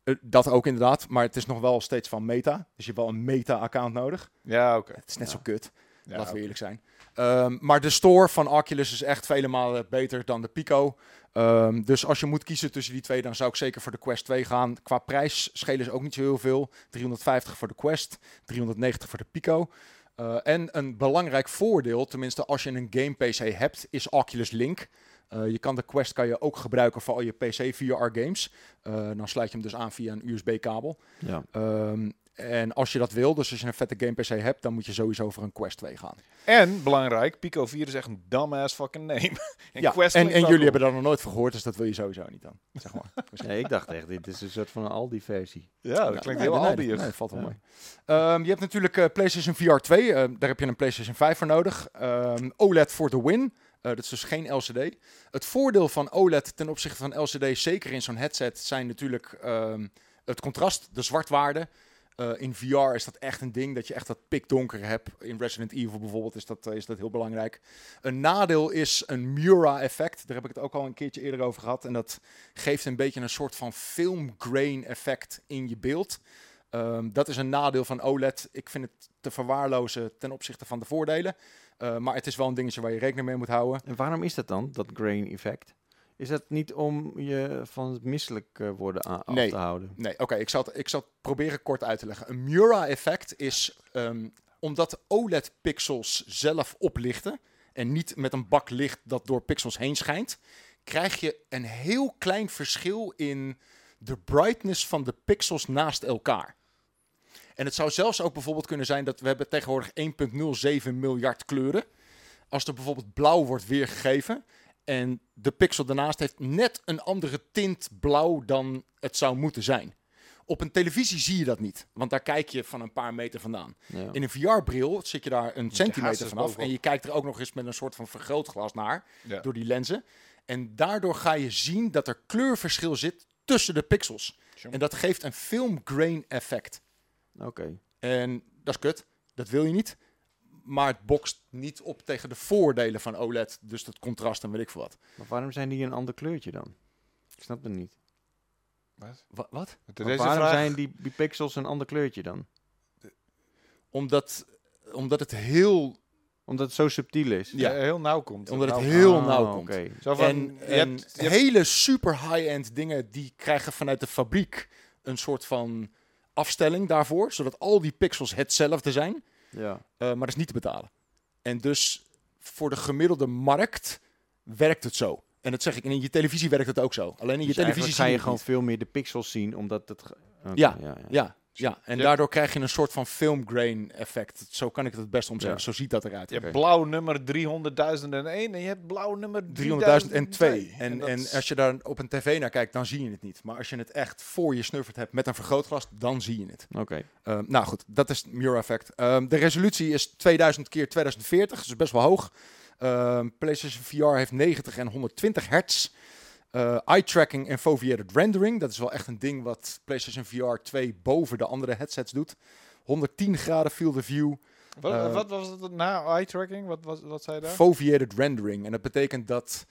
Eh, dat ook inderdaad. Maar het is nog wel steeds van meta. Dus je hebt wel een meta-account nodig. Ja, oké. Het is net Ja. zo kut. Ja, Laten we eerlijk zijn. Ehm, maar de store van Oculus is echt vele malen beter dan de Pico. Ehm, dus als je moet kiezen tussen die twee, dan zou ik zeker voor de Quest 2 gaan. Qua prijs schelen ze ook niet zo heel veel. 350 voor de Quest, 390 voor de Pico. Eh, en een belangrijk voordeel, tenminste als je een game PC hebt, is Oculus Link. Eh, je kan de Quest kan je ook gebruiken voor al je PC VR games. Eh, dan sluit je hem dus aan via een USB-kabel. Ja. Ehm, en als je dat wil, dus als je een vette game PC hebt, dan moet je sowieso voor een Quest 2 gaan. En, belangrijk, Pico 4 is echt een dumbass fucking name. en ja, Quest en, en jullie hebben daar nog nooit van gehoord, dus dat wil je sowieso niet dan. Zeg maar. Nee, ik dacht echt, dit is een soort van een Aldi-versie. Ja, dat Ja, klinkt nee, heel nee, Aldi. Nee, nee, valt wel Ja. mooi. Ehm, je hebt natuurlijk eh, PlayStation VR 2. eh, daar heb je een PlayStation 5 voor nodig. Ehm, OLED voor de win. Eh, dat is dus geen LCD. Het voordeel van OLED ten opzichte van LCD, zeker in zo'n headset, zijn natuurlijk ehm, het contrast, de zwartwaarde. Eh, in VR is dat echt een ding dat je echt dat pikdonker hebt. In Resident Evil bijvoorbeeld is dat, eh, is dat heel belangrijk. Een nadeel is een Mura-effect. Daar heb ik het ook al een keertje eerder over gehad. En dat geeft een beetje een soort van film grain effect in je beeld. Ehm, dat is een nadeel van OLED. Ik vind het te verwaarlozen ten opzichte van de voordelen. Eh, maar het is wel een dingetje waar je rekening mee moet houden. En waarom is dat dan, dat grain effect? Is dat niet om je van het misselijk eh, worden aan, af te houden? Nee, oké, ik, zal het, ik zal het proberen kort uit te leggen. Een Mura-effect is ehm, omdat OLED-pixels zelf oplichten en niet met een bak licht dat door pixels heen schijnt, krijg je een heel klein verschil in de brightness van de pixels naast elkaar. En het zou zelfs ook bijvoorbeeld kunnen zijn dat we hebben tegenwoordig 1,07 miljard kleuren. Als er bijvoorbeeld blauw wordt weergegeven en de pixel daarnaast heeft net een andere tint blauw dan het zou moeten zijn. Op een televisie zie je dat niet, want daar kijk je van een paar meter vandaan. Ja. In een VR-bril zit je daar een je centimeter vanaf en je kijkt er ook nog eens met een soort van vergrootglas naar Ja. door die lenzen. En daardoor ga je zien dat er kleurverschil zit tussen de pixels. En dat geeft een film grain effect. Oké. En dat is kut, dat wil je niet. Maar het bokst niet op tegen de voordelen van OLED, dus dat contrast en weet ik veel wat. Maar waarom zijn die een ander kleurtje dan? Ik snap het niet. Wat? Wat? waarom vraag, zijn die, die pixels een ander kleurtje dan? Omdat, omdat het heel, Omdat het zo subtiel is. Ja. ja. heel nauw komt. omdat het heel Ah, nauw komt. oké. Zo van, en je en hebt- je hebt- hele super high-end dingen, die krijgen vanuit de fabriek een soort van afstelling daarvoor, zodat al die pixels hetzelfde zijn, Ja. eh, maar dat is niet te betalen. En dus voor de gemiddelde markt werkt het zo. En dat zeg ik, en in je televisie werkt het ook zo. Alleen in je Dus televisie eigenlijk zie ga je gewoon veel meer de pixels zien, omdat het... ja, ja. Ja, ja, en daardoor krijg je een soort van film grain effect. Zo kan ik het het best omschrijven. Ja. Zo ziet dat eruit. Je hebt blauw nummer 300.001 en je hebt blauw nummer 300.002. En, en is- als je daar op een tv naar kijkt, dan zie je het niet. Maar als je het echt voor je snuffert hebt met een vergrootglas, dan zie je het. Oké. Ehm, nou goed, dat is het Mura effect. Ehm, de resolutie is 2000 keer 2040, dus best wel hoog. Ehm, PlayStation VR heeft 90 en 120 hertz. Eh, eye tracking en foveated rendering. Dat is wel echt een ding wat PlayStation VR 2 boven de andere headsets doet. 110 graden field of view. Wat, Eh, wat was het na eye tracking? Wat, wat, wat zei je daar? Foveated rendering. En dat betekent dat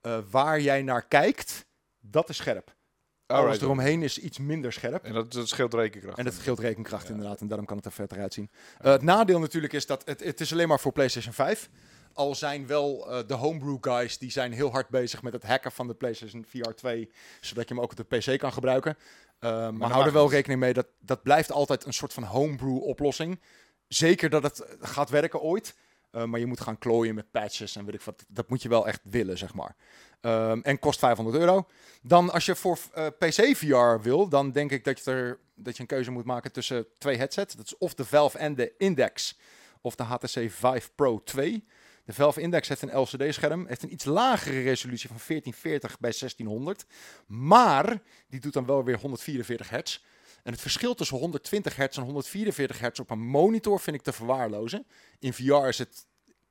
eh, waar jij naar kijkt, dat is scherp. Alles Alright. eromheen is iets minder scherp. En dat, dat scheelt rekenkracht. En dat scheelt rekenkracht Ja. inderdaad. En daarom kan het er vet eruit zien. Eh, het nadeel natuurlijk is dat het, het is alleen maar voor PlayStation 5. Al zijn wel eh, de homebrew guys, die zijn heel hard bezig met het hacken van de PlayStation VR 2. Zodat je hem ook op de PC kan gebruiken. Eh, maar hou er wel rekening mee, dat, dat blijft altijd een soort van homebrew oplossing. Zeker dat het gaat werken ooit. Eh, maar je moet gaan klooien met patches en weet ik wat. Dat moet je wel echt willen, zeg maar. Ehm, en kost 500 euro. Dan als je voor eh, PC VR wil, dan denk ik dat je, er, dat je een keuze moet maken tussen twee headsets. Dat is of de Valve en de Index of de HTC Vive Pro 2. De Valve Index heeft een LCD-scherm, heeft een iets lagere resolutie van 1440 bij 1600. Maar die doet dan wel weer 144 hertz. En het verschil tussen 120 hertz en 144 hertz op een monitor vind ik te verwaarlozen. In VR is het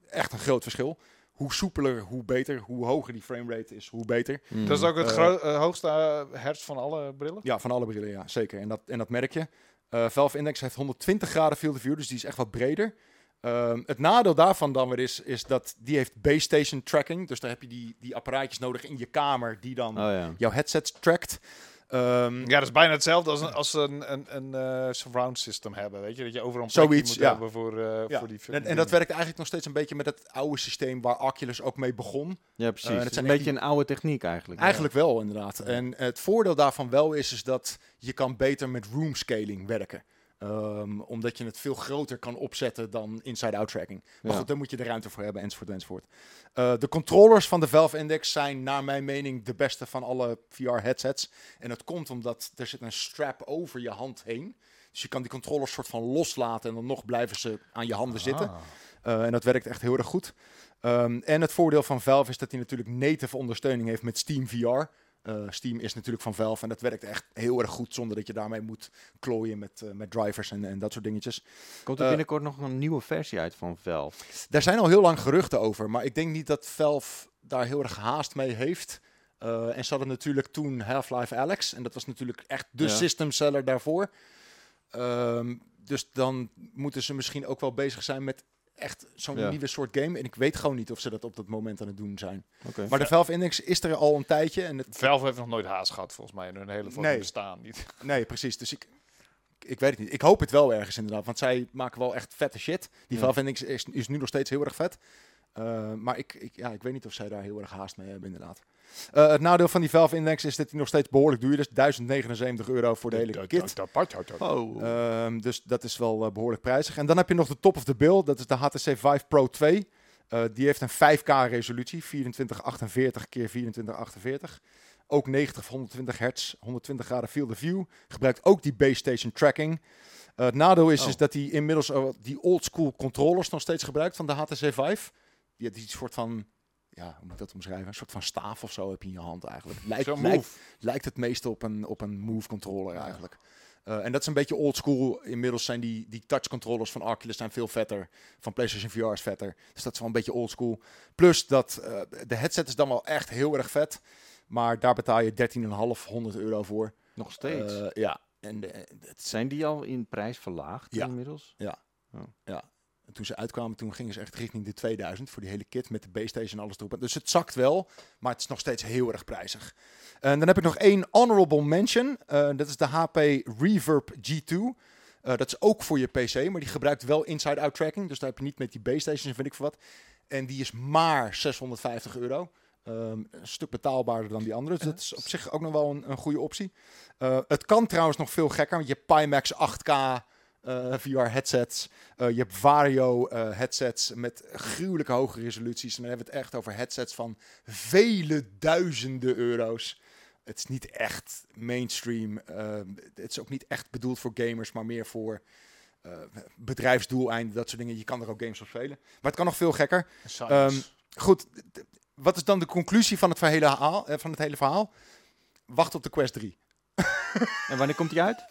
echt een groot verschil. Hoe soepeler, hoe beter. Hoe hoger die framerate is, hoe beter. Mm. Dat is ook het Eh, eh, hoogste eh, hertz van alle brillen? Ja, van alle brillen, ja, zeker. En dat, en dat merk je. Eh Valve Index heeft 120 graden field of view, dus die is echt wat breder. Ehm, het nadeel daarvan dan weer is, is dat die heeft base station tracking. Dus daar heb je die, die apparaatjes nodig in je kamer die dan Oh ja. jouw headsets trackt. Ehm, Ja, dat is bijna hetzelfde als, een- als een, een, een eh, surround system hebben, weet je? Dat je overal een Zoiets, plekje moet ja. hebben voor, eh, ja. voor die... en, en dat werkt eigenlijk nog steeds een beetje met het oude systeem waar Oculus ook mee begon. Ja, precies. Eh, dat het is zijn een beetje een oude techniek eigenlijk. Eigenlijk wel, inderdaad. En het voordeel daarvan wel is, is dat je kan beter met room scaling werken. Ehm, omdat je het veel groter kan opzetten dan inside-out tracking. Maar Ja. goed, daar moet je de ruimte voor hebben, enzovoort, enzovoort. Eh, de controllers van de Valve Index zijn naar mijn mening de beste van alle VR-headsets. En dat komt omdat er zit een strap over je hand heen. Dus je kan die controllers soort van loslaten en dan nog blijven ze aan je handen zitten. Ah. Uh, en dat werkt echt heel erg goed. Um, en het voordeel van Valve is dat hij natuurlijk native ondersteuning heeft met Steam VR. Uh, Steam is natuurlijk van Valve en dat werkt echt heel erg goed zonder dat je daarmee moet klooien met, uh, met drivers en, en dat soort dingetjes. Komt er binnenkort nog een nieuwe versie uit van Valve? Daar zijn al heel lang geruchten over, maar ik denk niet dat Valve daar heel erg haast mee heeft. En ze hadden natuurlijk toen Half-Life Alex en dat was natuurlijk echt de Ja. system seller daarvoor. Um, dus dan moeten ze misschien ook wel bezig zijn met echt zo'n Ja. nieuwe soort game. En ik weet gewoon niet of ze dat op dat moment aan het doen zijn. Oké. Maar de Valve Index is er al een tijdje. En het, Valve heeft nog nooit haast gehad, volgens mij, in hun hele fucking Nee. bestaan. Niet. nee, precies. Dus ik, ik weet het niet. Ik hoop het wel ergens inderdaad, want zij maken wel echt vette shit. Die Ja. Valve Index is, is nu nog steeds heel erg vet. Eh, maar ik, ik, ja, ik weet niet of zij daar heel erg haast mee hebben, inderdaad. Eh, het nadeel van die Valve Index is dat die nog steeds behoorlijk duur is. 1079 euro voor de hele kit. Oh. Ehm, dus dat is wel eh, behoorlijk prijzig. En dan heb je nog de top of the bill. Dat is de HTC Vive Pro 2. Eh, die heeft een 5K resolutie. 2448 keer 2448. Ook 90 of 120 hertz. 120 graden field of view. Gebruikt ook die base station tracking. Het nadeel is, Oh. is dat hij inmiddels die old school controllers nog steeds gebruikt van de HTC Vive. Die, die soort van, ja, hoe moet ik dat omschrijven? Een soort van staaf of zo heb je in je hand eigenlijk. Lijkt, lijkt, lijkt het meeste op een, op een move controller eigenlijk. Eh, en dat is een beetje old school. Inmiddels zijn die, die touch controllers van Oculus zijn veel vetter. Van PlayStation VR is vetter. Dus dat is wel een beetje old school. Plus dat eh, de headset is dan wel echt heel erg vet. Maar daar betaal je 13,500 euro voor. Nog steeds. Eh, ja. En de, het Zijn die al in prijs verlaagd Ja. inmiddels? En toen ze uitkwamen, toen gingen ze echt richting de 2000 voor die hele kit met de base station en alles erop. Dus het zakt wel, maar het is nog steeds heel erg prijzig. En dan heb ik nog één honorable mention. Eh, dat is de HP Reverb G2. Eh, dat is ook voor je PC, maar die gebruikt wel inside-out tracking. Dus daar heb je niet met die base stations, vind ik voor wat. En die is maar 650 euro. Ehm, een stuk betaalbaarder dan die andere. Dus dat is op zich ook nog wel een, een goede optie. Eh, het kan trouwens nog veel gekker. Want je Pimax 8K eh, VR headsets. Eh, je hebt Vario eh, headsets met gruwelijke hoge resoluties. En dan hebben we het echt over headsets van vele duizenden euro's. Het is niet echt mainstream. het is ook niet echt bedoeld voor gamers, maar meer voor bedrijfsdoeleinden, dat soort dingen. Je kan er ook games op spelen. Maar het kan nog veel gekker. Science. Goed, wat is dan de conclusie van het, hele verhaal, van het hele verhaal? Wacht op de Quest 3. En wanneer komt die uit?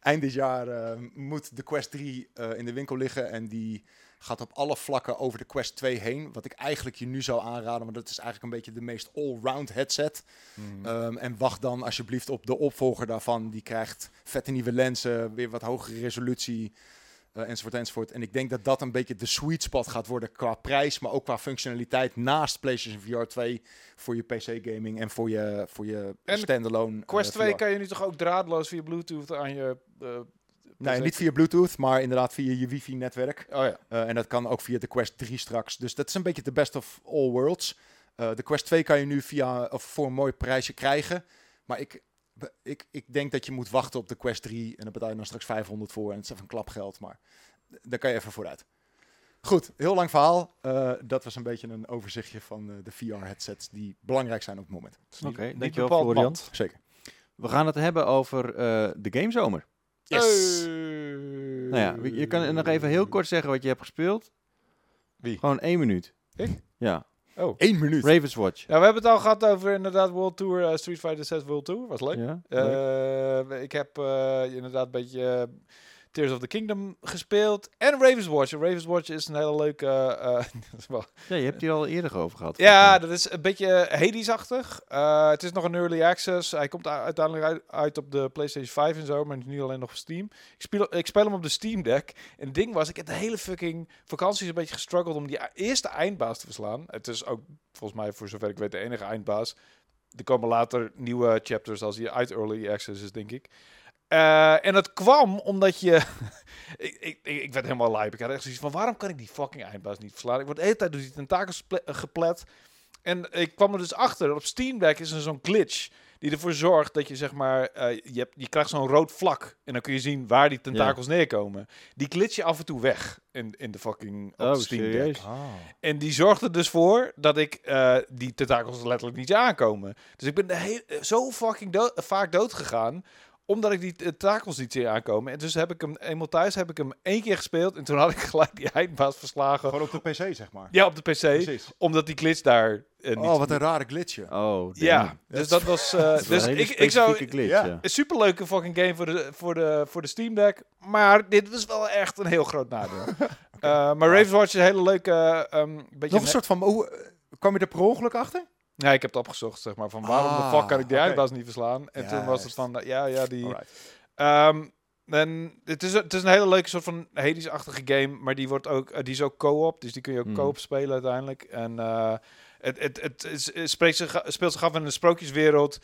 Eind dit jaar eh, moet de Quest 3 eh, in de winkel liggen. En die gaat op alle vlakken over de Quest 2 heen. Wat ik eigenlijk je nu zou aanraden. Maar dat is eigenlijk een beetje de meest all-round headset. Mhm. Ehm, en wacht dan alsjeblieft op de opvolger daarvan. Die krijgt vette nieuwe lenzen. Weer wat hogere resolutie. Eh, enzovoort, enzovoort. En ik denk dat dat een beetje de sweet spot gaat worden qua prijs, maar ook qua functionaliteit naast PlayStation VR 2 voor je PC-gaming en voor je, voor je En standalone. eh, Quest 2 VR. kan je nu toch ook draadloos via Bluetooth aan je... eh, Nee, niet via Bluetooth, maar inderdaad via je wifi-netwerk. Oh ja. En dat kan ook via de Quest 3 straks. Dus dat is een beetje de best of all worlds. De Quest 2 kan je nu via, of voor een mooi prijsje krijgen. Maar ik, ik, ik denk dat je moet wachten op de Quest 3. En dan betaal je dan straks 500 voor. En het is even een klapgeld, maar daar kan je even vooruit. Goed, heel lang verhaal. Eh, dat was een beetje een overzichtje van eh, de VR-headsets die belangrijk zijn op het moment. Oké, niet dankjewel Florian. Zeker. We gaan het hebben over eh, de gamezomer. Yes. Nou ja, je kan nog even heel kort zeggen wat je hebt gespeeld. Wie? Gewoon één minuut. Ik? Ja. Oh. Eén minuut. Ravens Watch. Ja, we hebben het al gehad over inderdaad World Tour, eh, Street Fighter 6 World Tour. Was leuk. Ja. leuk. Eh, ik heb eh, inderdaad een beetje Tears of the Kingdom gespeeld. En Ravens Watch. En Ravens Watch is een hele leuke... wel- ja, je hebt hier al eerder over gehad. ja, dat is een beetje Hades-achtig. Eh, het is nog een early access. Hij komt uiteindelijk uit, uit op de PlayStation 5 en zo, maar nu alleen nog op Steam. Ik speel, ik speel hem op de Steam Deck. En het ding was, ik heb de hele fucking vakantie een beetje gestruggeld om die e- eerste eindbaas te verslaan. Het is ook, volgens mij, voor zover ik weet, de enige eindbaas. Er komen later nieuwe chapters als die uit early access is, denk ik. Eh, en dat kwam omdat je... ik, ik, ik werd helemaal lijp. Ik had echt zoiets van, waarom kan ik die fucking eindbaas niet verslaan? Ik word de hele tijd door die tentakels eh, geplet. En ik kwam er dus achter, op Steam Deck is er zo'n glitch... die ervoor zorgt dat je, zeg maar... eh, je, hebt, je krijgt zo'n rood vlak. En dan kun je zien waar die tentakels neerkomen. Die glitch je af en toe weg in, in de fucking op. Oh, Steam Deck. serieus? En die zorgt er dus voor dat ik eh, die tentakels letterlijk niet aankomen. Dus ik ben de heel, zo fucking dood, vaak dood gegaan omdat ik die tentakels niet zie aankomen. En dus heb ik hem eenmaal thuis heb ik hem één keer gespeeld. En toen had ik gelijk die eindbaas verslagen. Gewoon op de PC, zeg maar. Ja, op de PC. Precies. Omdat die glitch daar eh, niet... Oh, wat een rare glitchje. Oh, Ja, dus dat was... eh, Dat wel dus een hele ik, ik zou... glitch, ja. ja. Een superleuke fucking game voor de, voor, de, voor de Steam Deck. Maar dit was wel echt een heel groot nadeel. Eh, maar Ravens Watch is een hele leuke... ehm, beetje Nog een soort van... Hoe, eh, kwam je er per ongeluk achter? Ja, ik heb het opgezocht, zeg maar, van waarom Ah, de fuck kan ik die oké. eindbaas niet verslaan? En toen was het van, ja, ja, die... Ehm, en het is, het is een hele leuke soort van Hades-achtige game, maar die, wordt ook, eh, die is ook co-op, dus die kun je ook Hmm. co-op spelen uiteindelijk. En eh, het, het, het, is- het spreekt zich, speelt zich af in een sprookjeswereld.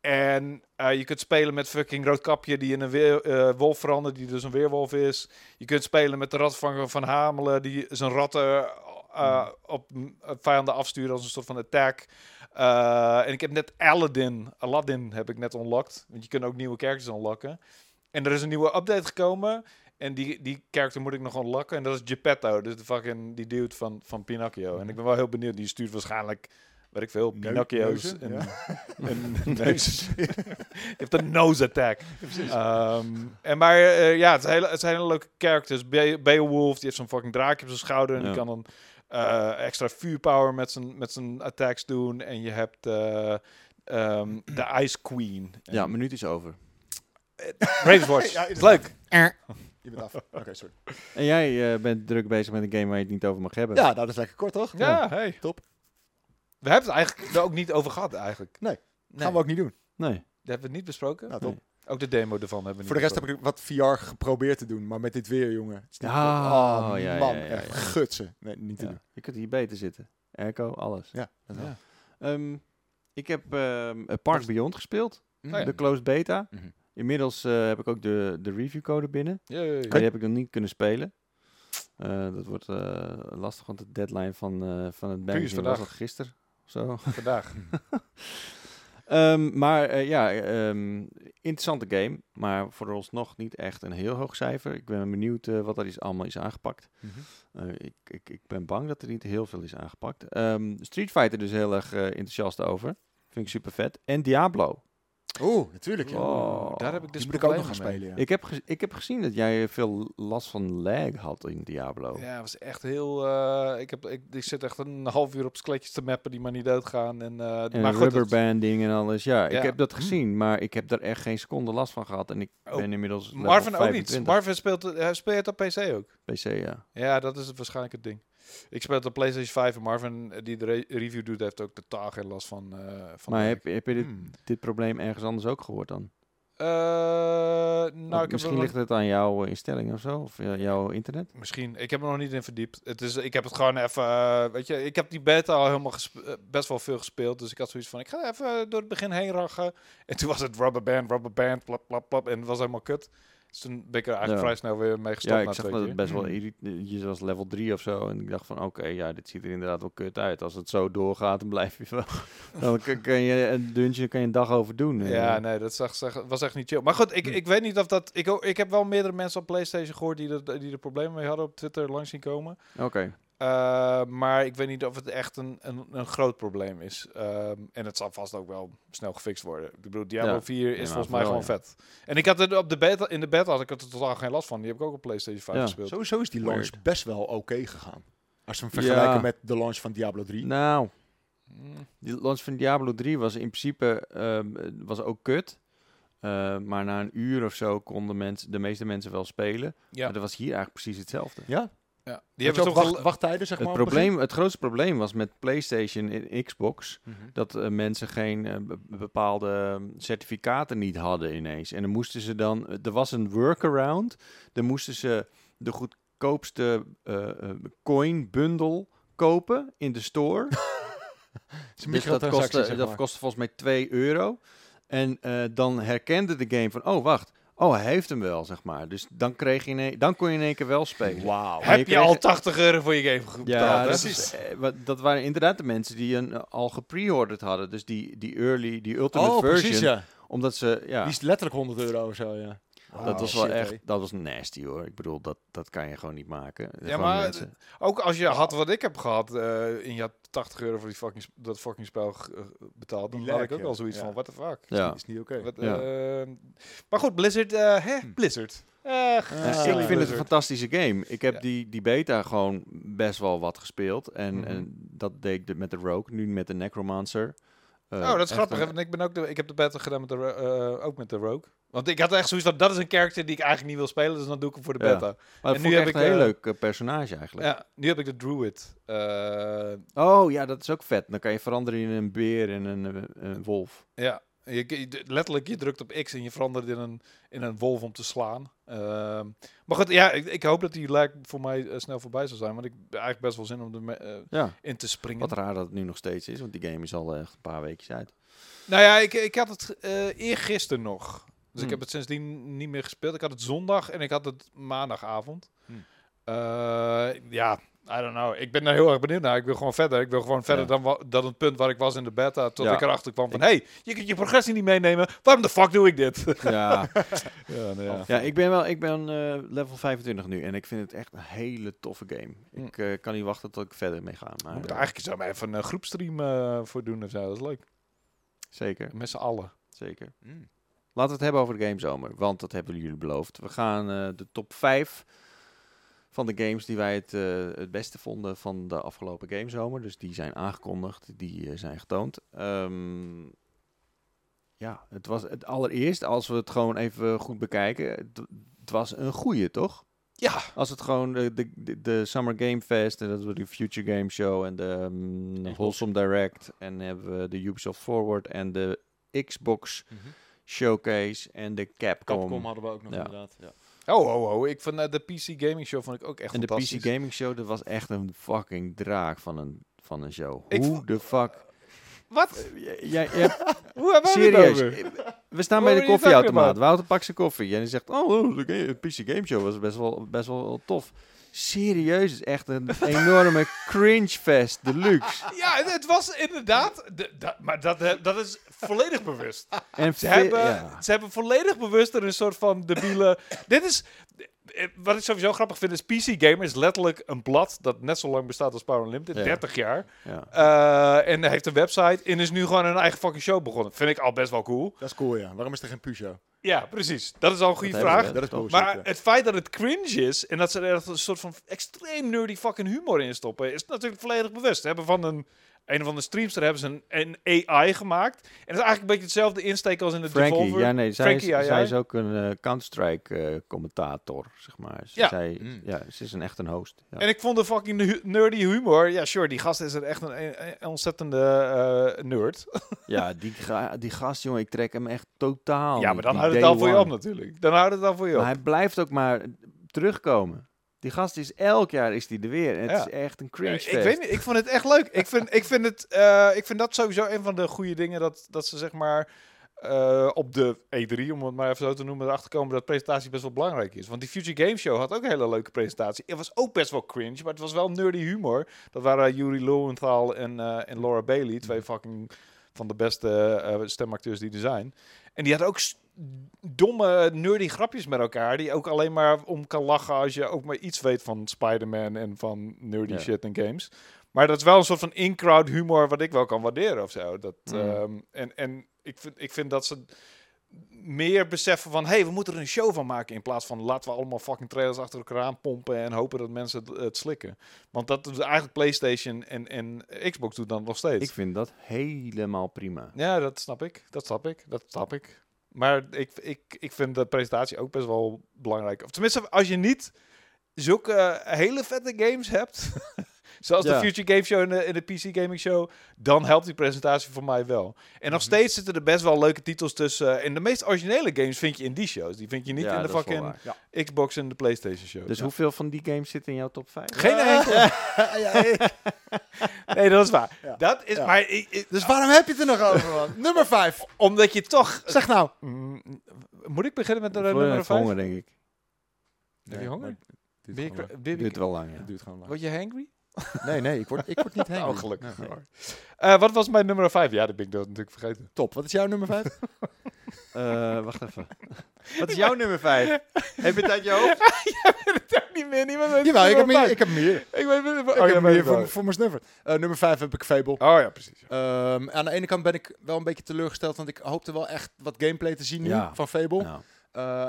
En eh, je kunt spelen met fucking Roodkapje die in een weer, wolf verandert, die dus een weerwolf is. Je kunt spelen met de ratvanger van Hamelen, die zijn ratten op m- op vijanden afsturen als een soort van attack. Eh, en ik heb net Aladdin, Aladdin heb ik net unlocked. Want je kunt ook nieuwe characters unlocken. En er is een nieuwe update gekomen. En die, die character moet ik nog unlocken. En dat is Geppetto, dus de fucking die dude van, van Pinocchio. En ik ben wel heel benieuwd. Die stuurt waarschijnlijk, weet ik veel, Neu- Pinocchio's. neuzen, en, ja. en neus. Je hebt een nose attack. Ehm, en maar eh, ja, het, is hele, het zijn hele leuke characters. Be Beowulf, die heeft zo'n fucking draakje op zijn schouder. En Ja. die kan dan eh, extra vuurpower met zijn, met zijn attacks doen. En je hebt eh, ehm, de Ice Queen. Ja, minuut is over. Ravenswatch. Ja, is leuk. Je bent af. Oké, sorry. En jij eh, bent druk bezig met een game waar je het niet over mag hebben. Ja, nou, dat is lekker kort, toch? Ja, hey. Top. We hebben het eigenlijk er ook niet over gehad, eigenlijk. Nee. nee. Gaan we ook niet doen. Nee. Dat hebben we niet besproken. Nou, top. Nee. Ook de demo ervan hebben we Voor de rest heb ik wat VR geprobeerd te doen, maar met dit weer, jongen. Het is niet- Ah, oh, ja, ja, man, ja, ja, echt ja. gutsen. Nee, niet te Ja. doen. Je kunt hier beter zitten. Airco, alles. Ja, dat wel. Ja. Ehm, ik heb ehm, eh, Park Beyond gespeeld. Oh ja. De closed beta. Mhm. Inmiddels eh, heb ik ook de, de reviewcode binnen. Maar die heb ik nog niet kunnen spelen. Eh, dat wordt eh, lastig, want de deadline van, eh, van het magazine was vandaag. al gisteren. of Zo. Vandaag. Ehm, maar eh, ja, ehm, interessante game. Maar vooralsnog niet echt een heel hoog cijfer. Ik ben benieuwd eh, wat er is, allemaal is aangepakt. Mhm. Eh, ik, ik, ik ben bang dat er niet heel veel is aangepakt. Ehm, Street Fighter dus heel erg enthousiast over. Vind ik super vet. En Diablo. Oeh, natuurlijk. Ja. Oh. Daar heb ik dus Die moet ik ook nog gaan mee. spelen, ja. Ik, heb ik heb gezien dat jij veel last van lag had in Diablo. Ja, het was echt heel... eh, ik, heb, ik, ik zit echt een half uur op skeletjes te mappen die maar niet doodgaan. En, eh En maar goed, het- rubberbanding en alles. Ja, ik heb dat gezien, maar ik heb er echt geen seconde last van gehad. En ik Oh, ben inmiddels Marvin ook niet. 25. Marvin speelt, hij speelt het op PC ook. PC, ja. Ja, dat is het waarschijnlijk het ding. Ik speel het op PlayStation 5 en Marvin, eh, die de re- review doet, heeft ook totaal geen last van. eh van maar heb, heb je dit, Hmm. dit probleem ergens anders ook gehoord dan? Eh, nou, ik misschien ligt het aan jouw instelling of zo, of jouw internet. Misschien. Ik heb er nog niet in verdiept. Het is, ik heb het gewoon even. weet je, ik heb die beta al helemaal best wel veel gespeeld. Dus ik had zoiets van: ik ga even door het begin heen rachen. En toen was het rubberband, rubberband, plap, plap, plap. En het was helemaal kut. Dus toen ben ik er eigenlijk Ja. vrij snel weer mee gestopt. Ja, ik zag dat het best wel Hmm. irrit- Je was level 3 of zo. En ik dacht van, oké, ja, dit ziet er inderdaad wel kut uit. Als het zo doorgaat, dan blijf je wel... dan kan, je een dungeon kan je een dag over doen. Ja, Eh, nee, dat zag, zag- was echt niet chill. Maar goed, ik, ik weet niet of dat... Ik, ik heb wel meerdere mensen op PlayStation gehoord die er, die er problemen mee hadden op Twitter langs zien komen. Oké. Uh, maar ik weet niet of het echt een, een, een groot probleem is. Um, en het zal vast ook wel snel gefixt worden. Ik bedoel, Diablo Ja. 4 is volgens mij gewoon vet. En ik had er op de beta, in de beta had ik er totaal geen last van. Die heb ik ook op PlayStation 5 Ja. gespeeld. Sowieso is die launch Weird. best wel oké gegaan. Als we hem vergelijken Ja. met de launch van Diablo 3. Nou, Mm. die launch van Diablo 3 was in principe ehm, eh, was ook kut. Eh, maar na een uur of zo konden mensen, de meeste mensen wel spelen. Ja, Maar dat was hier eigenlijk precies hetzelfde. Ja? Ja. die hebben toch wacht, al... wachttijden, zeg Het, maar? het probleem, het grootste probleem was met PlayStation en Xbox? Mhm. dat eh, mensen geen eh, be- bepaalde ehm, certificaten niet hadden ineens. En dan moesten ze dan, eh, er was een workaround, dan moesten ze de goedkoopste eh, eh, coin bundle kopen in de store. Het is een dus dat kostte, zeg dat kostte volgens mij 2 euro. En eh, dan herkende de game van, oh wacht, oh hij heeft hem wel, zeg maar. Dus dan, kreeg je dan kon je in één keer wel spelen. Wauw. Heb je kreeg- al 80 euro voor je game betaald? Ja, dat, is, eh, dat waren inderdaad de mensen die een, eh, al gepreorderd hadden. Dus die, die early, die ultimate Oh, version. precies, ja. Omdat ze, ja, Die is letterlijk 100 euro of zo, ja. Dat Oh, was wel shit, echt, dat was nasty hoor. Ik bedoel, dat, dat kan je gewoon niet maken. Gewoon maar mensen- Ook als je had wat ik heb gehad uh, en je had 80 euro voor die fucking, dat fucking spel uh, betaald, dan Die had ik ook ja. wel zoiets Ja. van, what the fuck. ja. is niet oké. Wat, Ja. eh, maar goed, Blizzard, eh, hè? Hm. Blizzard. Eh, Ja, silly ik vind het een fantastische game. Ik heb Ja. die, die beta gewoon best wel wat gespeeld. En, Mhm. en dat deed ik de- met de Rogue, nu met de Necromancer. Eh, oh, dat is grappig. een- ik, ben ook de, ik heb de battle gedaan met de, eh, ook met de Rogue. Want ik had echt zoiets van, dat is een character die ik eigenlijk niet wil spelen, dus dan doe ik hem voor de Ja. beta. Maar en nu heb ik een heel eh, leuk personage eigenlijk. Ja, nu heb ik de Druid. Oh ja, dat is ook vet. Dan kan je veranderen in een beer en een, een wolf. Ja, je, je- letterlijk, je drukt op X en je verandert in een, in een wolf om te slaan. Ehm, maar goed, ja, ik, ik hoop dat die lijkt voor mij eh, snel voorbij zal zijn. Want ik heb eigenlijk best wel zin om er Ja, in te springen. wat raar dat het nu nog steeds is, want die game is al echt een paar weekjes uit. Nou ja, ik, ik had het eh eergisteren nog. Dus ik Hmm. heb het sindsdien niet meer gespeeld. Ik had het zondag en ik had het maandagavond. Hmm. Eh, ja, I don't know. Ik ben er heel erg benieuwd naar. Ik wil gewoon verder. Ik wil gewoon verder Ja. dan, dan het punt waar ik was in de beta. Tot Ja. ik erachter kwam van... hey, je kunt je progressie niet meenemen. Waarom de fuck doe ik dit? Ja, ja, nou ja. ja ik ben wel ik ben eh, level 25 nu en ik vind het echt een hele toffe game. Ik eh, kan niet wachten tot ik verder mee ga. Maar, We moeten eh, eigenlijk zo maar even een groepstream eh, voor doen of zo. Dat is leuk. Zeker, Met z'n allen. zeker. Mm. Laten we het hebben over de gamezomer, want dat hebben jullie beloofd. We gaan de top 5 van de games die wij het, eh, het beste vonden van de afgelopen gamezomer. Dus die zijn aangekondigd, die eh, zijn getoond. Ehm, ja, het was het allereerst, als we het gewoon even goed bekijken, het, het was een goeie, toch? Ja. Als het gewoon de, de, de, Summer Game Fest en dat we de Future Game Show en de um, Wholesome Direct en hebben we de Ubisoft Forward en de Xbox Mhm. Showcase en de Capcom. Capcom hadden we ook nog Ja. inderdaad. Ja. Oh, oh, oh. Ik vond eh, de PC Gaming Show vond ik ook echt en de fantastisch. PC Gaming Show, dat was echt een fucking draak van een, van een show. Ik Hoe de fuck? Wat? Jij, jij, Hoe hebben serieus, over? we staan bij de koffieautomaat. Wouter pakt zijn koffie en hij zegt, oh, oh, de PC Game Show was best wel, best wel tof. Serieus, is echt een enorme cringe fest deluxe. Ja, het- was inderdaad... De, dat, maar dat, eh, dat is volledig bewust. En Ze hebben, ja. ze hebben volledig bewust er een soort van debiele... dit is... eh, Wat ik sowieso grappig vind is PC Gamer is letterlijk een blad dat net zo lang bestaat als Power Unlimited, Ja. 30 jaar. Ja. Eh, en heeft een website en is nu gewoon een eigen fucking show begonnen. Vind ik al best wel cool. Dat is cool, ja. Waarom is er geen Peugeot? Ja, precies. Dat is al een goede Dat vraag. Dat is bullshit. Maar ja. het feit dat het cringe is en dat ze er een soort van extreem nerdy fucking humor in stoppen, is natuurlijk volledig bewust. Ze hebben van een, een van de streamster hebben ze een, een AI gemaakt. En dat is eigenlijk een beetje hetzelfde insteek als in de Frankie, Devolver. ja nee, zij, Frankie, is, ja, zij ja. is ook een eh, Counter-Strike eh, commentator, zeg maar. Ze- Ja. Zij, Mm. ja, ze is een echt een host. Ja. En ik vond de fucking hu- nerdy humor. Ja, sure, die gast is er echt een, een- een ontzettende eh, nerd. Ja, die, ga- die gast, jongen, ik trek hem echt totaal ja, maar dan houdt het al voor je op natuurlijk. Dan houdt het al voor je op. Maar hij blijft ook maar terugkomen. Die gast is elk jaar is die er weer. En het Ja. is echt een cringe ik fest. weet niet, ik vond het echt leuk. Ik vind, ik vind, het, eh, ik vind dat sowieso een van de goede dingen dat, dat ze zeg maar eh, op de E3, om het maar even zo te noemen, erachter komen dat presentatie best wel belangrijk is. Want die Future Game Show had ook een hele leuke presentatie. Het was ook best wel cringe, maar het was wel nerdy humor. Dat waren Yuri Lowenthal en, eh, en Laura Bailey, twee fucking van de beste stemacteurs die er zijn. En die hadden ook domme, nerdy grapjes met elkaar. Die ook alleen maar om kan lachen als je ook maar iets weet van Spider-Man en van nerdy Ja. shit en games. Maar dat is wel een soort van in-crowd humor wat ik wel kan waarderen of zo. Dat, Mm. ehm, en en ik, vind, ik vind dat ze meer beseffen van... hey, we moeten er een show van maken... in plaats van laten we allemaal fucking trailers achter elkaar aanpompen... en hopen dat mensen het, het slikken. Want dat is eigenlijk PlayStation en, en Xbox doet dan nog steeds. Ik vind dat helemaal prima. Ja, dat snap ik. Dat snap ik. Dat snap ik. Maar ik, ik, ik vind de presentatie ook best wel belangrijk. Of tenminste, als je niet zulke hele vette games hebt... zoals Ja. de Future Game Show en de, en de PC Gaming Show... dan helpt die presentatie voor mij wel. En nog Mhm. steeds zitten er best wel leuke titels tussen. En de meest originele games vind je in die shows. Die vind je niet Ja, in de fucking. Xbox en de PlayStation show. Dus Ja. hoeveel van die games zitten in jouw top 5? Geen enkele. Nee, dat is waar. Ja. Dat is, Ja. maar ik- ik- Dus waarom heb je het er nog over, man? Nummer 5. omdat je toch... Zeg nou. Mm, Moet ik beginnen met de Voor nummer even 5? honger, denk ik. Heb je honger? het duurt wel lang, lang. ja. Het duurt gewoon lang. word je hangry? Nee, nee, ik word, ik word niet heen. Oh, gelukkig. Eh, wat was mijn nummer 5? Ja, dat ben ik dat natuurlijk vergeten. Top. Wat is jouw nummer 5? Eh, wacht even. Wat is jouw nummer 5? Heb je het uit je hoofd? Dat niet meer, niemand weet Jawel, ik heb meer. Ik heb meer. Ik Ik weet. Oh, heb ja, meer meer voor, voor mijn snuffer. Eh, nummer 5 heb ik Fable. Oh ja, precies. Ehm, aan de ene kant ben ik wel een beetje teleurgesteld, want ik hoopte wel echt wat gameplay te zien nu Ja. van Fable.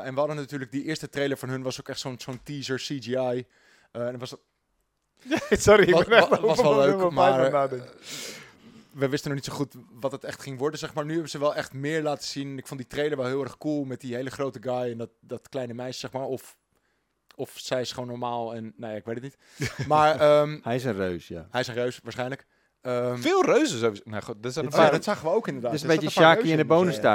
En we hadden natuurlijk die eerste trailer van hun, was ook echt zo'n zo'n teaser CGI. Eh, en dat was, Sorry, ik Was- ben echt wa- was over wel leuk, maar- nadenken. we wisten nog niet zo goed wat het echt ging worden, zeg maar. Nu hebben ze wel echt meer laten zien. Ik vond die trailer wel heel erg cool met die hele grote guy en dat, dat kleine meisje, zeg maar. Of, of zij is gewoon normaal en, nee, ik weet het niet. maar ehm, hij is een reus, ja. hij is een reus, waarschijnlijk. Ehm, Veel reuzen sowieso. Nou goed, dat zijn een Dit ja, paar... dat zagen we ook inderdaad. Er een beetje Shaki in de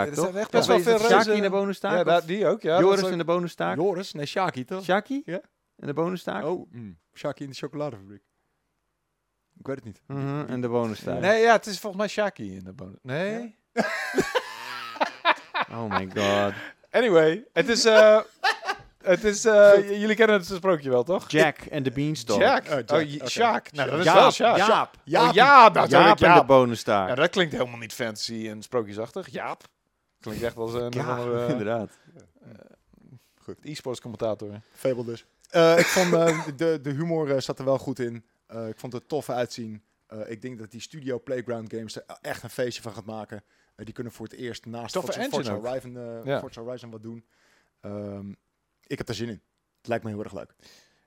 dus, er toch? echt best wel veel Shaki reuzen. in de bonustaak? Ja, die ook, ja. Joris ook- in de bonustaak? Joris? Nee, Shaki toch? Shaki? Ja. In de bonustaak? Oh, mm, Shaki in de chocoladefabriek. Ik weet het niet. Mhm, en de bonustaak. Nee, ja, het is volgens mij Shaki in de bonus. Nee? Oh my god. Anyway, het is... eh, het is eh, jullie kennen het sprookje wel, toch? Jack en de Beanstalk. Jack. Oh, Jack, Oh. Sjaak. Nou, dat is Jaap, wel Sjaak. Jaap. Oh, ja, natuurlijk. Jaap en de Jaap. bonenstaart. Ja, dat klinkt helemaal niet fancy en sprookjesachtig. Jaap. Klinkt echt als een, Ja, een andere, inderdaad. e-sports commentator. Fable dus. Eh, ik vond eh, de, de humor eh, zat er wel goed in. Ik vond het tof uitzien. Ik denk dat die Studio Playground Games er echt een feestje van gaat maken. Die kunnen voor het eerst naast Toffe Forza, Forza. Horizon, Ja. Forza Horizon wat doen. Ehm, ik heb er zin in. Het lijkt me heel erg leuk.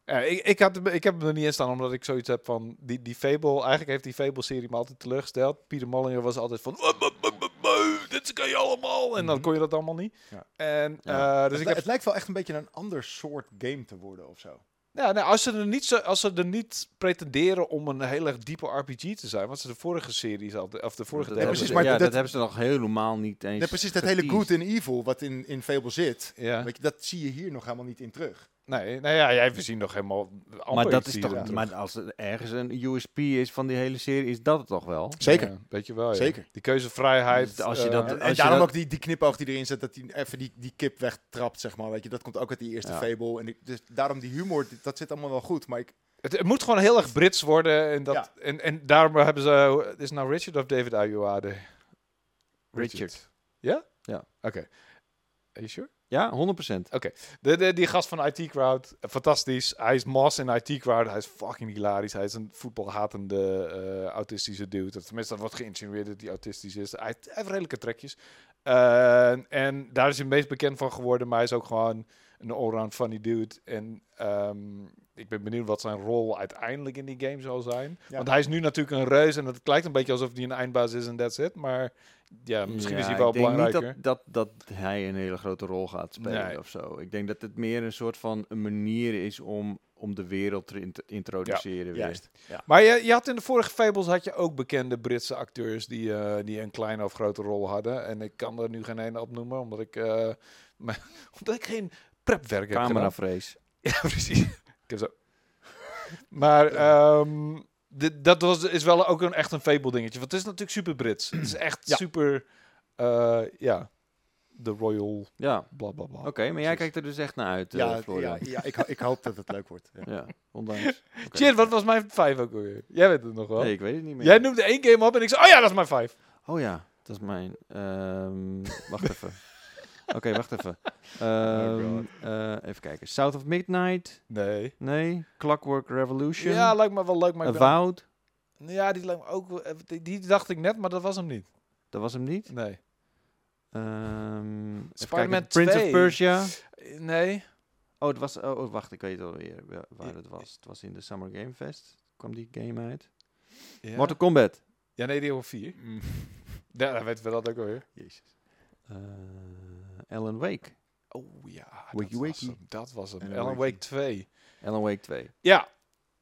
Ik, ik, had, ik heb hem er niet in staan, omdat ik zoiets heb van... Die, die Fable, eigenlijk heeft die Fable-serie me altijd teleurgesteld. Pieter Mollinger was altijd van... "Wuh, wuh, wuh, wuh, wuh, dit kan je allemaal. En dan Mhm. kon je dat allemaal niet. Ja. En, Ja. eh, dus het, ik heb... het lijkt wel echt een beetje een ander soort game te worden of zo. Ja, nee, als, ze er niet zo, als ze er niet pretenderen om een heel erg diepe RPG te zijn... wat ze de vorige series altijd... Of de vorige delen... precies, maar ja, dat- dat hebben ze nog helemaal niet eens Nee, precies, dat hele good en evil wat in, in Fable zit. Ja. Weet je, dat zie je hier nog helemaal niet in terug. Nee, nou ja, jij we zien nog helemaal... amper Maar dat iets is toch, maar als er ergens een USP is van die hele serie, is dat het toch wel? Zeker. Ja, weet je wel, ja. Zeker. Die keuzevrijheid. Dus als je eh, dat- En, als en je daarom dat- ook die, die knipoog die erin zit, dat hij even die, die kip wegtrapt, zeg maar. Weet je, dat komt ook uit die eerste Ja. Fable. En ik, dus daarom die humor, die- dat zit allemaal wel goed. Maar ik, Het, het moet gewoon heel erg Brits worden. En, dat, Ja. en, en daarom hebben ze... Is het nou Richard of David Ayoade? Richard. Ja? Ja. Oké. Are you sure? Ja, 100%. De, de, die gast van IT Crowd, fantastisch. Hij is Moss in IT Crowd. Hij is fucking hilarisch. Hij is een voetbalhatende eh, autistische dude. Tenminste, dat wordt geïnsinueerd dat hij autistisch is. Hij, hij heeft redelijke trekjes. Eh, en daar is hij het meest bekend van geworden. Maar hij is ook gewoon een allround funny dude. En ehm, ik ben benieuwd wat zijn rol uiteindelijk in die game zal zijn. Ja. Want hij is nu natuurlijk een reus. En het lijkt een beetje alsof hij een eindbaas is en that's it. Maar ja, misschien is hij wel ik denk niet dat, dat, dat hij een hele grote rol gaat spelen Nee. of zo. Ik denk dat het meer een soort van een manier is om, om de wereld te int- introduceren weer. juist. Ja. Maar je, je had in de vorige Fables had je ook bekende Britse acteurs die, eh, die een kleine of grote rol hadden. En ik kan er nu geen ene opnoemen, omdat ik, eh, maar, omdat ik geen prepwerk heb. Cameravrees. Ja, precies. ik heb zo. Maar ehm, dit, dat was, is wel ook een, echt een Fable dingetje. Want het is natuurlijk super Brits. Het is echt Ja. super, eh, ja, de Royal Ja, bla bla bla. oké. maar jij kijkt er dus echt naar uit, eh Ja, ja, Florian. ja, ik, ho- ik hoop dat het leuk wordt. Ja. Ja, ondanks. Shit, wat was mijn vijf ook alweer? Jij weet het nog wel. Nee, ik weet het niet meer. Jij noemde één game op en ik zei, oh ja, dat is mijn vijf. Oh ja, dat is mijn. ehm, wacht even. Oké, wacht even. Ehm, eh, even kijken. South of Midnight? Nee. Nee. Clockwork Revolution? Ja, lijkt me wel leuk, maar Avowed? Ja, die lijkt me ook... wel- Die, die dacht ik net, maar dat was hem niet. Dat was hem niet. Nee. Even Spider-Man. Prince 2. of Persia? Eh, Nee. Oh, het was, oh, oh, wacht, ik weet alweer wa- waar het was. Het was in de Summer Game Fest. Kwam die game uit. Ja, Mortal Kombat. ja nee, die over vier. Mm. Ja, dat weten we dat ook alweer. Jezus. Eh Alan Wake. Oh ja, Wakey dat was hem. Dat was hem. Alan Alan. Wake 2. Alan Wake 2. Ja,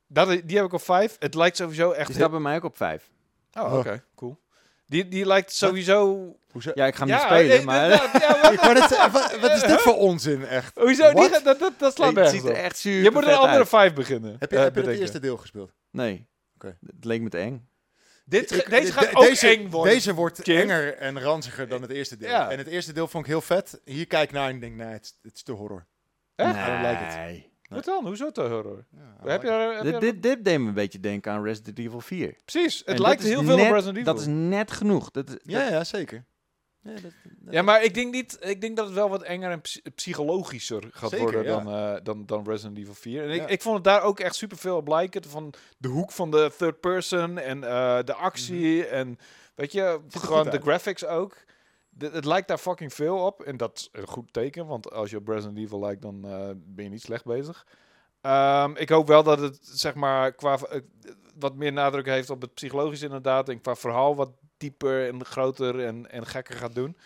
dat, die heb ik op vijf. Het lijkt sowieso echt... Die staat bij mij ook op 5. Oh, oké, cool. Die, die lijkt sowieso... Hoezo? Ja, ik ga hem ja, niet spelen, eh, maar... dat- ja, wat- net zeggen, wat, wat is dit voor onzin, echt? Hoezo? Die, gaat- dat, dat, dat slaat het nergens ziet er echt super Je moet een andere uit. vijf beginnen. Heb je, eh, heb je het eerste deel gespeeld? Nee. Oké. Het leek me te eng. Dit, Ik- deze de- gaat de- ook deze, eng worden. Deze wordt Kim. enger en ranziger dan het eerste deel. Ja. En het eerste deel vond ik heel vet. Hier kijk ik naar en denk, nee, het, is- het is te horror. Echt? Don't like it. Nee. Wat dan? Hoezo te horror? Ja, Heb je, like heb je Dit, dit, dit deed me een beetje denken aan Resident Evil 4. Precies, het En lijkt dat heel veel net- op Resident Evil. Dat is net genoeg. Dat, is- it. Ja, ja, zeker. Ja, dat- dat- Ja, maar ik denk, niet, ik denk dat het wel wat enger en psy- psychologischer gaat Zeker, worden ja. dan, eh, dan, dan Resident Evil 4. En ik, Ja. ik vond het daar ook echt superveel op lijken. Van de hoek van de third person en eh, de actie en weet je, gewoon de uit. graphics ook. De- het lijkt daar fucking veel op. En dat is een goed teken, want als je op Resident Evil lijkt, dan eh, ben je niet slecht bezig. Ehm, ik hoop wel dat het, zeg maar, qua wat meer nadruk heeft op het psychologisch inderdaad. En qua verhaal wat dieper en groter en, en gekker gaat doen.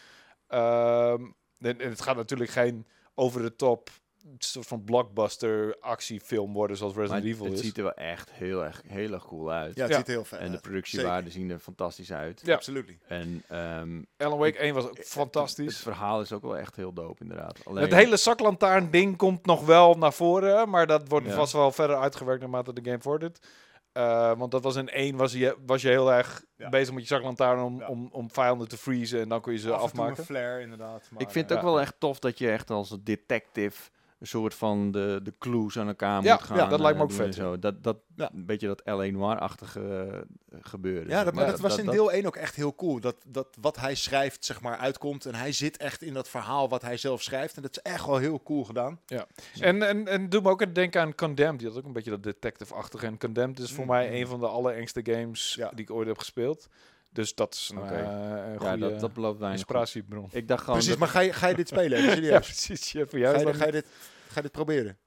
Ehm, en, en het gaat natuurlijk geen over de top soort van blockbuster actiefilm worden zoals Resident het, Evil het is. ziet er wel echt heel erg, heel erg cool uit. Ja, het Ja. ziet er heel vet en de productiewaarden zien er fantastisch uit. Ja. Absoluut. En ehm, Alan Wake 1 was ook het fantastisch. verhaal is ook wel echt heel dope, inderdaad. Alleen, Het hele zaklantaarn ding komt nog wel naar voren, maar dat wordt Ja. vast wel verder uitgewerkt naarmate de game vordert. Eh, want dat was in één, was je, was je heel erg Ja. bezig met je zaklantaarn om, Ja. om, om vijanden te freezen. En dan kon je ze Af en toe afmaken. een flare, inderdaad. Maar, Ik vind het ook Ja. wel echt tof dat je echt als een detective een soort van de, de clues aan elkaar Ja, moet gaan. ja, dat lijkt me eh, ook vet, Zo. Dat, dat Ja. een beetje dat L.A. Noir-achtige eh, gebeuren. Ja, dat, maar maar. dat was in dat- deel 1 ook echt heel cool. Dat, dat wat hij schrijft, zeg maar, uitkomt. En hij zit echt in dat verhaal wat hij zelf schrijft. En dat is echt wel heel cool gedaan. En, en, en doe me ook denken aan Condemned. Die had ook een beetje dat detective-achtige. En Condemned is voor Mm, mij een van de allerengste games Ja. die ik ooit heb gespeeld. Dus dat is een, Oké. eh, Ja, goede dat, dat belooft weinig. goed. inspiratiebron. Ik dacht gewoon... Precies, dat- maar ga je, ga je dit spelen? Ja, serieus? precies. Ja, voor jou ga, je, ga, je dit, ga je dit proberen?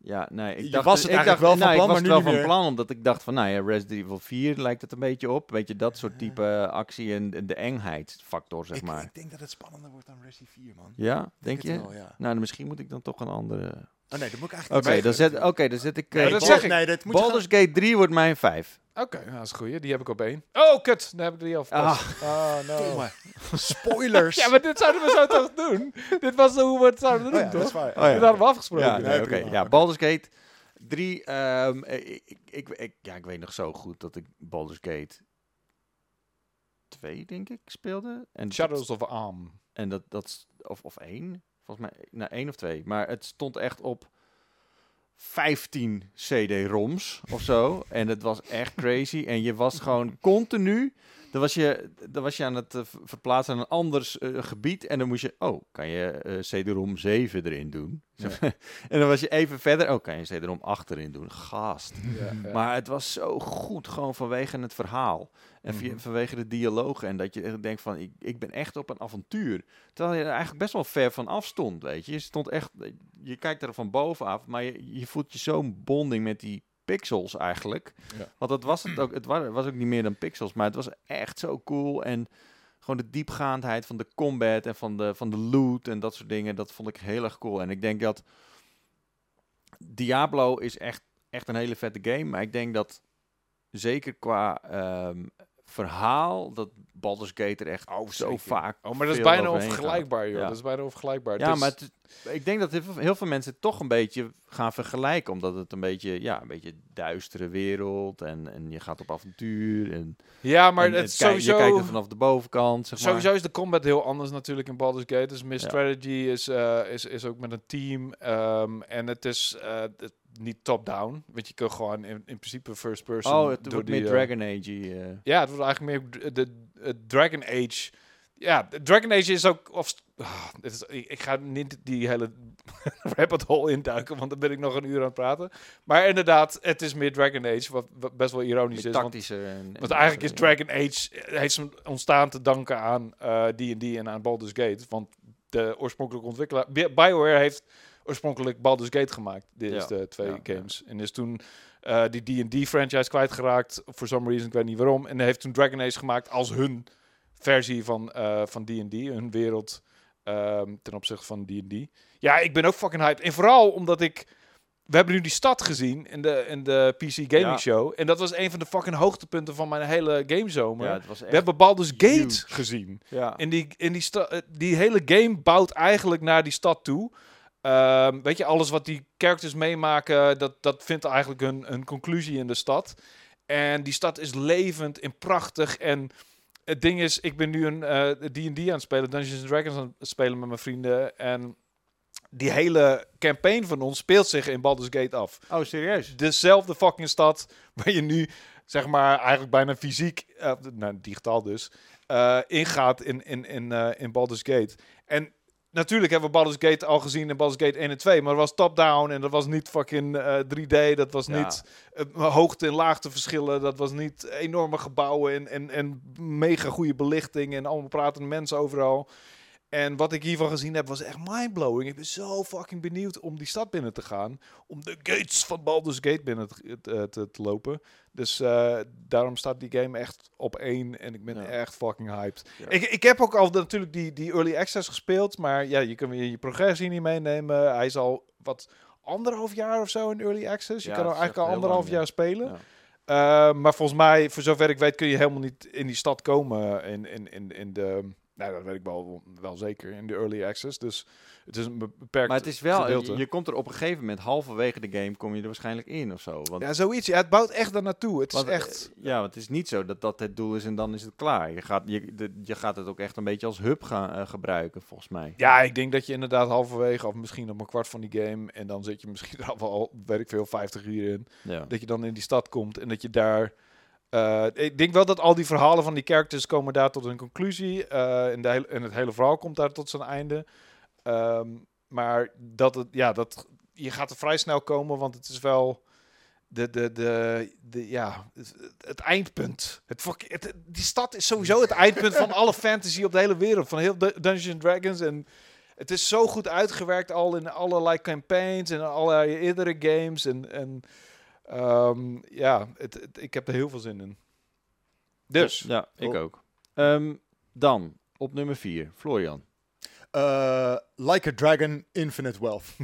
Ja, nee, ik Je dacht, was het ik eigenlijk dacht, wel van plan, ik was maar het nu wel van meer. plan, omdat ik dacht van, nou ja, Resident Evil 4 lijkt het een beetje op. Weet je, dat soort type actie en, en de engheidfactor, zeg ik, maar. ik denk dat het spannender wordt dan Resident 4, man. ja, denk je? wel, ja. Nou, misschien moet ik dan toch een andere... Oh nee, dat moet ik Oké, eigenlijk dan, niet zet, oké, dan zet ik... Nee, eh, dat Bal- zeg ik. Nee, dat moet je Baldur's Gate 3 wordt mijn 5. Oké, dat is een goeie. Die heb ik op één. Oh, kut. Dan heb ik die al verpest. Oh, no. Domme. Spoilers. Ja, maar dit zouden we zo toch doen? dit was hoe we het zouden Oh doen, ja, dat is toch? waar. Oh ja. Dit hadden we afgesproken. Ja, nee, nee, oké. prima. Ja, Oké. Baldur's Gate 3. ehm, eh, ik, ik, ik, ja, ik weet nog zo goed dat ik Baldur's Gate 2, denk ik, speelde. En Shadows of Arm. En dat, dat of, of één, volgens mij, nou één of twee. Maar het stond echt op 15 CD-ROMs of zo. En het was echt crazy. En je was gewoon continu, dan was je, dan was je aan het eh, ver- verplaatsen aan een anders eh, gebied. En dan moest je, oh, kan je eh, CD-ROM 7 erin doen? en dan was je even verder, oh, kan je CD-ROM 8 erin doen? Gast. Ja, ja. Maar het was zo goed, gewoon vanwege het verhaal. En Mhm. vanwege de dialogen. En dat je denkt van, ik, ik ben echt op een avontuur. Terwijl je er eigenlijk best wel ver van af stond, weet je. Je stond echt, je kijkt er van bovenaf, maar je, je voelt je zo'n bonding met die pixels eigenlijk. Ja. Want dat was het ook, het wa- was ook niet meer dan pixels, maar het was echt zo cool. En gewoon de diepgaandheid van de combat en van de, van de loot en dat soort dingen, dat vond ik heel erg cool. En ik denk dat Diablo is echt, echt een hele vette game, maar ik denk dat zeker qua ehm, verhaal, dat Baldur's Gate er echt Oh, zo vaak Oh, maar dat is bijna onvergelijkbaar, joh. Ja. Dat is bijna onvergelijkbaar. Ja, Dus- maar het ik denk dat heel veel, mensen het toch een beetje gaan vergelijken. Omdat het een beetje, ja, een beetje duistere wereld. En, en je gaat op avontuur. En, ja, maar en het het sowieso... je kijkt het vanaf de bovenkant, zeg maar. Sowieso is de combat heel anders natuurlijk in Baldur's Gate. Dus meer Ja. strategy is, eh, is, is ook met een team. ehm, en het is eh, het- niet top-down. Want je kan gewoon in, in principe first person... oh, het wordt meer eh, Dragon Age. Ja, het wordt eigenlijk meer de Dragon Age. Ja, Dragon Age is ook. Of, dit is, ik, ga niet die hele rabbit hole induiken, want dan ben ik nog een uur aan het praten. Maar inderdaad, het is meer Dragon Age, wat, wat best wel ironisch is. Want, en, en want eigenlijk is Dragon Age eh, heeft zijn ontstaan te danken aan eh, D&D en aan Baldur's Gate. Want de oorspronkelijke ontwikkelaar... Bi- BioWare heeft oorspronkelijk Baldur's Gate gemaakt. Dit is Ja. de twee Ja, ja. games. En is toen eh, die D&D-franchise kwijtgeraakt. For some reason, ik weet niet waarom. En heeft toen Dragon Age gemaakt als hun versie van eh, van D&D. hun wereld ehm, ten opzichte van D&D. Ja, ik ben ook fucking hyped. En vooral omdat ik... We hebben nu die stad gezien in de, in de PC Gaming Ja. Show. En dat was een van de fucking hoogtepunten van mijn hele gamezomer. Ja, het was echt We hebben Baldur's Gate huge. gezien. Ja. In die, in die, eh, die hele game bouwt eigenlijk naar die stad toe. Ehm, weet je, alles wat die characters meemaken, dat, dat vindt eigenlijk een, een conclusie in de stad. En die stad is levend en prachtig. En het ding is, ik ben nu een eh, D&D aan het spelen, Dungeons Dragons aan het spelen met mijn vrienden. En die hele campaign van ons speelt zich in Baldur's Gate af Oh, serieus? dezelfde fucking stad waar je nu, zeg maar, eigenlijk bijna fysiek, eh, nou, digitaal dus, eh, ingaat in, in, in, in Baldur's Gate. En natuurlijk hebben we Baldur's Gate al gezien in Baldur's Gate 1 en 2, maar dat was top-down en dat was niet fucking eh, 3D, dat was Ja. niet eh, hoogte- en laagteverschillen, dat was niet enorme gebouwen en, en, en mega goede belichting en allemaal pratende mensen overal. En wat ik hiervan gezien heb, was echt mindblowing. Ik ben zo fucking benieuwd om die stad binnen te gaan. Om de gates van Baldur's Gate binnen te, te, te- te lopen. Dus eh, daarom staat die game echt op één. En ik ben Ja. echt fucking hyped. Ja. Ik, ik heb ook al natuurlijk die, die early access gespeeld. Maar ja, je kan weer je progressie niet meenemen. Hij is al wat anderhalf jaar of zo in early access. Je Ja, kan al eigenlijk al anderhalf lang, jaar spelen. Uh, maar volgens mij, voor zover ik weet, kun je helemaal niet in die stad komen in, in, in, in de... Nou, dat weet ik wel, wel zeker, in de early access. Dus Het is een be- beperkt Maar het is wel, gedeelte. je, je komt er op een gegeven moment, halverwege de game, kom je er waarschijnlijk in of zo. Want, Ja, zoiets. Ja, het bouwt echt daar naartoe. Het is echt... eh, ja, want het is niet zo dat dat het doel is en dan is het klaar. Je gaat, je, de- je gaat het ook echt een beetje als hub gaan eh, gebruiken, volgens mij. Ja, ik denk dat je inderdaad halverwege, of misschien op een kwart van die game, en dan zit je misschien al wel, weet ik veel, 50 uur in, Ja. dat je dan in die stad komt en dat je daar... eh, ik denk wel dat al die verhalen van die characters komen daar tot een conclusie. eh en, de hele, het hele verhaal komt daar tot zijn einde. Ehm, maar dat het, ja, dat, je gaat er vrij snel komen, want het is wel de, de, de, de, ja, het, eindpunt. Het, die stad is sowieso het eindpunt van alle fantasy op de hele wereld. Van heel Dun- Dungeons Dragons. En het is zo goed uitgewerkt al in allerlei campaigns en allerlei eerdere games. En, en ehm, ja, het, het- ik heb er heel veel zin in. Dus, Ja, ik Oh. ook. Ehm, dan, op nummer 4, Florian. Eh, like a Dragon, Infinite Wealth.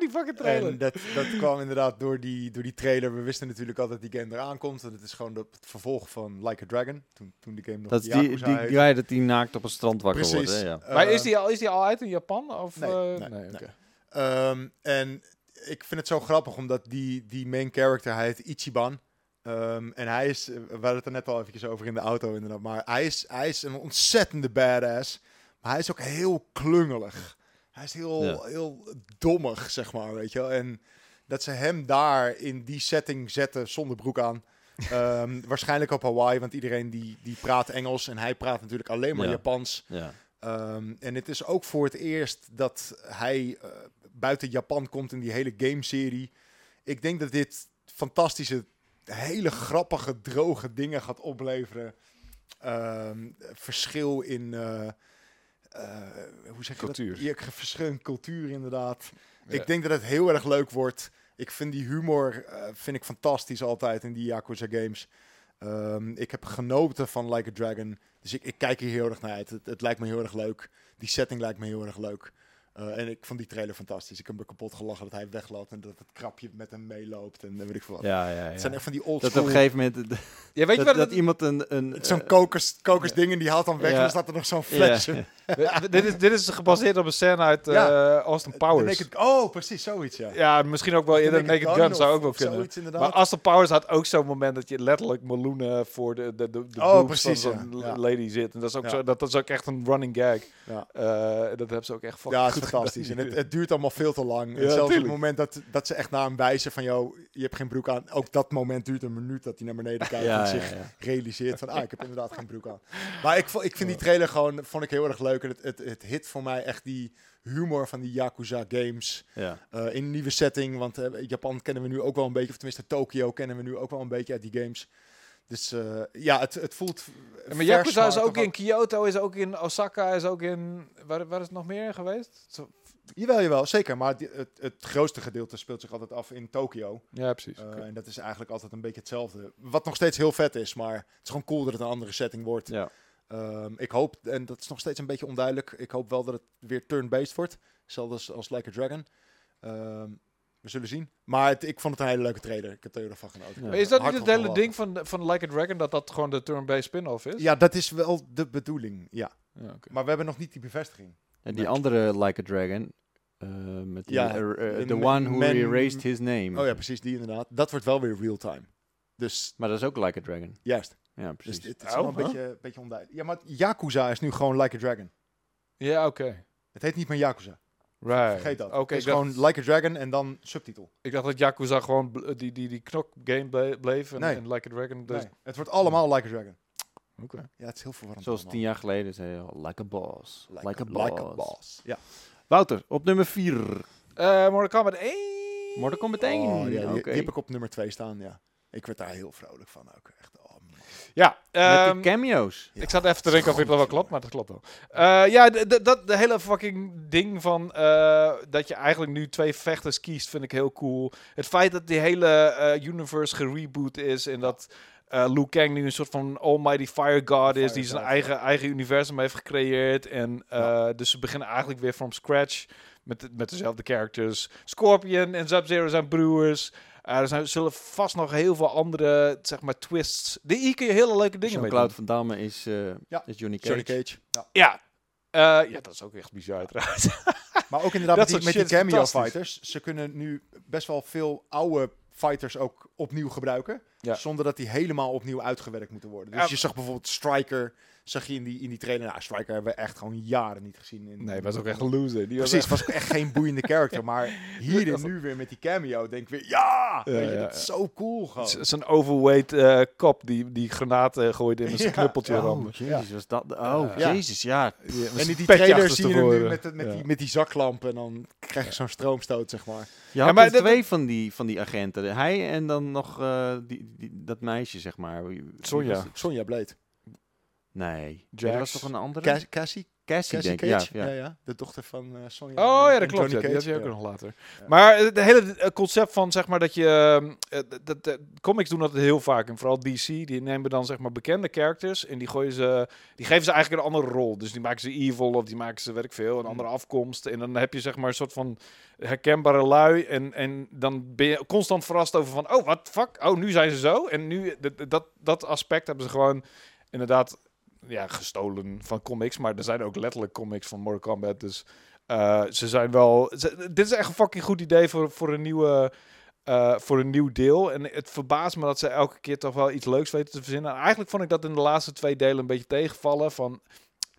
die fucking trailer. En dat, dat kwam inderdaad door die, door die trailer. We wisten natuurlijk al dat die game eraan komt. En het is gewoon de- het vervolg van Like a Dragon. Toen, toen die game nog Dat is die, die guy dat die naakt op een strand wakker Precies. wordt. Hè? Ja. maar Eh, is die, al, is die al uit in Japan? Of, Nee, eh, nee, oké. nee. Ehm, en ik vind het zo grappig, omdat die, die main character, hij heet Ichiban. Ehm, en hij is, we hadden het er net al eventjes over in de auto inderdaad, maar hij is, hij is een ontzettende badass. Maar hij is ook heel klungelig. Hij is heel, Ja. heel dommig, zeg maar, weet je wel. En dat ze hem daar in die setting zetten zonder broek aan. Ehm, waarschijnlijk op Hawaii, want iedereen die, die praat Engels en hij praat natuurlijk alleen maar Ja. Japans. Ja. Ehm, en het is ook voor het eerst dat hij eh, buiten Japan komt in die hele gameserie. Ik denk dat dit fantastische, hele grappige, droge dingen gaat opleveren. Ehm, verschil in. eh, hoe zeg je Cultuur. dat? Ja, verschil in cultuur, inderdaad. Ja. Ik denk dat het heel erg leuk wordt. Ik vind die humor eh, vind ik fantastisch altijd in die Yakuza games. Ehm, ik heb genoten van Like a Dragon. Dus ik, ik kijk hier heel erg naar uit. Het, het lijkt me heel erg leuk. Die setting lijkt me heel erg leuk. Eh, en ik vond die trailer fantastisch. Ik heb me kapot gelachen dat hij wegloopt en dat het krapje met hem meeloopt en weet ik veel wat. Ja, ja, ja. Het zijn echt van die old Dat op een gegeven moment dat, Ja, weet je dat, dat het- iemand een... een Zo'n kokers, kokers ding en die haalt dan weg en dan staat er nog zo'n flesje. Dit, is, dit is gebaseerd op een scène uit Ja. Austin Powers. Naked- oh, precies, zoiets ja. Ja, misschien ook wel eerder Naked, Gun, zou ook wel kunnen. Zoiets, inderdaad. Maar Austin Powers had ook zo'n moment dat je letterlijk meloenen voor de, de, de, de Oh, precies, van zo'n lady zit. En dat is, ook zo, dat, dat is ook echt een running gag. Ja. Eh, dat hebben ze ook echt fucking Ja, het is fantastisch. En het, het duurt allemaal veel te lang. En Ja, zelfs op tuurlijk. het moment dat, dat ze echt naar hem wijzen van... Yo, je hebt geen broek aan. Ook dat moment duurt een minuut dat hij naar beneden kijkt ja, en zich realiseert van... Ah, ik heb inderdaad geen broek aan. Maar ik, ik vind die trailer gewoon vond ik heel erg leuk. En het, het, het hit voor mij echt die humor van die Yakuza games. ja. eh, in een nieuwe setting. Want eh, Japan kennen we nu ook wel een beetje. Of tenminste Tokio kennen we nu ook wel een beetje uit die games. Dus eh, ja, het, het voelt... Ja, maar Yakuza is ook in Kyoto, is ook in Osaka, is ook in... Waar, waar is het nog meer geweest? Zo- Jawel, jawel, zeker. Maar het, het grootste gedeelte speelt zich altijd af in Tokio. Ja, precies. Uh, Oké. En dat is eigenlijk altijd een beetje hetzelfde. Wat nog steeds heel vet is, maar het is gewoon cool dat het een andere setting wordt. ja. Ehm, ik hoop, en dat is nog steeds een beetje onduidelijk, ik hoop wel dat het weer turn-based wordt. Hetzelfde als, als Like a Dragon. Ehm, we zullen zien. Maar het- ik vond het een hele leuke trailer. Ik heb er van genoten. Ja. Is dat Hard niet het hele ding van, van Like a Dragon, dat dat gewoon de turn-based spin-off is? Ja, dat is wel de bedoeling, ja. Ja, oké. Maar we hebben nog niet die bevestiging. En die Nee. andere Like a Dragon, eh, met die, Ja, eh, eh, the one who erased his name. Oh ja, precies, die inderdaad. Dat wordt wel weer real-time. Dus Maar dat is ook Like a Dragon. juist. Ja, Dus precies. het is Oh, wel een huh? beetje, beetje onduidelijk. Ja, maar Yakuza is nu gewoon Like a Dragon. Ja, oké. Het heet niet meer Yakuza. Right. Vergeet dat. Oké, het is dacht- gewoon Like a Dragon en dan subtitel. ik dacht dat Yakuza gewoon bl- die, die, die knok game ble- bleef en, Nee. en Like a Dragon. Dus... Nee, het wordt allemaal Like a Dragon. Oké. Ja, het is heel verwarrend. Zoals tien allemaal. jaar geleden zei je, like a boss. Like, a, boss. Like a boss. Ja. Wouter, op nummer 4. Eh, Mortal Kombat 1. Mortal Kombat 1. Oh, ja, die, Oké. die heb ik op nummer 2 staan, ja. Ik werd daar heel vrolijk van ook. Echt. Ja, Met ehm, die cameo's. Ik zat even te denken of dit wel klopt, maar dat klopt wel. Eh, ja, de, de, dat, de hele fucking ding van eh, dat je eigenlijk nu twee vechters kiest, vind ik heel cool. Het feit dat die hele eh, universe gereboot is en dat eh Liu Kang nu een soort van almighty fire god is, Fire die zijn god, eigen, eigen universum heeft gecreëerd. En eh, Ja. dus ze beginnen eigenlijk weer from scratch met, met dezelfde characters. Scorpion en Sub-Zero zijn broers. Eh, er zijn, zullen vast nog heel veel andere, zeg maar, twists. Die hier kun je hele leuke dingen mee doen. Jean-Claude Van Damme is, eh, Ja, is Johnny Cage. Johnny Cage. Ja. Ja. Eh, ja, dat is ook echt bizar trouwens. Maar ook inderdaad Dat met die, met die cameo fighters. Ze kunnen nu best wel veel oude fighters ook opnieuw gebruiken. Ja. Zonder dat die helemaal opnieuw uitgewerkt moeten worden. Dus Ja. je zag bijvoorbeeld Striker. Zag je in die, in die trailer. Nou, Striker hebben we echt gewoon jaren niet gezien. In, Nee, was ook echt een loser. Die was Precies, echt- was ook echt geen boeiende character. Maar hier en nu weer met die cameo denk ik weer, ja! Ja, Weet je, ja, dat is zo cool gewoon. Z- Zo'n overweight eh, kop die, die granaten gooide met zijn Ja, knuppeltje ja. Oh, jezus, was dat... Oh, Ja. jezus, ja. En in die trailer zie je hem nu met, met, Ja. die, met die zaklampen en dan krijg je zo'n stroomstoot, zeg maar. Je had maar er dat- twee van die, van die agenten. Hij en dan nog eh, die, die, dat meisje, zeg maar. Sonja. Sonja Blade. Nee. Jax. Er was toch een andere? Cas- Cassie? Cassie, Cassie denk ik. Ja, Ja, ja. ja. De dochter van eh Sonja. Oh ja, dat klopt. Ja. Die had je ook Ja. nog later. Ja. Maar het hele eh, concept van zeg maar dat je eh, eh, dat, dat- comics doen dat heel vaak en vooral DC die nemen dan zeg maar bekende characters en die gooien ze die geven ze eigenlijk een andere rol. Dus die maken ze evil of die maken ze weet ik veel een andere afkomst en dan heb je zeg maar een soort van herkenbare lui en en dan ben je constant verrast over van oh wat fuck oh nu zijn ze zo en nu dat dat, dat aspect hebben ze gewoon inderdaad ja gestolen van comics, maar er zijn ook letterlijk comics van Mortal Kombat dus eh, ze zijn wel. dit is echt een fucking goed idee voor, voor een nieuwe. eh, voor een nieuw deel. En het verbaast me dat ze elke keer toch wel iets leuks weten te verzinnen. En eigenlijk vond ik dat in de laatste twee delen een beetje tegenvallen. Van,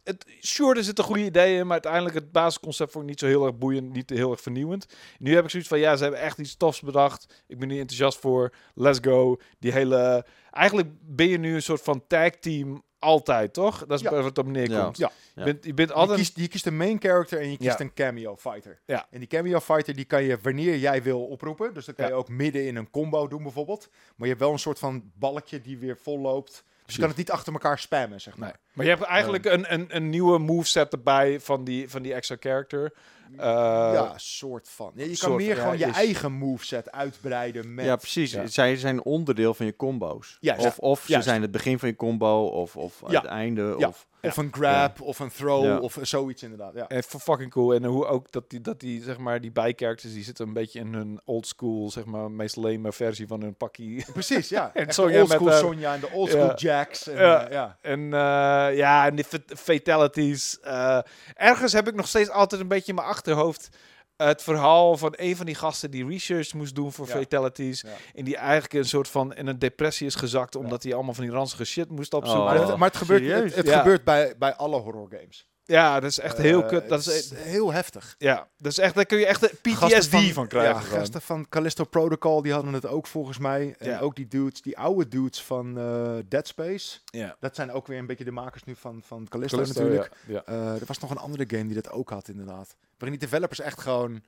het, sure, er zitten goede ideeën in, maar uiteindelijk het basisconcept vond ik niet zo heel erg boeiend, niet heel erg vernieuwend. Nu heb ik zoiets van, ja, ze hebben echt iets tofs bedacht. Ik ben hier enthousiast voor. Let's go. Die hele... Eigenlijk ben je nu een soort van tag team altijd, toch? Dat is Ja. waar het op neerkomt. Ja. Je, bent, je bent Je altijd... kiest, je kiest een main character en je kiest Ja. een cameo fighter. Ja. En die cameo fighter die kan je wanneer jij wil oproepen. Dus dan kan Ja. je ook midden in een combo doen bijvoorbeeld. Maar je hebt wel een soort van balkje die weer vol loopt. Dus je kan het niet achter elkaar spammen, zeg maar. Nee. Maar je hebt eigenlijk een, een, een nieuwe moveset erbij van die, van die extra character. Eh, ja, soort van. Ja, je kan meer gewoon je is- eigen moveset uitbreiden met... Ja, precies. Ja. Zij zijn onderdeel van je combo's. Juist. Of, of ze zijn het begin van je combo, of, of Ja. het einde. Ja. Of, Of een grab, of een throw, Ja. of zoiets inderdaad. Ja. En fu- fucking cool. En hoe ook dat die, dat die, zeg maar, die bijcharacters, die zitten een beetje in hun old school, zeg maar, meest lame versie van hun pakkie. Precies, ja. En Echt Sonja de oldschool met, eh, Sonja en de oldschool ja. Jax. En, Ja. eh, ja. En eh, ja, en die fat- fatalities. eh, ergens heb ik nog steeds altijd een beetje in mijn achterhoofd het verhaal van een van die gasten die research moest doen voor Ja. fatalities. Ja. En die eigenlijk een soort van in een depressie is gezakt, omdat hij allemaal van die ranzige shit moest opzoeken. Oh. Maar, het, maar het gebeurt, het, het Ja. gebeurt bij, bij alle horror games. Ja, dat is echt heel Eh, kut. Dat is, heel heftig. ja, dat is echt, daar kun je echt PTSD van, krijgen. Ja, gasten van Callisto Protocol, die hadden het ook volgens mij. En Ja. ook die dudes, die oude dudes van eh, Dead Space. Ja. Dat zijn ook weer een beetje de makers nu van, van Callisto, Callisto, natuurlijk. ja. Ja. Eh, er was nog een andere game die dat ook had inderdaad. Waarin die developers echt gewoon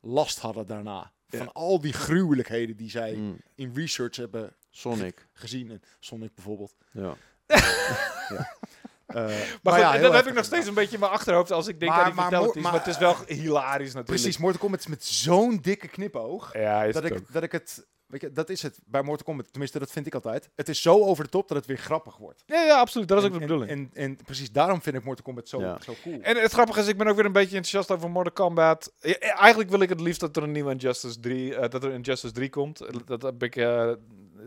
last hadden daarna. Van Ja. al die gruwelijkheden die zij Mm, in research hebben Sonic. gezien. En Sonic bijvoorbeeld. Ja. Eh, Maar, maar goed, ja, dat heb ik nog steeds een beetje in mijn achterhoofd als ik denk Maar- aan die maar Maar, maar- het is wel hilarisch natuurlijk. Precies, Mortal Kombat is met zo'n dikke knipoog. Ja, dat ik, ook. dat ik het... Weet je, dat is het bij Mortal Kombat. Tenminste, dat vind ik altijd. Het is zo over de top dat het weer grappig wordt. Ja, ja, absoluut. Dat is ook de bedoeling. En, en, en precies daarom vind ik Mortal Kombat zo, Ja. zo cool. En het grappige is, ik ben ook weer een beetje enthousiast over Mortal Kombat. Ja, eigenlijk wil ik het liefst dat er een nieuwe Injustice 3, eh, dat er Injustice 3 komt. Dat heb ik, eh,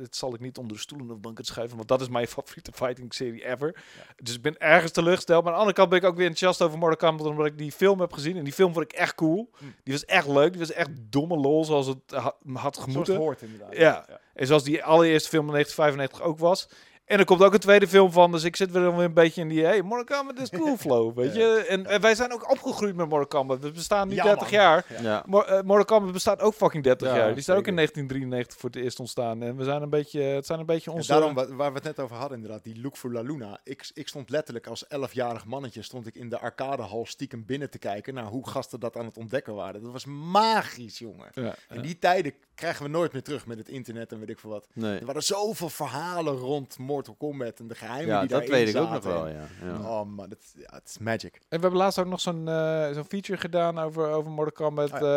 het zal ik niet onder de stoelen of banken schuiven, want dat is mijn favoriete fighting serie ever. Dus ik ben ergens teleurgesteld. Maar aan de andere kant ben ik ook weer enthousiast over Mortal Kombat, omdat ik die film heb gezien. En die film vond ik echt cool. Hm. Die was echt leuk. Die was echt domme lol, zoals het ha- had Zoals gemoeten. het hoort inderdaad. Ja. En zoals die allereerste film in 1995 ook was. En er komt ook een tweede film van, dus ik zit weer weer een beetje in die, hey, Mortal Kombat is cool flow, weet je. En, en wij zijn ook opgegroeid met Mortal Kombat. We bestaan nu Ja, 30 man. jaar. Ja. Mor- eh, Mortal Kombat bestaat ook fucking 30 Ja, jaar. Die staat ook in 1993 voor het eerst ontstaan. En we zijn een beetje, het zijn een beetje En onze... daarom, wa- waar we het net over hadden inderdaad, die Look for La Luna. Ik, ik stond letterlijk als 11-jarig mannetje stond ik in de arcadehal stiekem binnen te kijken naar hoe gasten dat aan het ontdekken waren. Dat was magisch, jongen. Ja, En die tijden krijgen we nooit meer terug met het internet en weet ik veel wat. Nee. Er waren zoveel verhalen rond Mortal Kombat en de geheimen Ja, die dat daarin weet ik ook nog zaten. wel, ja. ja. Oh man, het, ja, het is magic. En we hebben laatst ook nog zo'n eh, zo'n feature gedaan over, over Mortal Kombat Ah sure.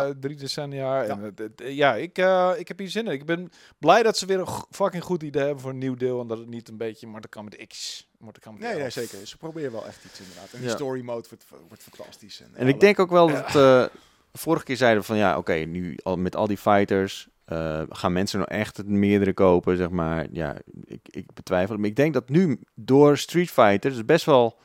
eh, Ja. drie decennia. Ja. En, het- ja, ik, eh, ik heb hier zin in. Ik ben blij dat ze weer een fucking goed idee hebben voor een nieuw deel. En dat het niet een beetje Mortal Kombat X, Mortal Kombat Nee, nee, 11. zeker. Ze proberen wel echt iets inderdaad. En die Ja. story mode wordt, wordt fantastisch. En, En ik denk ook wel dat... eh, vorige keer zeiden we van ja, oké, nu al met al die fighters... eh, gaan mensen nou echt het meerdere kopen, zeg maar. Ja, ik, ik betwijfel het. Maar ik denk dat nu door Street Fighter... is best wel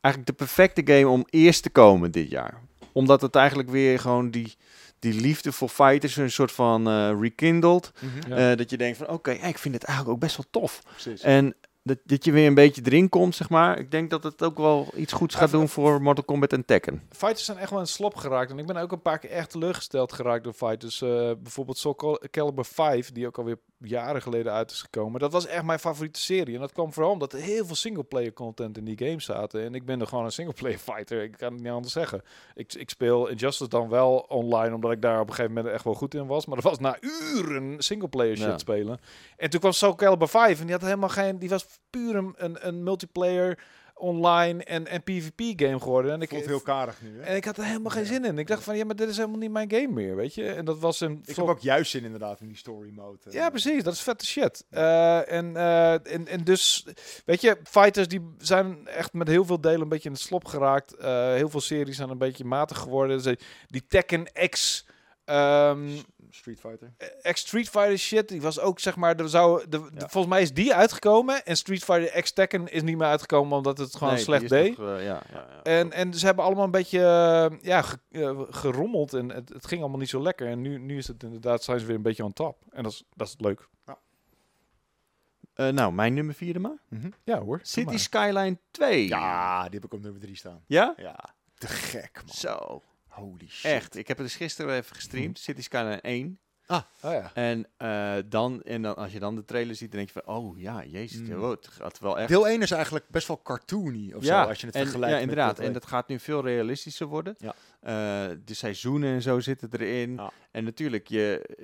eigenlijk de perfecte game om eerst te komen dit jaar. Omdat het eigenlijk weer gewoon die, die liefde voor fighters een soort van rekindelt. Ja. Eh, dat je denkt van oké, ik vind het eigenlijk ook best wel tof. Precies. En dat, dat je weer een beetje erin komt, zeg maar. Ik denk dat het ook wel iets goeds gaat doen voor Mortal Kombat en Tekken. Fighters zijn echt wel in slop geraakt. En ik ben ook een paar keer echt teleurgesteld geraakt door fighters. Eh, bijvoorbeeld Soul Cal- Calibur 5, die ook alweer jaren geleden uit is gekomen. Dat was echt mijn favoriete serie. En dat kwam vooral omdat er heel veel singleplayer content in die game zaten. En ik ben er gewoon een singleplayer fighter. Ik kan het niet anders zeggen. Ik, ik speel Injustice dan wel online, omdat ik daar op een gegeven moment echt wel goed in was. Maar dat was na uren singleplayer shit Ja. spelen. En toen kwam Soul Calibur 5 en die had helemaal geen... Die was puur een, een, een multiplayer online en, en PvP game geworden. En ik, Voelt heel karig nu, hè? en ik had er helemaal geen Ja. zin in. Ik dacht van, ja, maar dit is helemaal niet mijn game meer, weet je. En dat was een... Ik heb ook juist zin inderdaad in die story mode. Ja, precies. Dat is vette shit. Eh, en, eh, en, en dus, weet je, fighters die zijn echt met heel veel delen een beetje in de slop geraakt. Eh, heel veel series zijn een beetje matig geworden. Die Tekken X... ehm, Street Fighter. X Street Fighter shit, die was ook zeg maar, er zou, de, volgens mij is die uitgekomen en Street Fighter X Tekken is niet meer uitgekomen omdat het gewoon Nee, slecht deed. toch, eh, ja, ja, ja. En, en ze hebben allemaal een beetje eh, ja, ge- eh, gerommeld en het, het ging allemaal niet zo lekker. En nu, nu is het inderdaad, zijn ze weer een beetje on top. En dat is, dat is leuk. Eh, nou, mijn nummer vierde maar. Ja hoor. City. Skyline 2. Ja, die heb ik op nummer 3 staan. Ja? Ja, te gek, man. Zo. Holy shit. Echt. Ik heb het dus gisteren even gestreamd. City Skyline 1. Oh ja. En, eh, dan, en dan, als je dan de trailer ziet, dan denk je van, oh ja, jezus, Mm. wow, het gaat wel echt... Deel 1 is eigenlijk best wel cartoony of ja, zo, als je het en, vergelijkt ja, inderdaad. en dat gaat nu veel realistischer worden. Ja. Eh, de seizoenen en zo zitten erin. Ja. En natuurlijk, je,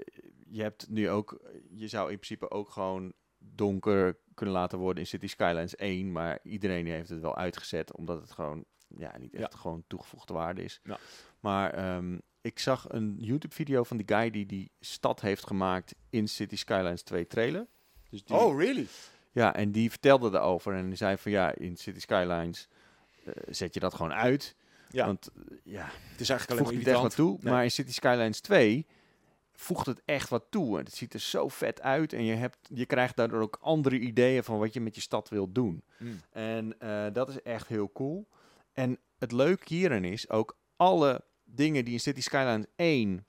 je hebt nu ook, je zou in principe ook gewoon donker kunnen laten worden in City Skylines 1, maar iedereen heeft het wel uitgezet, omdat het gewoon, ja, niet echt gewoon toegevoegde waarde is. Ja. Maar ehm, ik zag een YouTube-video van die guy die die stad heeft gemaakt in City Skylines 2 trailer. Dus die, Oh, really? ja, en die vertelde erover en die zei van ja, in City Skylines eh, zet je dat gewoon uit. Ja. Want eh, ja, Het is eigenlijk voegt alleen niet maar echt wat toe. Nee. Maar in City Skylines 2 voegt het echt wat toe. En het ziet er zo vet uit. En je, hebt, je krijgt daardoor ook andere ideeën van wat je met je stad wilt doen. Mm. En eh, dat is echt heel cool. En het leuke hierin is ook alle dingen die in City Skylines 1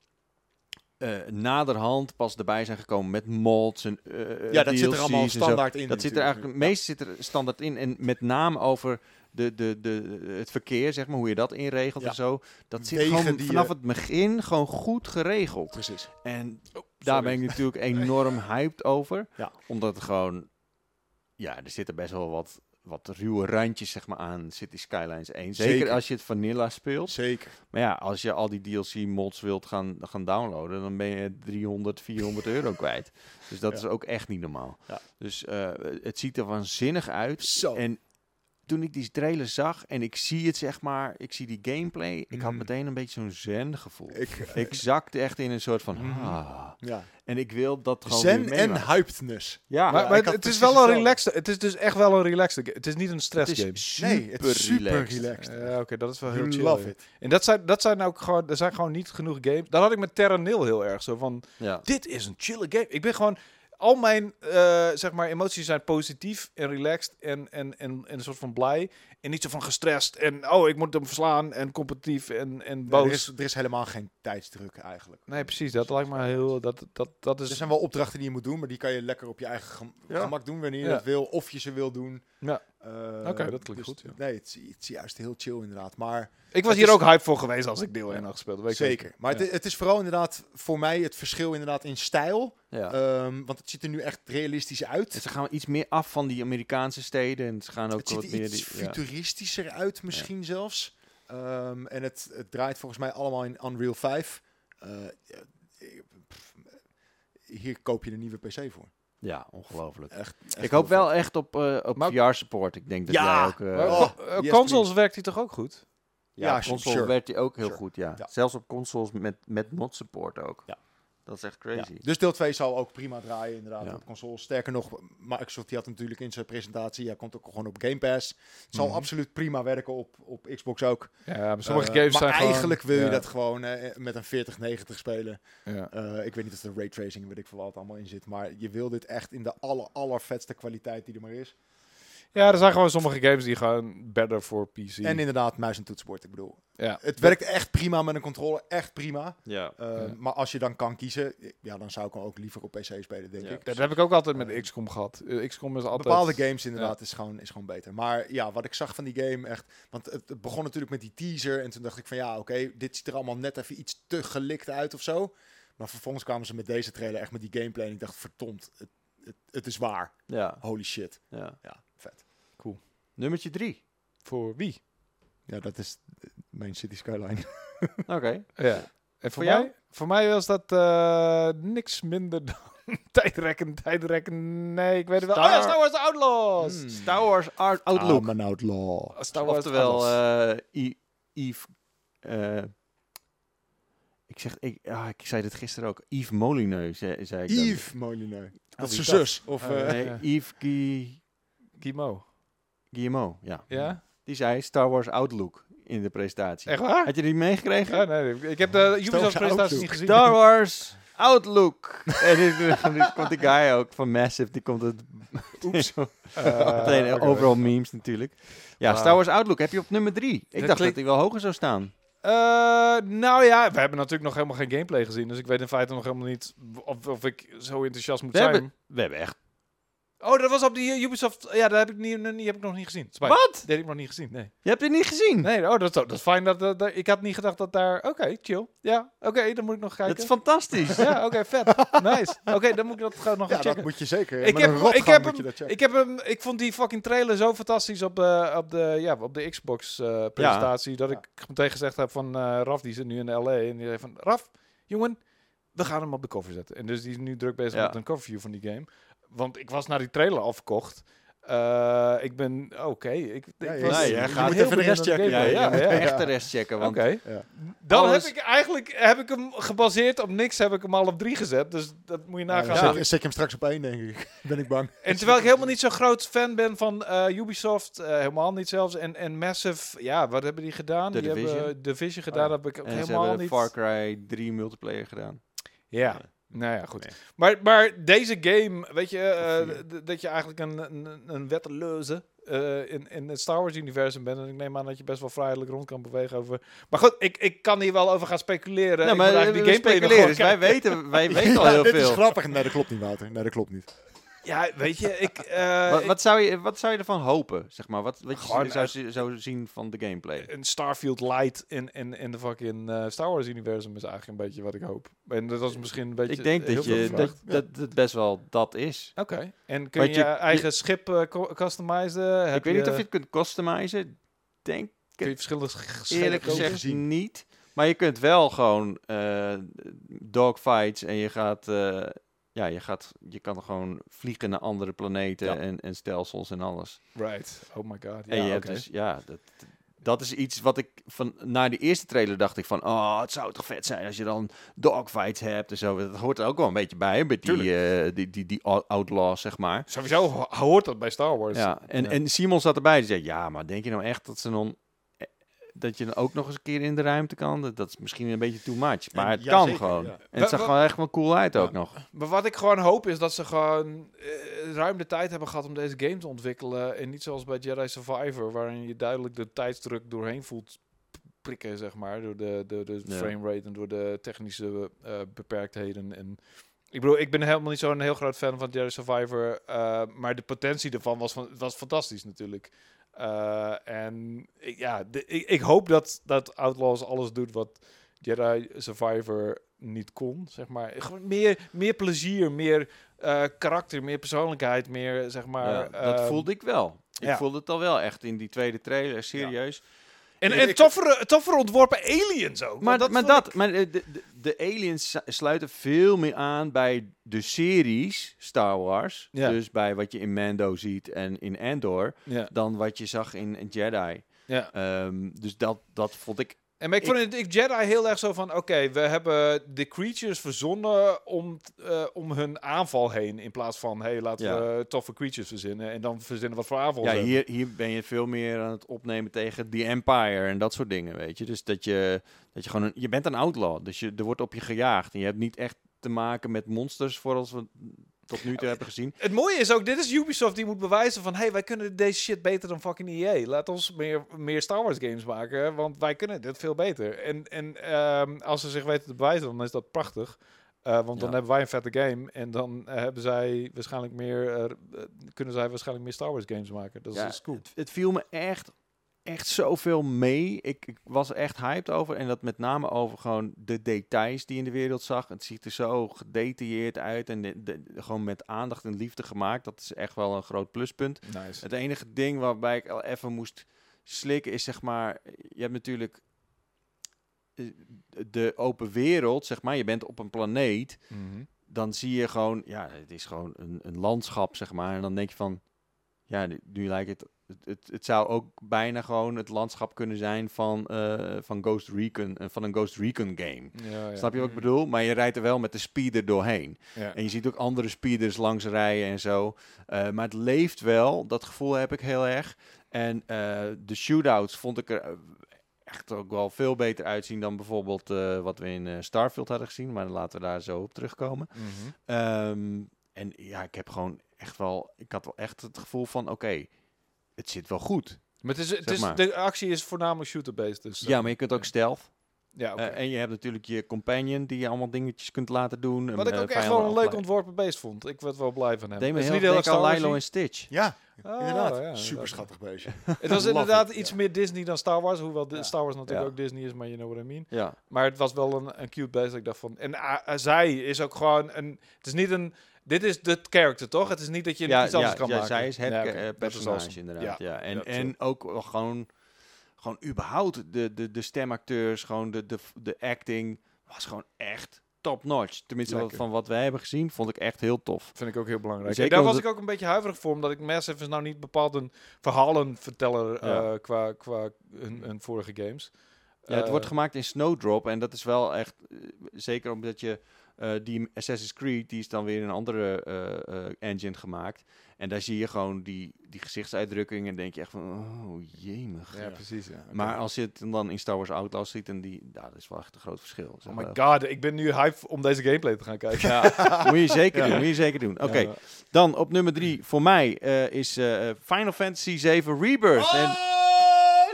eh, naderhand pas erbij zijn gekomen met mods en eh, Ja, dat zit er allemaal standaard in. Dat zit er eigenlijk, het meeste zit er standaard in. En met name over de, de, de, het verkeer, zeg maar, hoe je dat inregelt Ja. en zo. Dat zit Wegen gewoon vanaf je- het begin gewoon goed geregeld. Precies. En daar sorry. ben ik natuurlijk enorm hyped over. Ja. Omdat het gewoon, ja, er zitten best wel wat, wat ruwe randjes, zeg maar, aan City Skylines 1. Zeker, Zeker. als je het vanilla speelt. Zeker. Maar ja, als je al die DLC-mods wilt gaan, gaan downloaden, dan ben je 300, 400 euro kwijt. Dus dat Ja. is ook echt niet normaal. Ja. Dus eh, het ziet er waanzinnig uit. Zo. En toen ik die trailer zag en ik zie het, zeg maar, ik zie die gameplay, ik had Mhm. meteen een beetje zo'n zen-gevoel. Ik, Ik zakte echt in een soort van, Mhm. ah. ja. En ik wil dat gewoon Zen weer en hypedness. Ja, maar ja, maar het is wel een relaxed. Het is dus echt wel een relaxed. game. Het is niet een het stress is game. super Nee, het is super relaxed. relaxed. Ja, Oké, dat is wel heel You chill. love it. En dat zijn, dat zijn ook gewoon, er zijn gewoon niet genoeg games. Dat had ik met Terra Nil heel erg zo van. Ja. Dit is een chille game. Ik ben gewoon. Al mijn eh, zeg maar, emoties zijn positief en relaxed en, en, en, en een soort van blij. En niet zo van gestrest en oh, ik moet hem verslaan en competitief en, en Nee, boos. er, is, er is helemaal geen tijdsdruk eigenlijk. Nee, precies. Dat lijkt me heel. Dat, dat, dat Er is. zijn wel opdrachten die je moet doen, maar die kan je lekker op je eigen gem- Ja. gemak doen wanneer je Ja. dat wil. Of je ze wil doen. Ja. Eh, Oké, dat klinkt goed, ja. Nee, het, is- het is juist heel chill inderdaad. Maar Ik was hier is- ook hype voor geweest als ik deel 1 had gespeeld. weet ik zeker. Maar Ja. het, het is vooral inderdaad voor mij het verschil inderdaad in stijl. Ja. Ehm, want het ziet er nu echt realistisch uit. En ze gaan iets meer af van die Amerikaanse steden. En ze gaan ook het ziet wat er meer... iets Die, ja. futuristischer uit misschien zelfs. Ehm, en het, het draait volgens mij allemaal in Unreal 5. Eh, pff, hier koop je een nieuwe PC voor. ja, ongelooflijk. Echt, echt Ik hoop wel echt op, eh op VR-support. Ik denk dat Ja, jij ook... Oh, yes, consoles please. werkt hij toch ook goed? ja, ja, op console sure. werkt hij ook heel Sure. goed, ja. Ja. Zelfs op consoles met, met mod support ook. Ja. Dat is echt Ja, crazy. dus deel 2 zal ook prima draaien inderdaad Ja. op consoles. Sterker nog, Microsoft die had natuurlijk in zijn presentatie, hij komt ook gewoon op Game Pass. Het zal Mhm. absoluut prima werken op, op Xbox ook. Ja, maar sommige Eh, games maar zijn gewoon- eigenlijk wil je ja, dat gewoon eh, met een 4090 spelen. ja. Eh, ik weet niet of er raytracing, weet ik veel wat allemaal in zit, maar je wil dit echt in de aller allervetste kwaliteit die er maar is. Ja, er zijn gewoon sommige games die gewoon better voor PC. En inderdaad, muis en toetsenbord. Ik bedoel, ja. het werkt echt prima met een controller. Echt prima. Ja. Uh, Ja. Maar als je dan kan kiezen, ja, dan zou ik hem ook liever op PC spelen, denk Ja. ik. Dat heb ik ook altijd met XCOM gehad. Eh, XCOM is altijd... Bepaalde games inderdaad is, gewoon, is gewoon beter. Maar ja, wat ik zag van die game echt... Want het, het begon natuurlijk met die teaser. En toen dacht ik van ja, oké, dit ziet er allemaal net even iets te gelikt uit of zo. Maar vervolgens kwamen ze met deze trailer echt met die gameplay. En ik dacht, verdomd, het, het, het is waar. Ja. Holy shit. ja. Ja. Nummertje drie. Voor wie? Ja, dat is eh, Main City Skyline. Oké. Ja. En voor, Voor jou? mij, voor mij was dat eh, niks minder dan tijdrekken, tijdrekken. Nee, ik weet het wel. Star- Oh ja, Star Wars Outlaws. Hmm. Star Wars Art Outlook. I'm an outlaw. Star Wars Oftewel, eh I- Yves... eh, ik zeg, ik, ah, ik zei dit gisteren ook. Yves Molineux, zei, zei ik dan. Yves Molineux. Dat is zijn zus. Of, Nee. Yves Guy. Guillemot, ja. Ja? Die zei Star Wars Outlook in de presentatie. Echt waar? Had je die meegekregen? Ja, nee, ik heb de Ubisoft presentatie Outlook. niet gezien. Star Wars Outlook. en nu komt die guy ook van Massive, die komt het Oeps. Eh, overal memes natuurlijk. Ja. Star Wars Outlook heb je op nummer drie. Ik Dat dacht dat hij wel hoger zou staan. Eh, nou ja, we hebben natuurlijk nog helemaal geen gameplay gezien. Dus ik weet in feite nog helemaal niet of, of ik zo enthousiast moet We zijn. hebben, we hebben echt... Oh, dat was op die eh, Ubisoft. Ja, dat heb ik, niet, niet, heb ik nog niet gezien. Spijt. Wat? Dat heb ik nog niet gezien, nee. Je hebt het niet gezien? Nee, oh, dat, is- dat is fijn. Dat, dat, dat- ik had niet gedacht dat daar... Oké, chill. Ja, oké, dan moet ik nog kijken. dat is fantastisch. Ja, oké, vet. Nice. Oké, dan moet ik dat gewoon nog ja, gaan checken. dat moet je zeker. Ik Met heb- ik heb moet hem- je dat checken. Ik, heb hem, ik vond die fucking trailer zo fantastisch op de, op de, ja, op de Xbox eh, presentatie. Dat Ja. ik meteen gezegd heb van eh, Raf, die zit nu in LA. En die zei van, Raf, jongen, we gaan hem op de cover zetten. En dus die is nu druk bezig Ja. met een coverview van die game. Want ik was naar die trailer afgekocht. Eh, ik ben, oké. ik, Ja, ik je- was, Nee, jij ben gaat even de rest checken. Ja, je ja, ja. echt de rest checken. Want Oké. Ja. Dan Alles- heb ik eigenlijk heb ik hem gebaseerd op niks, heb ik hem al op drie gezet. Dus dat moet je nagaan. dan Ja. zet, ik hem straks op één, denk ik. ben ik bang. En terwijl ik helemaal niet zo'n groot fan ben van eh, Ubisoft, eh, helemaal niet zelfs. En, en Massive, ja, wat hebben die gedaan? The die hebben Division. eh, Division gedaan, Oh heb ik en ze helemaal hebben niet. Far Cry 3 multiplayer gedaan. Ja, nou ja, goed. Nee. Maar, maar deze game, weet je, eh, dat je eigenlijk een, een, een wetteloze eh, in, in het Star Wars universum bent. En ik neem aan dat je best wel vrijelijk rond kan bewegen over... Maar goed, ik, ik kan hier wel over gaan speculeren. Ja, Ik maar die gameplay speculeren, dus wij weten, wij weten al heel dit is veel. grappig. Nee, dat klopt niet, Wouter. Nee, dat klopt niet. Ja, weet je, ik... eh, Wat, ik- wat, zou je, wat zou je ervan hopen, zeg maar? Wat, wat je zou, zi- zou zien van de gameplay? een Starfield Light in, in, in de fucking eh, Star Wars universum is eigenlijk een beetje wat ik hoop. En dat is misschien een beetje Ik denk dat, je, dat, dat het best wel dat is. Oké. En kun je je- je eigen schip eh, customizen? Heb ik weet niet of je het kunt customizen. Denk Kun je verschillende eerlijk gezegd gezien. niet. Maar je kunt wel gewoon eh, dogfights en je gaat, eh, ja, je gaat, je kan gewoon vliegen naar andere planeten Ja. en, en stelsels en alles. Right. Oh my god. en Ja, hebt dus, ja, dat, dat is iets wat ik van na die eerste trailer dacht ik van, oh, het zou toch vet zijn als je dan dogfights hebt en zo. Dat hoort er ook wel een beetje bij, met die, eh, die, die, die out- outlaws, zeg maar. Sowieso ho- hoort dat bij Star Wars. Ja, en, Ja. en Simon zat erbij. Die zei, ja, maar denk je nou echt dat ze dan... Dat je dan ook nog eens een keer in de ruimte kan? Dat, dat is misschien een beetje too much. Maar En het ja, kan zeker, gewoon. ja. En het zag gewoon echt wel cool uit ook nog. Maar wat ik gewoon hoop is dat ze gewoon eh, ruim de tijd hebben gehad om deze game te ontwikkelen. En niet zoals bij Jedi Survivor, waarin je duidelijk de tijdsdruk doorheen voelt prikken, zeg maar. Door de, de, de Ja. framerate en door de technische eh, beperktheden. En ik bedoel, ik ben helemaal niet zo'n heel groot fan van Jedi Survivor. eh, maar de potentie ervan was, van, was fantastisch natuurlijk. Eh, en ik, ja, de- ik, ik hoop dat, dat Outlaws alles doet wat Jedi Survivor niet kon, zeg maar. Gewoon meer, meer plezier, meer eh, karakter, meer persoonlijkheid, meer, zeg maar... Ja, dat ehm, voelde ik wel. Ik ja. voelde het al wel echt in die tweede trailer, serieus. En, en toffere, toffere ontworpen aliens ook. Maar, want maar dat, maar de, de, de aliens sluiten veel meer aan bij de series Star Wars. Ja. Dus bij wat je in Mando ziet en in Andor. Ja, Dan wat je zag in, in Jedi. ja. Ehm, dus dat, dat vond ik En maar ik vond het ik Jedi heel erg zo van, oké, we hebben de creatures verzonnen om, eh, om hun aanval heen. In plaats van, hey, laten Ja. we toffe creatures verzinnen. En dan verzinnen wat voor aanval Ja, hier, hier ben je veel meer aan het opnemen tegen The Empire en dat soort dingen, weet je. Dus dat je, dat je gewoon, een, je bent een outlaw, dus je, er wordt op je gejaagd. En je hebt niet echt te maken met monsters, zoals we, tot nu toe hebben gezien. Het mooie is ook, dit is Ubisoft die moet bewijzen van... hey, wij kunnen deze shit beter dan fucking EA. Laat ons meer, meer Star Wars games maken, want wij kunnen dit veel beter. En, en ehm, als ze zich weten te bewijzen, dan is dat prachtig. Eh, want dan Ja. hebben wij een vette game. En dan eh, hebben zij waarschijnlijk meer, eh, kunnen zij waarschijnlijk meer Star Wars games maken. Dat is, Ja, is cool. Het, het viel me echt, echt zoveel mee. Ik, ik was echt hyped over. En dat met name over gewoon de details die je in de wereld zag. Het ziet er zo gedetailleerd uit. En de, de- gewoon met aandacht en liefde gemaakt. Dat is echt wel een groot pluspunt. Nice. Het enige ding waarbij ik al even moest slikken is zeg maar, je hebt natuurlijk eh, de open wereld, zeg maar, je bent op een planeet, Mhm. dan zie je gewoon, ja, het is gewoon een, een landschap, zeg maar, en dan denk je van, ja, nu lijkt het, het, het, het zou ook bijna gewoon het landschap kunnen zijn van, eh, van Ghost Recon, eh, van een Ghost Recon game. Ja, ja. Snap je wat ik Mm. bedoel? Maar je rijdt er wel met de speeder doorheen. Ja. En je ziet ook andere speeders langs rijden en zo. Eh, maar het leeft wel. Dat gevoel heb ik heel erg. En eh, de shootouts vond ik er echt ook wel veel beter uitzien dan bijvoorbeeld eh, wat we in eh, Starfield hadden gezien. Maar laten we daar zo op terugkomen. Mhm. Ehm, en ja, ik heb gewoon echt wel... Ik had wel echt het gevoel van, oké, het zit wel goed. Maar, het is, het is, maar. de actie is voornamelijk shooter-based. Dus, Ja, maar je kunt ook ja. stealth. ja, oké. Eh, en je hebt natuurlijk je companion die je allemaal dingetjes kunt laten doen. Wat ik eh, ook echt wel een leuk ontworpen beest vond. Ik werd wel blij van hem. Deed me Het is heel, erg aan Lilo en Stitch. Ja, Ah, inderdaad. ja. Super schattig beestje. Het was inderdaad it, iets ja. meer Disney dan Star Wars. Hoewel Ja. Star Wars natuurlijk Ja. ook Disney is, maar you know what I mean. Ja. Maar het was wel een, een cute beest. dat Ik dacht van... En ah, zij is ook gewoon een... Het is niet een... Dit is de character, toch? Het is niet dat je ja, iets anders ja, kan ja, maken. zij is het Ja, eh, personage awesome. inderdaad. Ja. Ja, En, ja, en ook gewoon, gewoon überhaupt de, de, de stemacteurs, gewoon de, de, de acting was gewoon echt top notch. Tenminste, Lekker. van wat wij hebben gezien, vond ik echt heel tof. Vind ik ook heel belangrijk. Zeker en daar was ik ook een beetje huiverig voor, omdat ik Massive is nou niet bepaald een verhalenverteller Ja. eh, qua, qua hun, hun vorige games. Ja, het Eh, wordt gemaakt in Snowdrop en dat is wel echt, zeker omdat je eh, die Assassin's Creed, die is dan weer in een andere eh, eh, engine gemaakt. En daar zie je gewoon die, die gezichtsuitdrukking en denk je echt van, oh jemig. Ja, precies. Ja. Maar als je het dan in Star Wars Outlaws ziet, en die, dat is wel echt een groot verschil. Zeg Oh my god, ik ben nu hype om deze gameplay te gaan kijken. Ja, moet je zeker Ja. doen. Moet je zeker doen. Oké, Ja. dan op nummer drie voor mij eh, is eh, Final Fantasy 7 Rebirth. En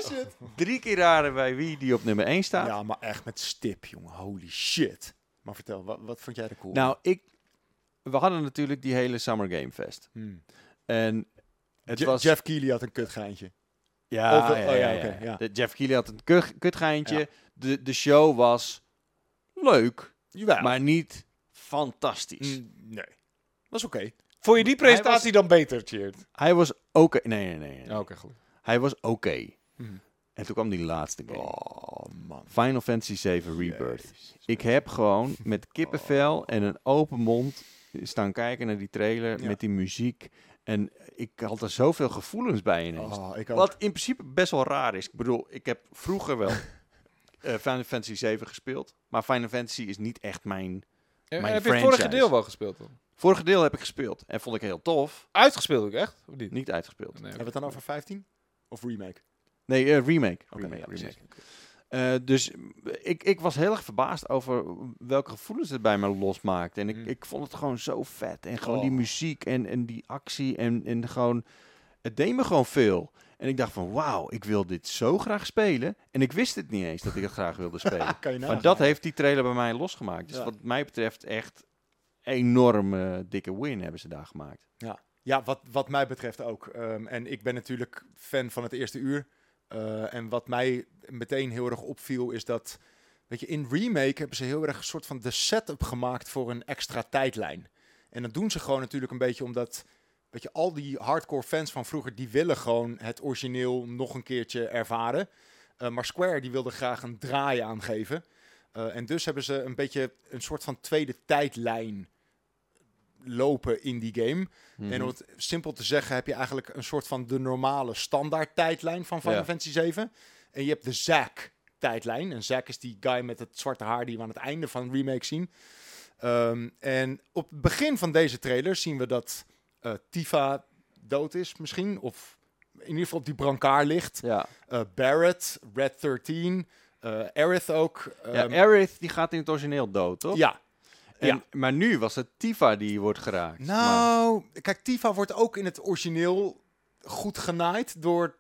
Oh, shit. drie keer raden bij wie die op nummer 1 staat. Ja, maar echt met stip, jongen. Holy shit. Maar vertel, wat, wat vond jij er cool? Nou, ik, we hadden natuurlijk die hele Summer Game Fest. Hmm. En het Je- was... Jeff Keighley had een kutgeintje. ja, Of ja, oh ja, ja, oké, ja. ja. De Jeff Keighley had een kut, kutgeintje. Ja. De, de show was leuk, Jawel. maar niet fantastisch. Mm, nee. Is oké. Vond je die presentatie dan beter, Cheert? Hij was oké. Nee, nee, nee. nee. Oké, goed. Hij was oké. Hmm. En toen kwam die laatste game. Oh, man. Final Fantasy 7 Rebirth. Jezus. Ik heb gewoon met kippenvel en een open mond staan kijken naar die trailer Ja. met die muziek. En ik had er zoveel gevoelens bij ineens. Oh. Wat in principe best wel raar is. Ik bedoel, ik heb vroeger wel eh, Final Fantasy 7 gespeeld. Maar Final Fantasy is niet echt mijn... En, Mijn heb je het vorige deel wel gespeeld dan? Vorige deel heb ik gespeeld. En vond ik heel tof. Uitgespeeld ook echt? Of niet? Niet uitgespeeld. Nee, Hebben we het dan over 15? Of remake? Nee, eh, remake. Oké, remake, ja. Eh, dus ik, ik was heel erg verbaasd over welke gevoelens het bij me losmaakte. En ik, Mm. ik vond het gewoon zo vet. En gewoon die Oh. muziek en, en die actie. En, en gewoon, het deed me gewoon veel. En ik dacht van, wauw, ik wil dit zo graag spelen. En ik wist het niet eens dat ik het graag wilde spelen. Maar dat heeft die trailer bij mij losgemaakt. Dus Ja. wat mij betreft echt enorm eh, dikke win hebben ze daar gemaakt. Ja, wat, wat mij betreft ook. Ehm, en ik ben natuurlijk fan van het eerste uur. Eh, en wat mij meteen heel erg opviel is dat... Weet je, in Remake hebben ze heel erg een soort van de setup gemaakt voor een extra tijdlijn. En dat doen ze gewoon natuurlijk een beetje omdat... Weet je, al die hardcore fans van vroeger, die willen gewoon het origineel nog een keertje ervaren. Eh, maar Square, die wilde graag een draai aangeven. Eh, en dus hebben ze een beetje een soort van tweede tijdlijn lopen in die game. Mhm. En om het simpel te zeggen, heb je eigenlijk een soort van de normale standaard tijdlijn van Final Ja. Fantasy 7. En je hebt de Zack tijdlijn. En Zack is die guy met het zwarte haar die we aan het einde van de remake zien. Ehm, en op het begin van deze trailer zien we dat eh, Tifa dood is misschien. Of in ieder geval op die brancard ligt. Ja, Eh, Barrett, Red 13, eh Aerith ook. ja Ehm, Aerith die gaat in het origineel dood, toch? ja. En, Ja. Maar nu was het Tifa die wordt geraakt. Maar- Nou, kijk, Tifa wordt ook in het origineel goed genaaid door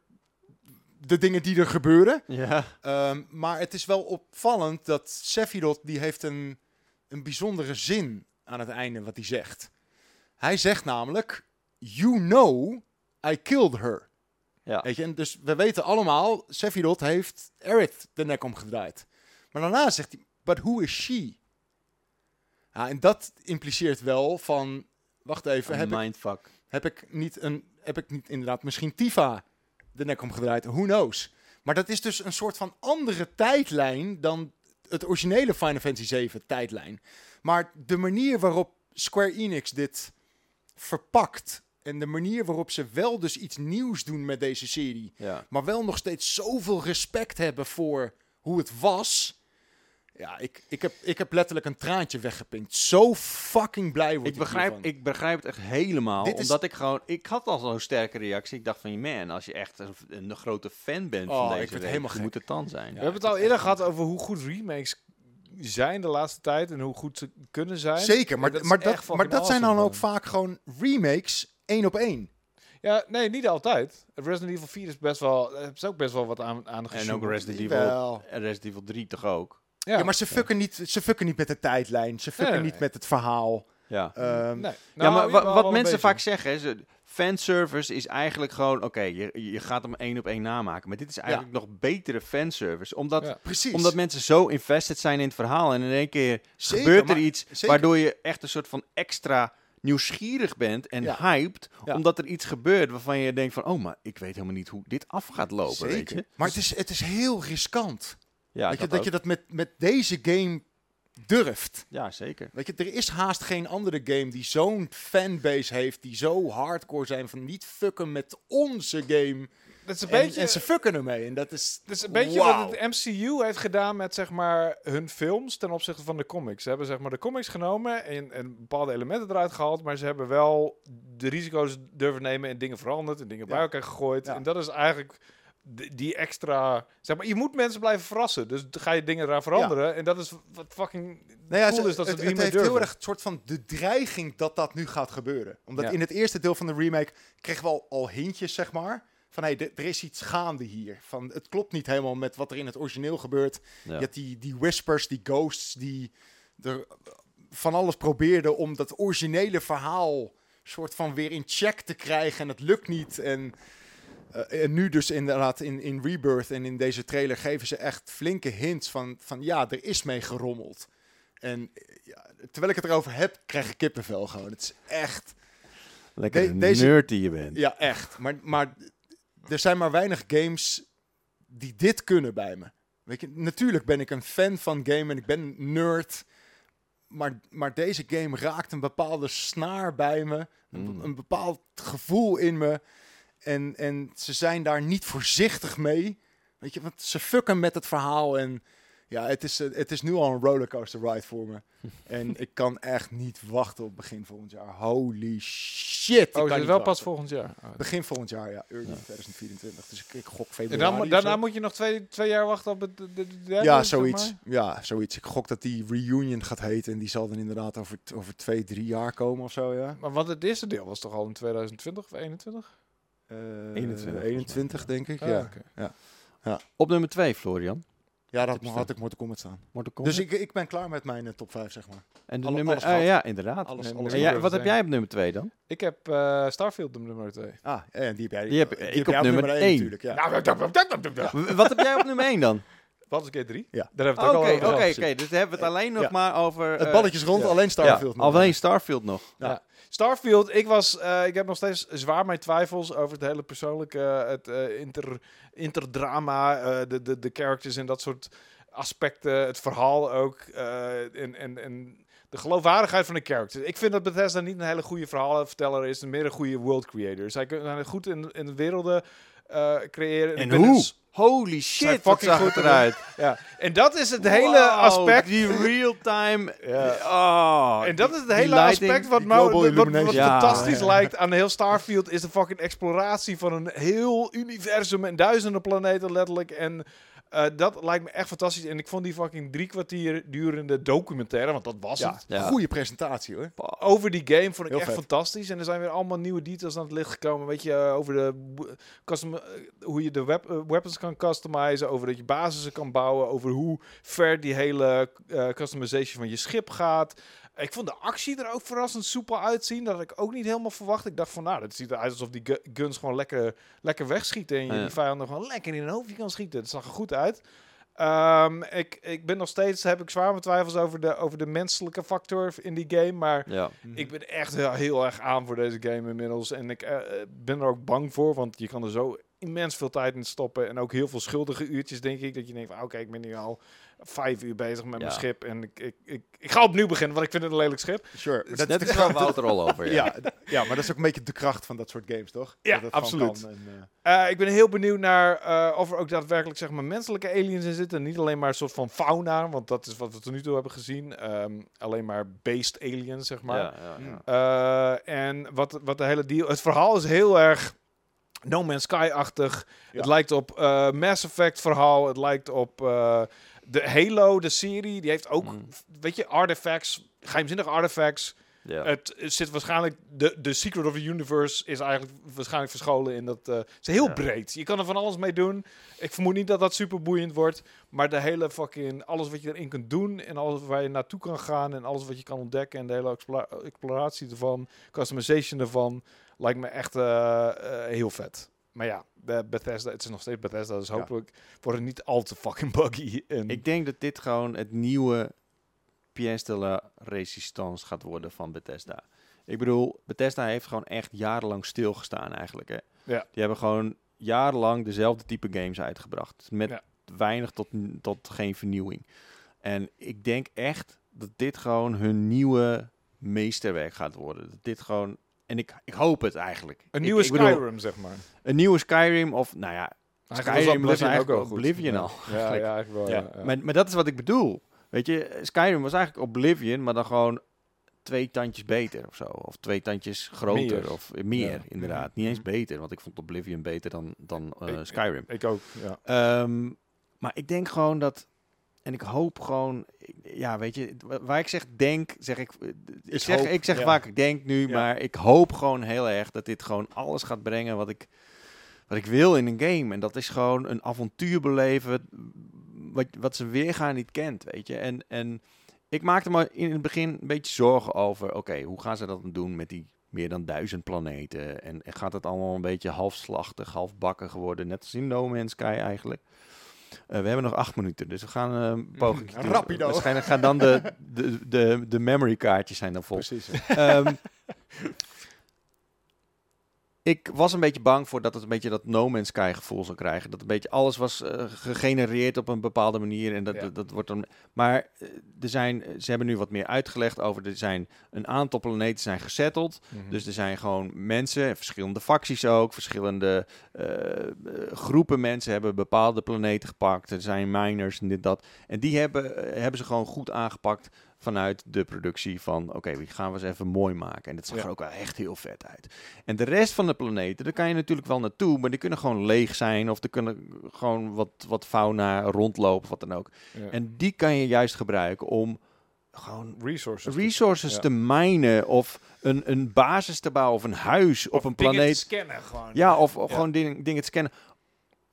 de dingen die er gebeuren. ja. Ehm, maar het is wel opvallend dat Sephiroth, die heeft een, een bijzondere zin aan het einde wat hij zegt. Hij zegt namelijk, you know I killed her. Ja. Weet je, en dus we weten allemaal, Sephiroth heeft Aerith de nek omgedraaid. Maar daarna zegt hij, but who is she? Ja, en dat impliceert wel van, wacht even, Een heb ik, heb ik niet een, heb ik niet inderdaad misschien Tifa de nek omgedraaid? Who knows? Maar dat is dus een soort van andere tijdlijn dan het originele Final Fantasy 7 tijdlijn. Maar de manier waarop Square Enix dit verpakt en de manier waarop ze wel dus iets nieuws doen met deze serie, Ja. maar wel nog steeds zoveel respect hebben voor hoe het was. Ja, ik, ik, heb, ik heb letterlijk een traantje weggepinkt. Zo fucking blij word Ik begrijp, hiervan. ik begrijp het echt helemaal. Dit is- Omdat ik gewoon... Ik had al zo'n sterke reactie. Ik dacht van, man, als je echt een, een grote fan bent Oh, van ik deze reeks, helemaal moet het dan zijn. We hebben het al eerder gehad over hoe goed remakes zijn de laatste tijd en hoe goed ze kunnen zijn. Zeker, maar dat maar, dat, maar dat zijn dan ook vaak gewoon remakes één op één. Ja, nee, niet altijd. Resident Evil 4 is best wel, is ook best wel wat aan, aan En ook Resident Evil, Resident Evil 3 toch ook? Ja, maar ze fucken, Niet, ze fucken niet met de tijdlijn. Ze fucken Nee, niet nee. met het verhaal. Ja. Ehm, Nee. ja, Nou, maar wat mensen vaak zeggen, is, eh, fanservice is eigenlijk gewoon, oké, je, je gaat hem één op één namaken. Maar dit is eigenlijk nog betere fanservice. Omdat, Ja. Precies. omdat mensen zo invested zijn in het verhaal en in één keer Zeker, gebeurt er maar- iets zeker. waardoor je echt een soort van extra nieuwsgierig bent en Ja. hyped, Ja. omdat er iets gebeurt waarvan je denkt van, oh, maar ik weet helemaal niet hoe dit af gaat lopen, Zeker. weet je? Maar het is, het is heel riskant. Ja, weet je, dat ook. je dat met, met deze game durft. ja zeker. Weet je, er is haast geen andere game die zo'n fanbase heeft, die zo hardcore zijn van niet fucken met onze game. Dat is een En, beetje... en ze fucken ermee. En dat is. Dat is een beetje wat het MCU heeft gedaan met zeg maar hun films ten opzichte van de comics. Ze hebben zeg maar de comics genomen en, en bepaalde elementen eruit gehaald, maar ze hebben wel de risico's durven nemen en dingen veranderd en dingen bij elkaar gegooid. Ja. En dat is eigenlijk die, extra, zeg maar, je moet mensen blijven verrassen. Dus dan ga je dingen eraan veranderen en dat is wat fucking Nou ja, cool ze- is dat ze het, het, het meer heeft durven. heel erg een soort van de dreiging dat dat nu gaat gebeuren. Omdat Ja. in het eerste deel van de remake kregen we al, al hintjes, zeg maar. Van hé, hey, er is iets gaande hier. Van, het klopt niet helemaal met wat er in het origineel gebeurt. Ja. Je hebt die, die whispers, die ghosts, die er van alles probeerden om dat originele verhaal soort van weer in check te krijgen. En het lukt niet. En, eh, en nu dus inderdaad in, in Rebirth en in deze trailer geven ze echt flinke hints van, van ja, er is mee gerommeld. En eh, ja, terwijl ik het erover heb, krijg ik kippenvel gewoon. Het is echt, Lekker De- deze- nerd die je bent. ja echt. Maar, maar er zijn maar weinig games die dit kunnen bij me. Weet je, natuurlijk ben ik een fan van game en ik ben een nerd. Maar, maar deze game raakt een bepaalde snaar bij me. Een, Mm. een bepaald gevoel in me. En, en ze zijn daar niet voorzichtig mee. Weet je, want ze fucken met het verhaal. En ja, het is, eh, het is nu al een rollercoaster ride voor me. en ik kan echt niet wachten op begin volgend jaar. Holy shit. ik Oh, kan is niet wel pas volgend jaar. Oh. Begin volgend jaar, ja. Early 2024. Dus ik, ik gok En februari. dan, mo- of daarna moet je nog twee, twee jaar wachten op het de, de, de derde, Ja, zeg zoiets. maar? Ja, zoiets. Ik gok dat die reunion gaat heten. En die zal dan inderdaad over, over twee, drie jaar komen of zo, ja. Maar want het eerste deel was toch al in 2020 of 21? Eh, 21, 21, denk ik, Ah, ja. oké. Op nummer 2, Florian. Ja, dat had ik Mortal Kombat staan. Mortal Kombat. Dus ik, ik ben klaar met mijn eh, top 5, zeg maar. en de alle- nummer, alles eh, gehad. ja, inderdaad. Alles, En- alles En Ja, jij- wat heb jij op nummer 2 dan? Ik heb eh, Starfield op nummer 2. Ah, en die heb jij. Die heb- die ik heb op jij nummer één één. natuurlijk, ja. W- Wat heb jij op nummer 1 dan? Wat is keer 3? Ja. Daar hebben we Oké, het ook oké, al over oké. gehad. Dus dan hebben we het alleen nog Ja. maar over... Het eh, balletje is rond, ja. alleen Starfield. ja, nog. alleen Starfield nog. Starfield, ik, was, eh, ik heb nog steeds zwaar mijn twijfels over het hele persoonlijke, het eh, inter, interdrama, eh, de, de, de characters en dat soort aspecten, het verhaal ook en, en, en de geloofwaardigheid van de characters. Ik vind dat Bethesda niet een hele goede verhalenverteller is, meer een goede world creator. Zij kunnen goed in, in de werelden eh, creëren. En Ik ben hoe? dus- Holy shit, wat fucking zag goed eruit. ja. En dat is het hele aspect. Die real-time... Ja. Oh, En dat is het hele lighting, aspect wat, nou, wat, wat. Ja, fantastisch ja. lijkt aan heel Starfield is de fucking exploratie van een heel universum en duizenden planeten letterlijk. En Eh, dat lijkt me echt fantastisch. En ik vond die fucking drie kwartier durende documentaire, want dat was Ja, het. Ja. goede presentatie hoor. Over die game vond ik Heel echt vet. fantastisch. En er zijn weer allemaal nieuwe details aan het licht gekomen. Weet je, eh, over de custom, eh, hoe je de wep- weapons kan customizen. Over dat je basissen kan bouwen. Over hoe ver die hele customization van je schip gaat. Ik vond de actie er ook verrassend soepel uitzien. Dat had ik ook niet helemaal verwacht. Ik dacht van, nou, het ziet eruit alsof die gu- guns gewoon lekker, lekker wegschieten. En je Ja. die vijanden gewoon lekker in hun hoofdje kan schieten. Het zag er goed uit. Ehm, ik, ik ben nog steeds, heb ik zwaar mijn twijfels over de, over de menselijke factor in die game. Maar Ja. ik ben echt heel, heel erg aan voor deze game inmiddels. En ik eh, ben er ook bang voor, want je kan er zo immens veel tijd in stoppen. En ook heel veel schuldige uurtjes, denk ik. Dat je denkt van, oké, ik ben nu al vijf uur bezig met mijn schip. En ik, ik, ik, ik ga opnieuw beginnen, want ik vind het een lelijk schip. Sure. Maar Dat, dat, is wel Wouter al over. Ja. ja, maar dat is ook een beetje de kracht van dat soort games, toch? Ja, Dat het gewoon absoluut. kan en, eh, Eh, ik ben heel benieuwd naar eh, of er ook daadwerkelijk zeg maar, menselijke aliens in zitten. Niet alleen maar een soort van fauna, want dat is wat we tot nu toe hebben gezien. Ehm, alleen maar based aliens, zeg maar. Ja, ja, ja. Eh, en wat, wat de hele deal... Het verhaal is heel erg No Man's Sky-achtig. Ja. Het lijkt op eh, Mass Effect verhaal. Het lijkt op eh, de Halo, de serie. Die heeft ook, Mm. weet je, artifacts. Geheimzinnige artifacts. Ja. Het zit waarschijnlijk... De, de Secret of the Universe is eigenlijk waarschijnlijk verscholen in dat... eh, het is heel breed. Je kan er van alles mee doen. Ik vermoed niet dat dat super boeiend wordt. Maar de hele fucking... Alles wat je erin kunt doen. En alles waar je naartoe kan gaan. En alles wat je kan ontdekken. En de hele explo- exploratie ervan. Customization ervan. Lijkt me echt eh, eh, heel vet. Maar ja, Bethesda, het is nog steeds Bethesda. Dus Ja. hopelijk wordt het niet al te fucking buggy. En Ik denk dat dit gewoon het nieuwe pièce de la résistance gaat worden van Bethesda. Ik bedoel, Bethesda heeft gewoon echt jarenlang stilgestaan eigenlijk. Hè? Ja. Die hebben gewoon jarenlang dezelfde type games uitgebracht. Met Ja. weinig tot, tot geen vernieuwing. En ik denk echt dat dit gewoon hun nieuwe meesterwerk gaat worden. Dat dit gewoon... En ik, ik hoop het eigenlijk. een Ik- nieuwe ik bedoel, Skyrim, zeg maar. een nieuwe Skyrim of, nou ja, Eigenlijk Skyrim was eigenlijk ook. Oblivion Ja. al, Ja, eigenlijk. ja, eigenlijk wel. Ja. Maar, maar dat is wat ik bedoel. Weet je, Skyrim was eigenlijk Oblivion, maar dan gewoon twee tandjes beter of zo. Of twee tandjes groter Meer. of meer, Ja. inderdaad. Niet eens beter, want ik vond Oblivion beter dan, dan eh, Skyrim. Ik ook, ja. Ehm, maar ik denk gewoon dat... En ik hoop gewoon... Ja, weet je, wa- waar ik zeg denk, zeg ik... Ik Is zeg, hoop, ik zeg ja. vaak ik denk nu, Ja. maar ik hoop gewoon heel erg dat dit gewoon alles gaat brengen wat ik, wat ik wil in een game. En dat is gewoon een avontuur beleven wat, wat ze weergaan niet kent, weet je. En, en ik maakte me in het begin een beetje zorgen over, oké, hoe gaan ze dat doen met die meer dan duizend planeten? En, en gaat het allemaal een beetje halfslachtig, halfbakken geworden, net als in No Man's Sky eigenlijk? Eh, we hebben nog acht minuten, dus we gaan eh, een poging doen. Rapido. Waarschijnlijk gaan dan de, de, de, de memory kaartjes zijn dan vol. Precies. Ehm, ik was een beetje bang voor dat het een beetje dat No Man's Sky gevoel zou krijgen. Dat een beetje alles was eh, gegenereerd op een bepaalde manier. En dat, Ja. dat, dat wordt dan. Maar eh, er zijn, ze hebben nu wat meer uitgelegd over. Er zijn een aantal planeten zijn gesetteld. Mhm. Dus er zijn gewoon mensen, verschillende facties ook, verschillende eh, groepen mensen hebben bepaalde planeten gepakt. Er zijn miners en dit dat. En die hebben, hebben ze gewoon goed aangepakt vanuit de productie van, oké, die gaan we eens even mooi maken. En dat zag Ja. er ook wel echt heel vet uit. En de rest van de planeten, daar kan je natuurlijk wel naartoe, maar die kunnen gewoon leeg zijn of er kunnen gewoon wat, wat fauna rondlopen, of wat dan ook. Ja. En die kan je juist gebruiken om gewoon resources. resources Ja. te minen of een, een basis te bouwen of een huis op een planeet. scannen gewoon. Ja, of, of Ja. gewoon dingen, dingen te scannen.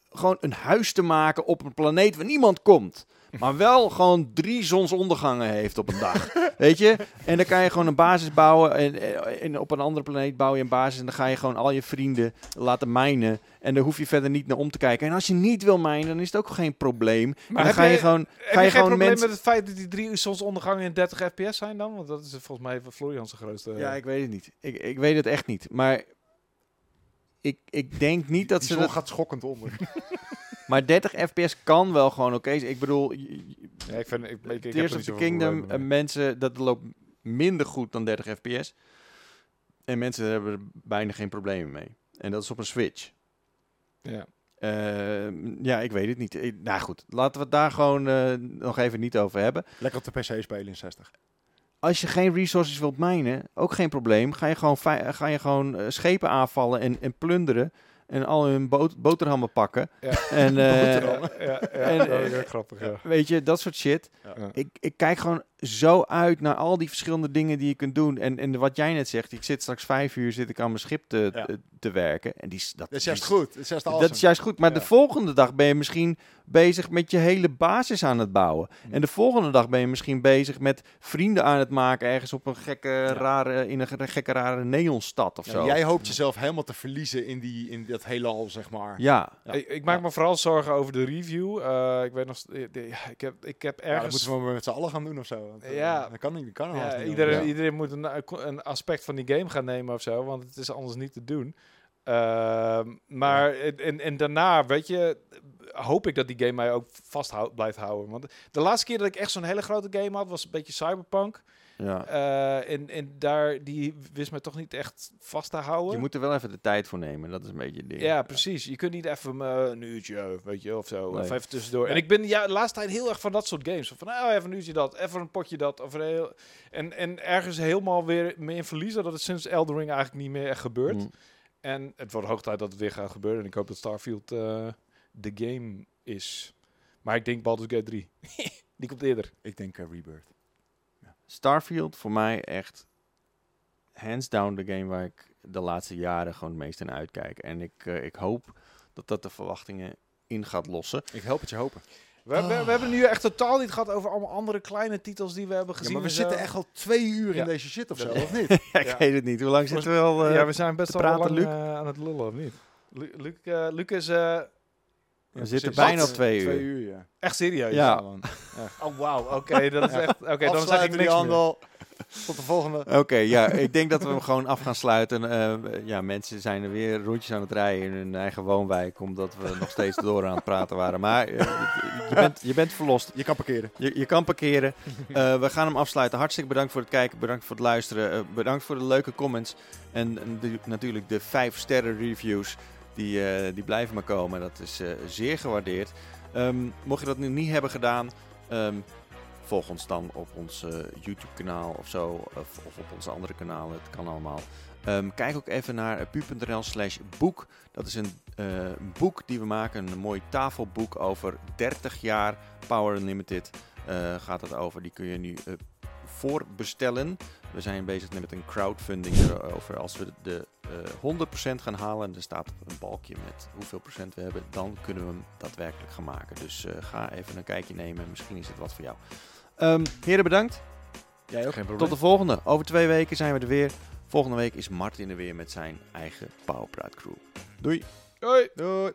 Gewoon een huis te maken op een planeet waar niemand komt. Maar wel gewoon drie zonsondergangen heeft op een dag. Weet je? En dan kan je gewoon een basis bouwen. En, en op een andere planeet bouw je een basis. En dan ga je gewoon al je vrienden laten mijnen. En daar hoef je verder niet naar om te kijken. En als je niet wil mijnen, dan is het ook geen probleem. Maar, dan heb ga je, gewoon. Heb Ga je je geen probleem mensen. met het feit dat die drie zonsondergangen in 30 fps zijn dan? Want dat is volgens mij Florian zijn grootste... Ja, ik weet het niet. Ik, ik weet het echt niet. Maar ik, ik denk niet dat Die ze zon dat. gaat schokkend onder. Maar 30 fps kan wel gewoon oké. Ik bedoel, Ja, ik vind, ik, ik, ik heb Tears niet of the Kingdom, en mensen, dat loopt minder goed dan 30 fps. En mensen hebben er bijna geen problemen mee. En dat is op een Switch. Ja. Eh, ja, ik weet het niet. Ik- nou goed, laten we het daar gewoon eh, nog even niet over hebben. Lekker op de PC spelen in 60. Als je geen resources wilt mijnen, ook geen probleem. Ga je gewoon, ga je gewoon eh, schepen aanvallen en, en plunderen. En al hun bot- boterhammen pakken. Ja. En eh, Ja, ja, ja, En, dat is eh, ook grappig, ja. weet je, dat soort shit. Ik, ik kijk gewoon zo uit naar al die verschillende dingen die je kunt doen. En, en wat jij net zegt, ik zit straks vijf uur zit ik aan mijn schip te, Ja. te, te werken. En die, is- dat, Dat is die juist goed. Dat is juist Dat is juist goed. Maar Ja. de volgende dag ben je misschien bezig met je hele basis aan het bouwen. Mm. En de volgende dag ben je misschien bezig met vrienden aan het maken ergens op een gekke, rare, in een ge- gekke rare neonstad of Ja, zo. jij hoopt jezelf helemaal te verliezen in, die, in dat heelal, zeg maar. Ja, Ja. Ik, ik maak me vooral zorgen over de review. Eh, ik weet nog, eh, de- ja, ik heb, ik heb Ja, dat ergens. moeten we met z'n allen gaan doen of zo. Want, eh, Ja. Dat kan niet. Dat kan ja, haast niet iedereen, moet een, een aspect van die game gaan nemen of zo, want het is anders niet te doen. Ehm, maar en, en, en daarna, weet je, hoop ik dat die game mij ook vast blijft houden. Want de laatste keer dat ik echt zo'n hele grote game had, was een beetje Cyberpunk. Ja. Eh, en, en daar, die wist me toch niet echt vast te houden. Je moet er wel even de tijd voor nemen. Dat is een beetje het ding. Ja, precies. Je kunt niet even eh, een uurtje, weet je, of zo. Nee. Of even tussendoor. En ik ben ja, de laatste tijd heel erg van dat soort games. Van, oh, even een uurtje dat, even een potje dat. Of een heel, en, en ergens helemaal weer mee in verliezen dat het sinds Elden Ring eigenlijk niet meer echt gebeurt. Mm. En het wordt hoog tijd dat het weer gaat gebeuren. En ik hoop dat Starfield eh, de game is. Maar ik denk Baldur's Gate 3. Die komt eerder. Ik denk Rebirth. Starfield voor mij echt hands down de game waar ik de laatste jaren gewoon het meest in uitkijk. En ik, eh, ik hoop dat dat de verwachtingen in gaat lossen. Ik help het je hopen. We, we, we hebben het nu echt totaal niet gehad over allemaal andere kleine titels die we hebben Ja, gezien. maar we zitten echt al twee uur Ja. in deze shit of zo, of niet? Ja, ik Ja. weet het niet. Hoe lang zitten we al? eh, ja, we zijn best wel praten, lang Luc? eh, aan het lullen, of niet? Lu Luc, eh, Luc is Ja, we zitten precies. bijna op twee Twee uur. uur, ja. echt serieus. Ja. man. Oh, wauw. Oké, dat is echt... Oké, dan zeg ik niks handel. Tot de volgende. Oké, ja, ik denk dat we hem gewoon af gaan sluiten. Eh, ja, mensen zijn er weer rondjes aan het rijden in hun eigen woonwijk, omdat we nog steeds door aan het praten waren. Maar eh, je, bent, je bent verlost. Je kan parkeren. Je, je kan parkeren. Eh, we gaan hem afsluiten. Hartstikke bedankt voor het kijken, bedankt voor het luisteren, bedankt voor de leuke comments en, en de- natuurlijk de 5 sterren reviews. Die, eh, die blijven maar komen. Dat is eh, zeer gewaardeerd. Ehm, mocht je dat nu niet hebben gedaan, ehm, volg ons dan op ons eh, YouTube-kanaal of zo. Of, op onze andere kanalen. Het kan allemaal. Ehm, kijk ook even naar uh, pu.nl slash boek. Dat is een boek die we maken. Een mooi tafelboek over 30 jaar Power Unlimited. gaat het over. Die kun je nu voorbestellen. We zijn bezig met een crowdfunding erover. Als we de eh 100% gaan halen, en er staat een balkje met hoeveel procent we hebben, dan kunnen we hem daadwerkelijk gaan maken. Dus eh, ga even een kijkje nemen. Misschien is het wat voor jou. Ehm, heren, bedankt. Jij ook? Geen probleem. Tot de volgende. Over twee weken zijn we er weer. Volgende week is Martin er weer met zijn eigen Powerpraat crew. Doei. Hoi. Doei.